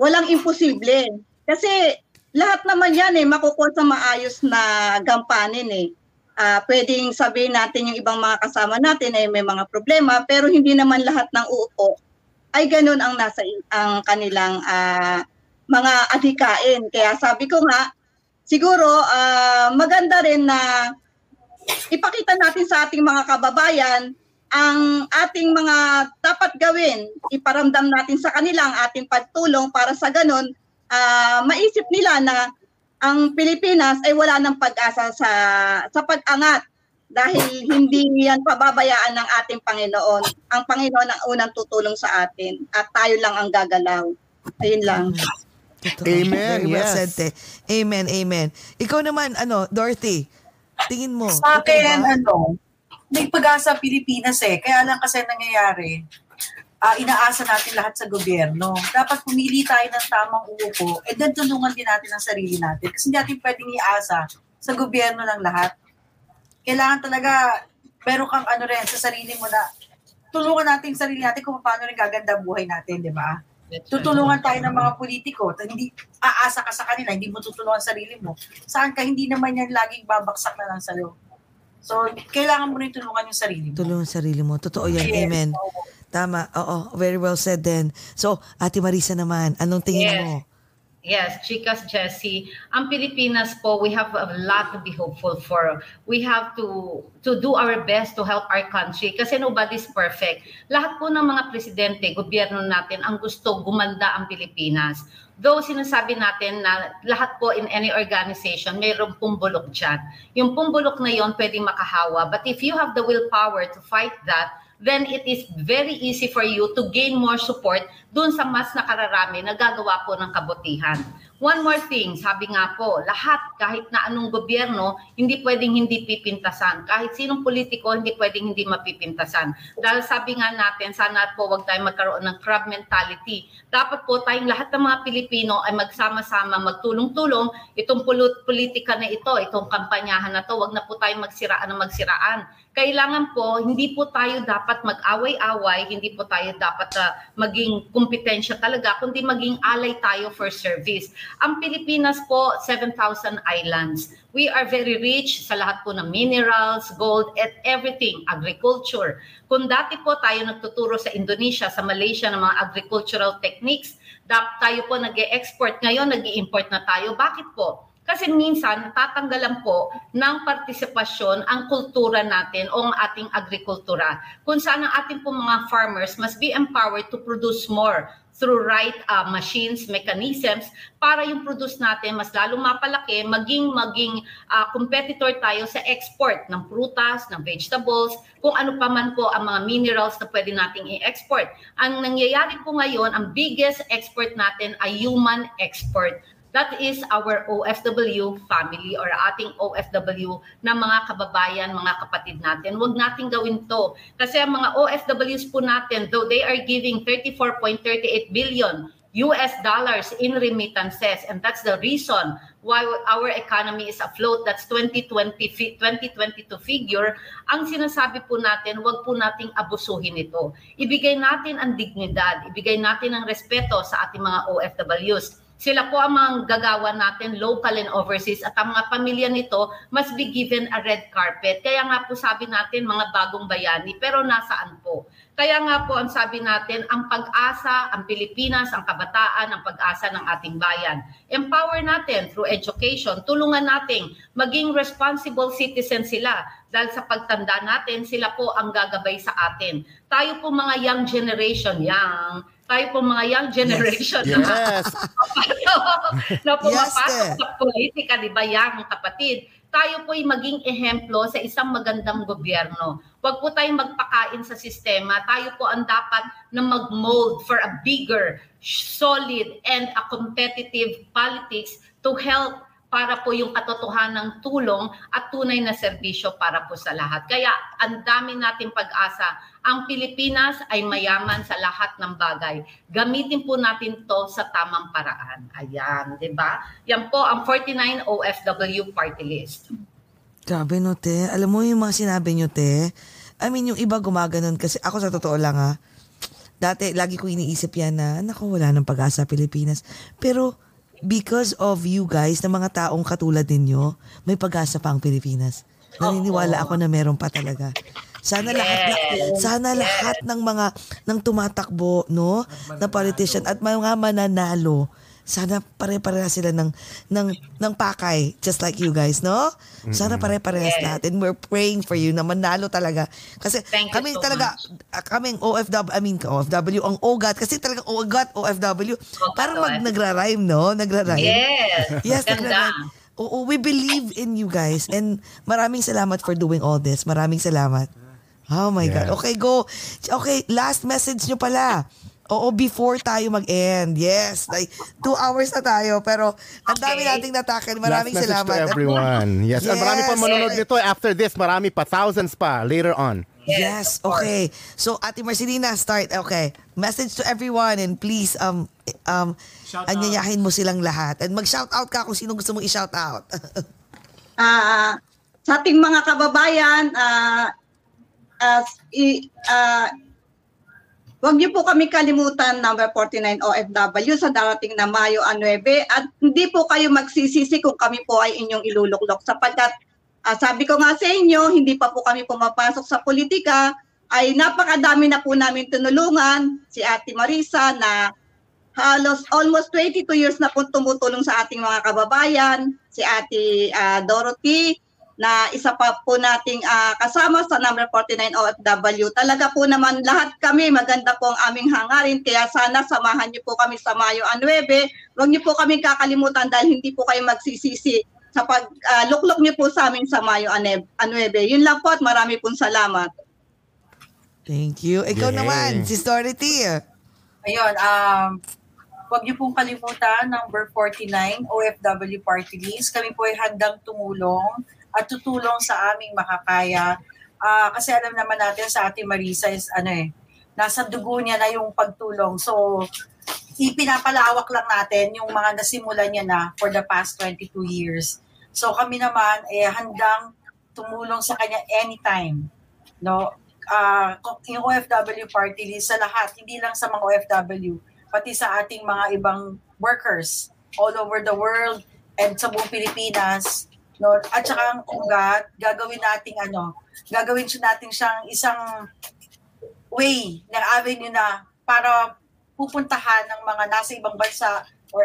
walang imposible. Kasi lahat naman yan eh, makukuha sa maayos na gampanin eh. Ah, pwedeng sabihin natin yung ibang mga kasama natin ay may mga problema, pero hindi naman lahat ng uupo ay ganun ang nasa ang kanilang ah, mga adhikain. Kaya sabi ko nga, siguro ah, maganda rin na ipakita natin sa ating mga kababayan ang ating mga dapat gawin. Iparamdam natin sa kanila ang ating pagtulong para sa ganun, ah, maisip nila na ang Pilipinas ay wala ng pag-asa sa sa pag-angat dahil hindi yan pababayaan ng ating Panginoon. Ang Panginoon ang unang tutulong sa atin at tayo lang ang gagalaw. Ayun lang. Totoo. Amen, Very well yes. said, te. Amen, amen. Ikaw naman, ano, Dorothy, tingin mo. Sa akin, ba? ano, may pag-asa Pilipinas eh. Kaya lang kasi nangyayari, ah, inaasa natin lahat sa gobyerno. Dapat pumili tayo ng tamang uupo and then tulungan din natin ang sarili natin. Kasi hindi natin pwedeng iasa sa gobyerno ng lahat. Kailangan talaga, meron kang ano rin sa sarili mo na tulungan natin yung sarili natin kung paano rin gaganda buhay natin, di ba? Tutulungan tayo ng mga politiko. Hindi aasa ka sa kanila, hindi mo tutulungan sarili mo. Saan ka, hindi naman yan laging babaksak na lang sa'yo. So, kailangan mo rin tulungan yung sarili mo. Tulungan sarili mo. Totoo yan. Yes, Amen. Tama. Oo. Very well said then. So, Ate Marisa naman, anong tingin Yes. mo? Yes, Chicas Jessie. Ang Pilipinas po, we have a lot to be hopeful for. We have to to do our best to help our country kasi nobody's perfect. Lahat po ng mga presidente, gobyerno natin, ang gusto gumanda ang Pilipinas. Though sinasabi natin na lahat po in any organization, mayroong pumbulok dyan. Yung pumbulok na yon pwedeng makahawa. But if you have the willpower to fight that, then it is very easy for you to gain more support dun sa mas nakararami na gagawa po ng kabutihan. One more thing, sabi nga po, lahat kahit na anong gobyerno, hindi pwedeng hindi pipintasan. Kahit sinong politiko, hindi pwedeng hindi mapipintasan. Dahil sabi nga natin, sana po wag tayo magkaroon ng crab mentality. Dapat po tayong lahat ng mga Pilipino ay magsama-sama, magtulong-tulong. Itong politika na ito, itong kampanyahan na to, wag na po tayo magsiraan ng magsiraan. Kailangan po, hindi po tayo dapat mag-away-away, hindi po tayo dapat ah, maging kompetensya talaga, kundi maging alay tayo for service. Ang Pilipinas po, 7,000 islands. We are very rich sa lahat po ng minerals, gold, at everything, agriculture. Kung dati po tayo nagtuturo sa Indonesia, sa Malaysia ng mga agricultural techniques, dapat tayo po nag export ngayon nag import na tayo. Bakit po? Kasi minsan, natatanggalan po ng partisipasyon ang kultura natin o ang ating agrikultura. Kung saan ang ating po mga farmers must be empowered to produce more through right uh, machines, mechanisms, para yung produce natin mas lalo mapalaki, maging maging uh, competitor tayo sa export ng prutas, ng vegetables, kung ano pa man po ang mga minerals na pwede nating i-export. Ang nangyayari po ngayon, ang biggest export natin ay human export. That is our OFW family or ating OFW na mga kababayan, mga kapatid natin. Huwag nating gawin to. Kasi ang mga OFWs po natin, though they are giving 34.38 billion US dollars in remittances and that's the reason why our economy is afloat. That's 2020 fi- 2022 figure. Ang sinasabi po natin, huwag po nating abusuhin ito. Ibigay natin ang dignidad, ibigay natin ang respeto sa ating mga OFWs. Sila po ang mga gagawa natin, local and overseas, at ang mga pamilya nito must be given a red carpet. Kaya nga po sabi natin, mga bagong bayani, pero nasaan po? Kaya nga po ang sabi natin, ang pag-asa, ang Pilipinas, ang kabataan, ang pag-asa ng ating bayan. Empower natin through education, tulungan natin maging responsible citizen sila dahil sa pagtanda natin, sila po ang gagabay sa atin. Tayo po mga young generation, young, tayo po mga young generation Yes. na, Yes. na pumapasok Yes, sa politika, di ba, young kapatid? Tayo po'y maging ehemplo sa isang magandang gobyerno. Huwag po tayong magpakain sa sistema. Tayo po ang dapat na mag-mold for a bigger, solid, and a competitive politics to help para po yung katotohanan ng tulong at tunay na serbisyo para po sa lahat. Kaya ang dami nating pag-asa. Ang Pilipinas ay mayaman sa lahat ng bagay. Gamitin po natin to sa tamang paraan. Ayan, di ba? Yan po ang 49 OFW party list. Grabe no, te. Alam mo yung mga sinabi nyo, te. I mean, yung iba gumaganon kasi ako sa totoo lang ha. Dati, lagi ko iniisip yan na, naku, wala ng pag-asa Pilipinas. Pero, because of you guys, na mga taong katulad ninyo, may pag-asa pa ang Pilipinas. Naniniwala ako na meron pa talaga. Sana lahat na, sana lahat ng mga ng tumatakbo, no, na politician at mga mananalo, sana pare-pareha sila ng ng ng pakay just like you guys, no? Sana pare-parehas Yes. lahat and we're praying for you na manalo talaga. Kasi Thank you kami so talaga ah, kaming OFW, I mean OFW, ang OGAT kasi talagang OGAT, OFW, parang mag nagra-rhyme, no? Nagra-rhyme. Yes. Yes, nagra-rhyme. Oo, we believe in you guys and maraming salamat for doing all this. Maraming salamat. Oh my Yeah. God. Okay, go. Okay, last message nyo pala. Oo, before tayo mag-end. Yes. Like, two hours na tayo. Pero, ang dami Okay. nating natakin. Maraming Last salamat. to everyone. Yes. At marami pa Yes. manonood nito. After this, marami pa. Thousands pa later on. Yes, okay. So, Ate Marcelina, start. Okay. Message to everyone and please, um, um, anyayahin mo silang lahat. And mag-shout out ka kung sino gusto mong i-shout out. Ah, sa ating mga kababayan, ah, as i, ah, Huwag niyo po kami kalimutan, number 49 OFW sa darating na Mayo 9 at hindi po kayo magsisisi kung kami po ay inyong iluluklok. Sapagkat ah, sabi ko nga sa inyo, hindi pa po kami pumapasok sa politika, ay napakadami na po namin tinulungan. Si Ate Marisa na halos almost 22 years na po tumutulong sa ating mga kababayan, si Ate ah, Dorothy, na isa pa po nating ah, kasama sa number 49 OFW. Talaga po naman lahat kami, maganda po ang aming hangarin, kaya sana samahan niyo po kami sa Mayo 9. Huwag niyo po kami kakalimutan dahil hindi po kayo magsisisi sa pag-luklok niyo po sa amin sa Mayo 9. Yun lang po at marami pong salamat. Thank you. Ikaw Yay. naman, si Dorothy. Ayun, um, huwag niyo pong kalimutan, number 49, OFW Party List. Kami po ay handang tumulong at tutulong sa aming makakaya. Ah, kasi alam naman natin sa ating Marisa is ano eh, nasa dugo niya na yung pagtulong. So, ipinapalawak lang natin yung mga nasimulan niya na for the past 22 years. So kami naman eh handang tumulong sa kanya anytime. No? Ah, yung OFW party list sa lahat, hindi lang sa mga OFW, pati sa ating mga ibang workers all over the world and sa buong Pilipinas. No? At saka ang ugat, gagawin nating ano, gagawin siya natin siyang isang way ng avenue na para pupuntahan ng mga nasa ibang bansa or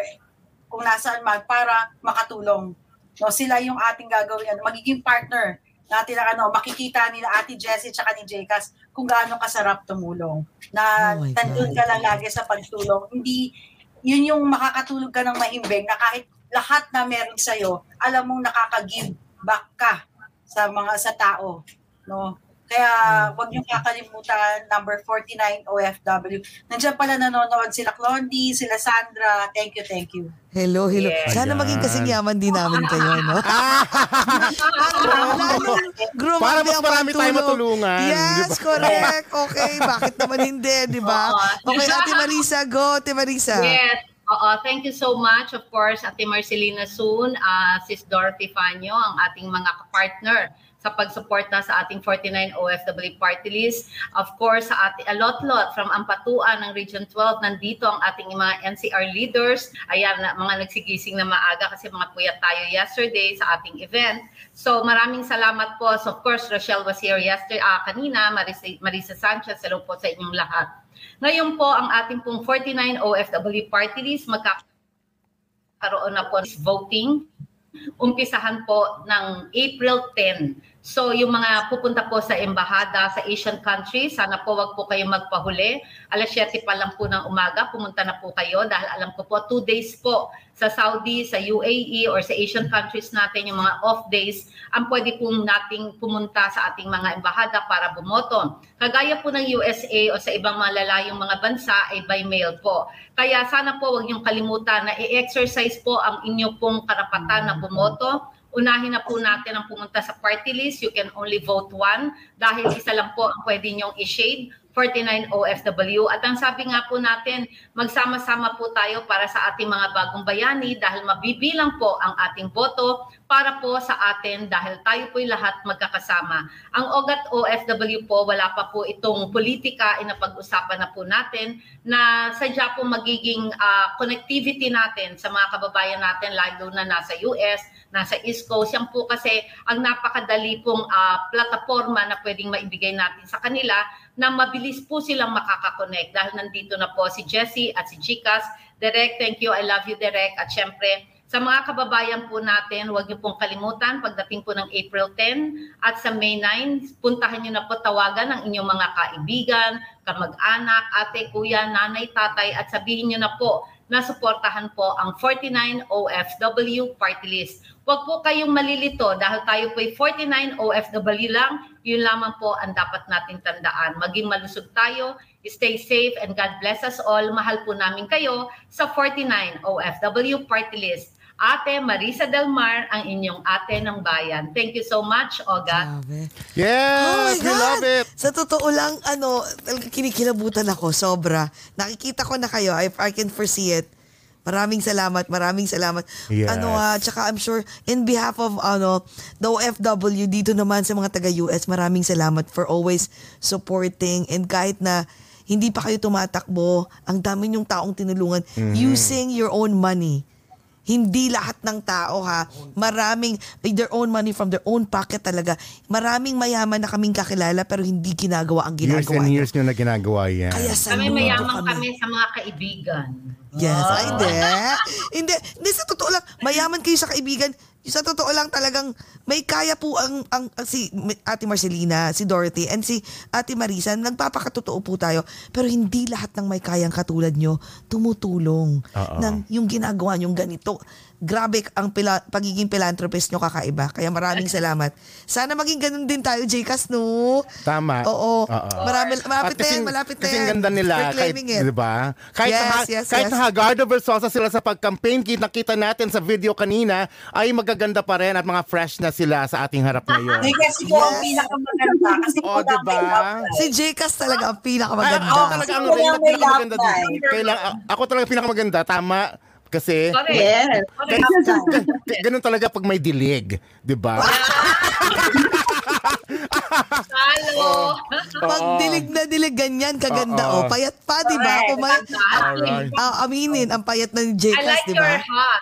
kung nasaan man para makatulong. No, sila yung ating gagawin, ano, magiging partner natin na ano, makikita nila Ate Jessie at ni Jcas kung gaano kasarap tumulong. Na Oh nandun ka lang lagi sa pagtulong. Hindi, yun yung makakatulog ka ng mahimbing na kahit lahat na meron sa'yo, alam mong nakaka-give back ka sa mga sa tao. No? Kaya wag niyo kakalimutan, number 49 OFW. Nandiyan pala nanonood sila Clondi, sila Sandra. Thank you, thank you. Hello, hello. Yes. Sana Ayan. maging kasing yaman din namin kayo, no? Grabe Para mas marami tayong pagtulong. matulungan, Yes, di ba? correct. Okay, bakit naman hindi, di ba? Okay, Ate Marisa, go, Ate Marisa. Yes. Oo, thank you so much. Of course, Ate Marcelina Soon, uh, Sis Dorothy Fanyo, ang ating mga partner sa pagsuporta sa ating 49 OFW party list. Of course, sa ating alot-lot from Ampatuan ng Region 12, nandito ang ating mga NCR leaders. Ayan, mga nagsigising na maaga kasi mga puyat tayo yesterday sa ating event. So maraming salamat po. So of course, Rochelle was here yesterday, uh, kanina, Marisa, Marisa Sanchez, hello po sa inyong lahat. Ngayon po, ang ating pong 49 OFW party list, magkakaroon na po voting umpisahan po ng April 10. So yung mga pupunta po sa embahada sa Asian countries, sana po wag po kayo magpahuli. Alas 7 pa lang po ng umaga, pumunta na po kayo dahil alam ko po 2 days po sa Saudi, sa UAE or sa Asian countries natin yung mga off days ang pwede po nating pumunta sa ating mga embahada para bumoto. Kagaya po ng USA o sa ibang malalayong mga bansa ay by mail po. Kaya sana po wag niyong kalimutan na i-exercise po ang inyo pong karapatan na bumoto unahin na po natin ang pumunta sa party list. You can only vote one dahil isa lang po ang pwede niyong i-shade 49 OFW. At ang sabi nga po natin, magsama-sama po tayo para sa ating mga bagong bayani dahil mabibilang po ang ating boto para po sa atin dahil tayo po'y lahat magkakasama. Ang OGAT OFW po, wala pa po itong politika, inapag-usapan na po natin na sadya po magiging uh, connectivity natin sa mga kababayan natin lalo na nasa US, nasa East Coast. Yan po kasi ang napakadali pong uh, plataforma na pwedeng maibigay natin sa kanila na mabilis po silang makakakonect dahil nandito na po si Jessie at si Chicas. Derek, thank you. I love you, Derek. At syempre, sa mga kababayan po natin, huwag niyo pong kalimutan pagdating po ng April 10 at sa May 9, puntahan niyo na po tawagan ng inyong mga kaibigan, kamag-anak, ate, kuya, nanay, tatay at sabihin niyo na po na suportahan po ang 49 OFW party list. Huwag po kayong malilito dahil tayo po ay 49 OFW lang. Yun lamang po ang dapat nating tandaan. Maging malusog tayo, stay safe, and God bless us all. Mahal po namin kayo sa 49 OFW party list. Ate Marisa Del Mar, ang inyong ate ng bayan. Thank you so much, Oga. Yes, Oh we God! love it. Sa totoo lang, ano, kinikilabutan ako, sobra. Nakikita ko na kayo, I, I can foresee it. Maraming salamat, maraming salamat. Yes. Ano ah, tsaka I'm sure in behalf of ano, the OFW dito naman sa mga taga US, maraming salamat for always supporting and kahit na hindi pa kayo tumatakbo, ang dami yung taong tinulungan Mhm. using your own money. Hindi lahat ng tao ha. Maraming, their own money from their own pocket talaga. Maraming mayaman na kaming kakilala pero hindi ginagawa ang Years ginagawa and niyo. years nyo na ginagawa yan. Kaya sa Kami mayaman kami. kami sa mga kaibigan. Yes, Ah. ay hindi. hindi. Hindi, sa totoo lang, mayaman kayo sa kaibigan. Sa totoo lang talagang may kaya po ang, ang, ang si Ate Marcelina, si Dorothy, and si Ate Marisa. Nagpapakatotoo po tayo. Pero hindi lahat ng may kayang katulad nyo tumutulong. Oo. Ng, yung ginagawa nyong ganito. Grabe ang pila, pagiging philanthropist nyo kakaiba. Kaya maraming salamat. Sana maging ganun din tayo, Jcas, no? Tama. Oo. Oo. Marami, malapit na yan, malapit na yan. ganda nila. Kahit, claiming it. di ba? Kahit, Yes, na, yes, kahit yes. na Hagardo Versosa sila sa pag-campaign, kita-kita natin sa video kanina, ay magaganda pa rin at mga fresh na sila sa ating harap ngayon. Hindi kasi po ang pinakamaganda. Kasi Oh, po di ba? Si Jcas talaga ang Ay, pinakamaganda. ako talaga ang rin na pinakamaganda. Kailang, ako talaga pinakamaganda. Tama. Kasi, Correct. Yes. Correct. g- ganun talaga pag may dilig. Di ba? Halo. Pag dilig na dilig, ganyan kaganda. Oo. Oh, payat pa, di ba? Kung may, Alright. ah, aminin, ang payat ng I Jcas, like di your ba? hat.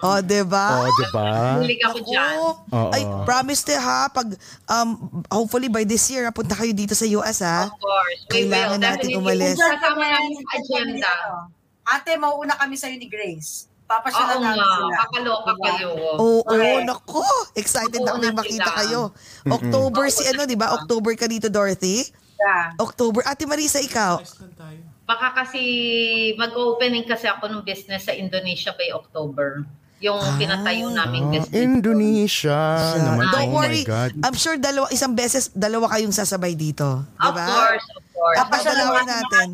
Oh, di ba? Oh, di ba? Hilig ako dyan. Oo. Oo. Ay, promise te ha, pag, um, hopefully by this year, punta kayo dito sa US ha. Of course. We Kailangan will. natin Definitely. umalis. Kasama namin sa agenda. Ate, mauuna kami sa'yo ni Grace. Oo Papasyalan nga. namin sila. Kakaloka kayo. Oo, Okay. nako. Excited na Oo, kami makita sila. kayo. October si ano, di ba? October ka dito, Dorothy? Yeah. October. Ate Marisa, ikaw? Baka kasi mag-opening kasi ako ng business sa Indonesia by October. Yung pinatayo naming Ah, business. Indonesia naman. Don't oh worry. my God. I'm sure dalawa, isang beses, dalawa kayong sasabay dito. Di Of ba? course, of course. At dadalawin natin.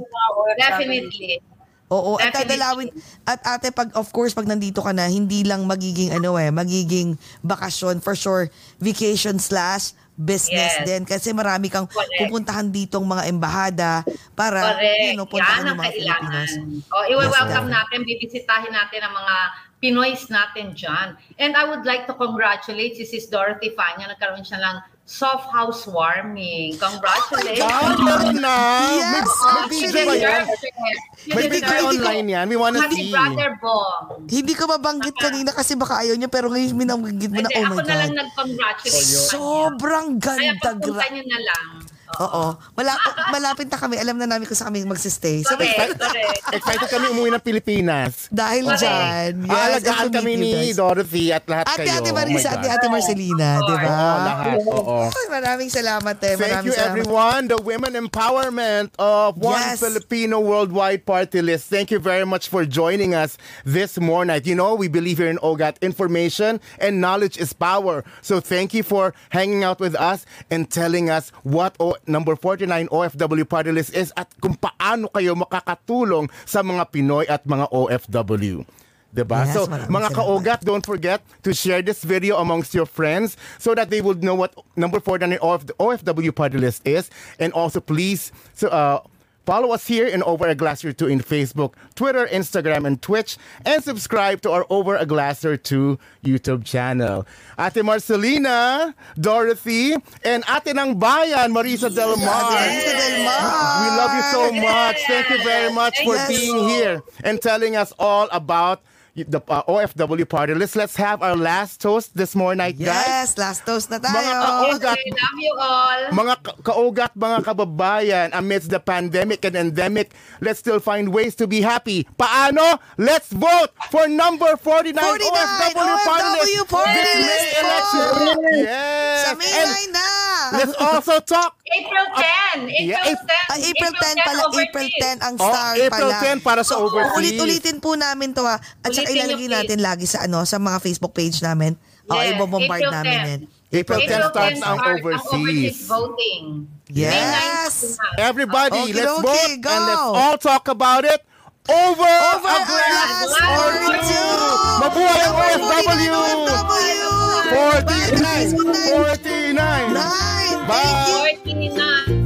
Definitely. Oo, at dadalawin. At ate, pag, of course, pag nandito ka na, hindi lang magiging, ano eh, magiging bakasyon, for sure, vacation slash business Yes. din kasi marami kang Correct. pupuntahan ditong mga embahada para Correct. you know, puntahan Yan ng ang mga kailangan. Filipinos. O, i-welcome Yes, natin, bibisitahin natin ang mga Pinoys natin dyan. And I would like to congratulate si Sis Dorothy Fanya. Nagkaroon siya ng soft housewarming. Congratulations. Ah, meron na. Yes. Video ba yan? May it. online yan. We wanna Happy see. brother Bong. Hindi ko mabanggit kanina kasi baka ayaw niya pero ngayon minanggit mo na Hindi, oh my ako na lang God. nag-congratulate. Sobrang Kaya ganda. pagpunta Gra- niyo na lang. Oo. Malapit, malapit na kami. Alam na namin kung saan kami magsistay. So, Correct, correct. Excited kami umuwi ng Pilipinas. dahil Correct. dyan. Yes, Aalagaan to kami ni guys. Dorothy at lahat Ate, kayo. Ate Oh my Marisa, God. Ate, Ate Marcelina, di ba? Oo, lahat. Oo. Ay, maraming salamat eh. Thank Maraming you salamat. everyone, the women empowerment of One Yes. Filipino Worldwide Party List. Thank you very much for joining us this morning. You know, we believe here in OGAT, information and knowledge is power. So thank you for hanging out with us and telling us what o- number 49 OFW Party List is at kung paano kayo makakatulong sa mga Pinoy at mga OFW. Diba? Yes, so, mga kaogat, don't forget to share this video amongst your friends so that they would know what number 49 of the OFW party list is. And also, please so, uh, follow us here in Over a Glasser 2 in Facebook, Twitter, Instagram, and Twitch. And subscribe to our Over a Glasser 2 YouTube channel. Ate Marcelina, Dorothy, and Ate ng Bayan, Marisa Del Mar. Marisa Del Mar. We love you so much. Thank you very much for being here and telling us all about the uh, OFW party. Let's let's have our last toast this morning, guys. Yes, last toast na tayo. Mga kaogat, Okay, love you all. mga ka- kaugat, mga kababayan, amidst the pandemic and endemic, let's still find ways to be happy. Paano? Let's vote for number 49, 49 OFW party OFW list party this May election. Yes. Sa May And 9 na. let's also talk April 10. April Yeah, 10. Ah, April 10 pala. April 10 ang Oh, star April pala. 10 para sa overseas. Ulit-ulitin po namin to ha. At saka ilalagay natin lagi sa ano sa mga Facebook page namin. Oh, yes. Oh, ibobombard namin yan. April 10 starts ang overseas. overseas voting. Yes! Everybody, okay, let's okay, vote go. and let's all talk about it over, over a glass, or two! Mabuhay ang OFW! OFW! 49! 49! Bye! 49!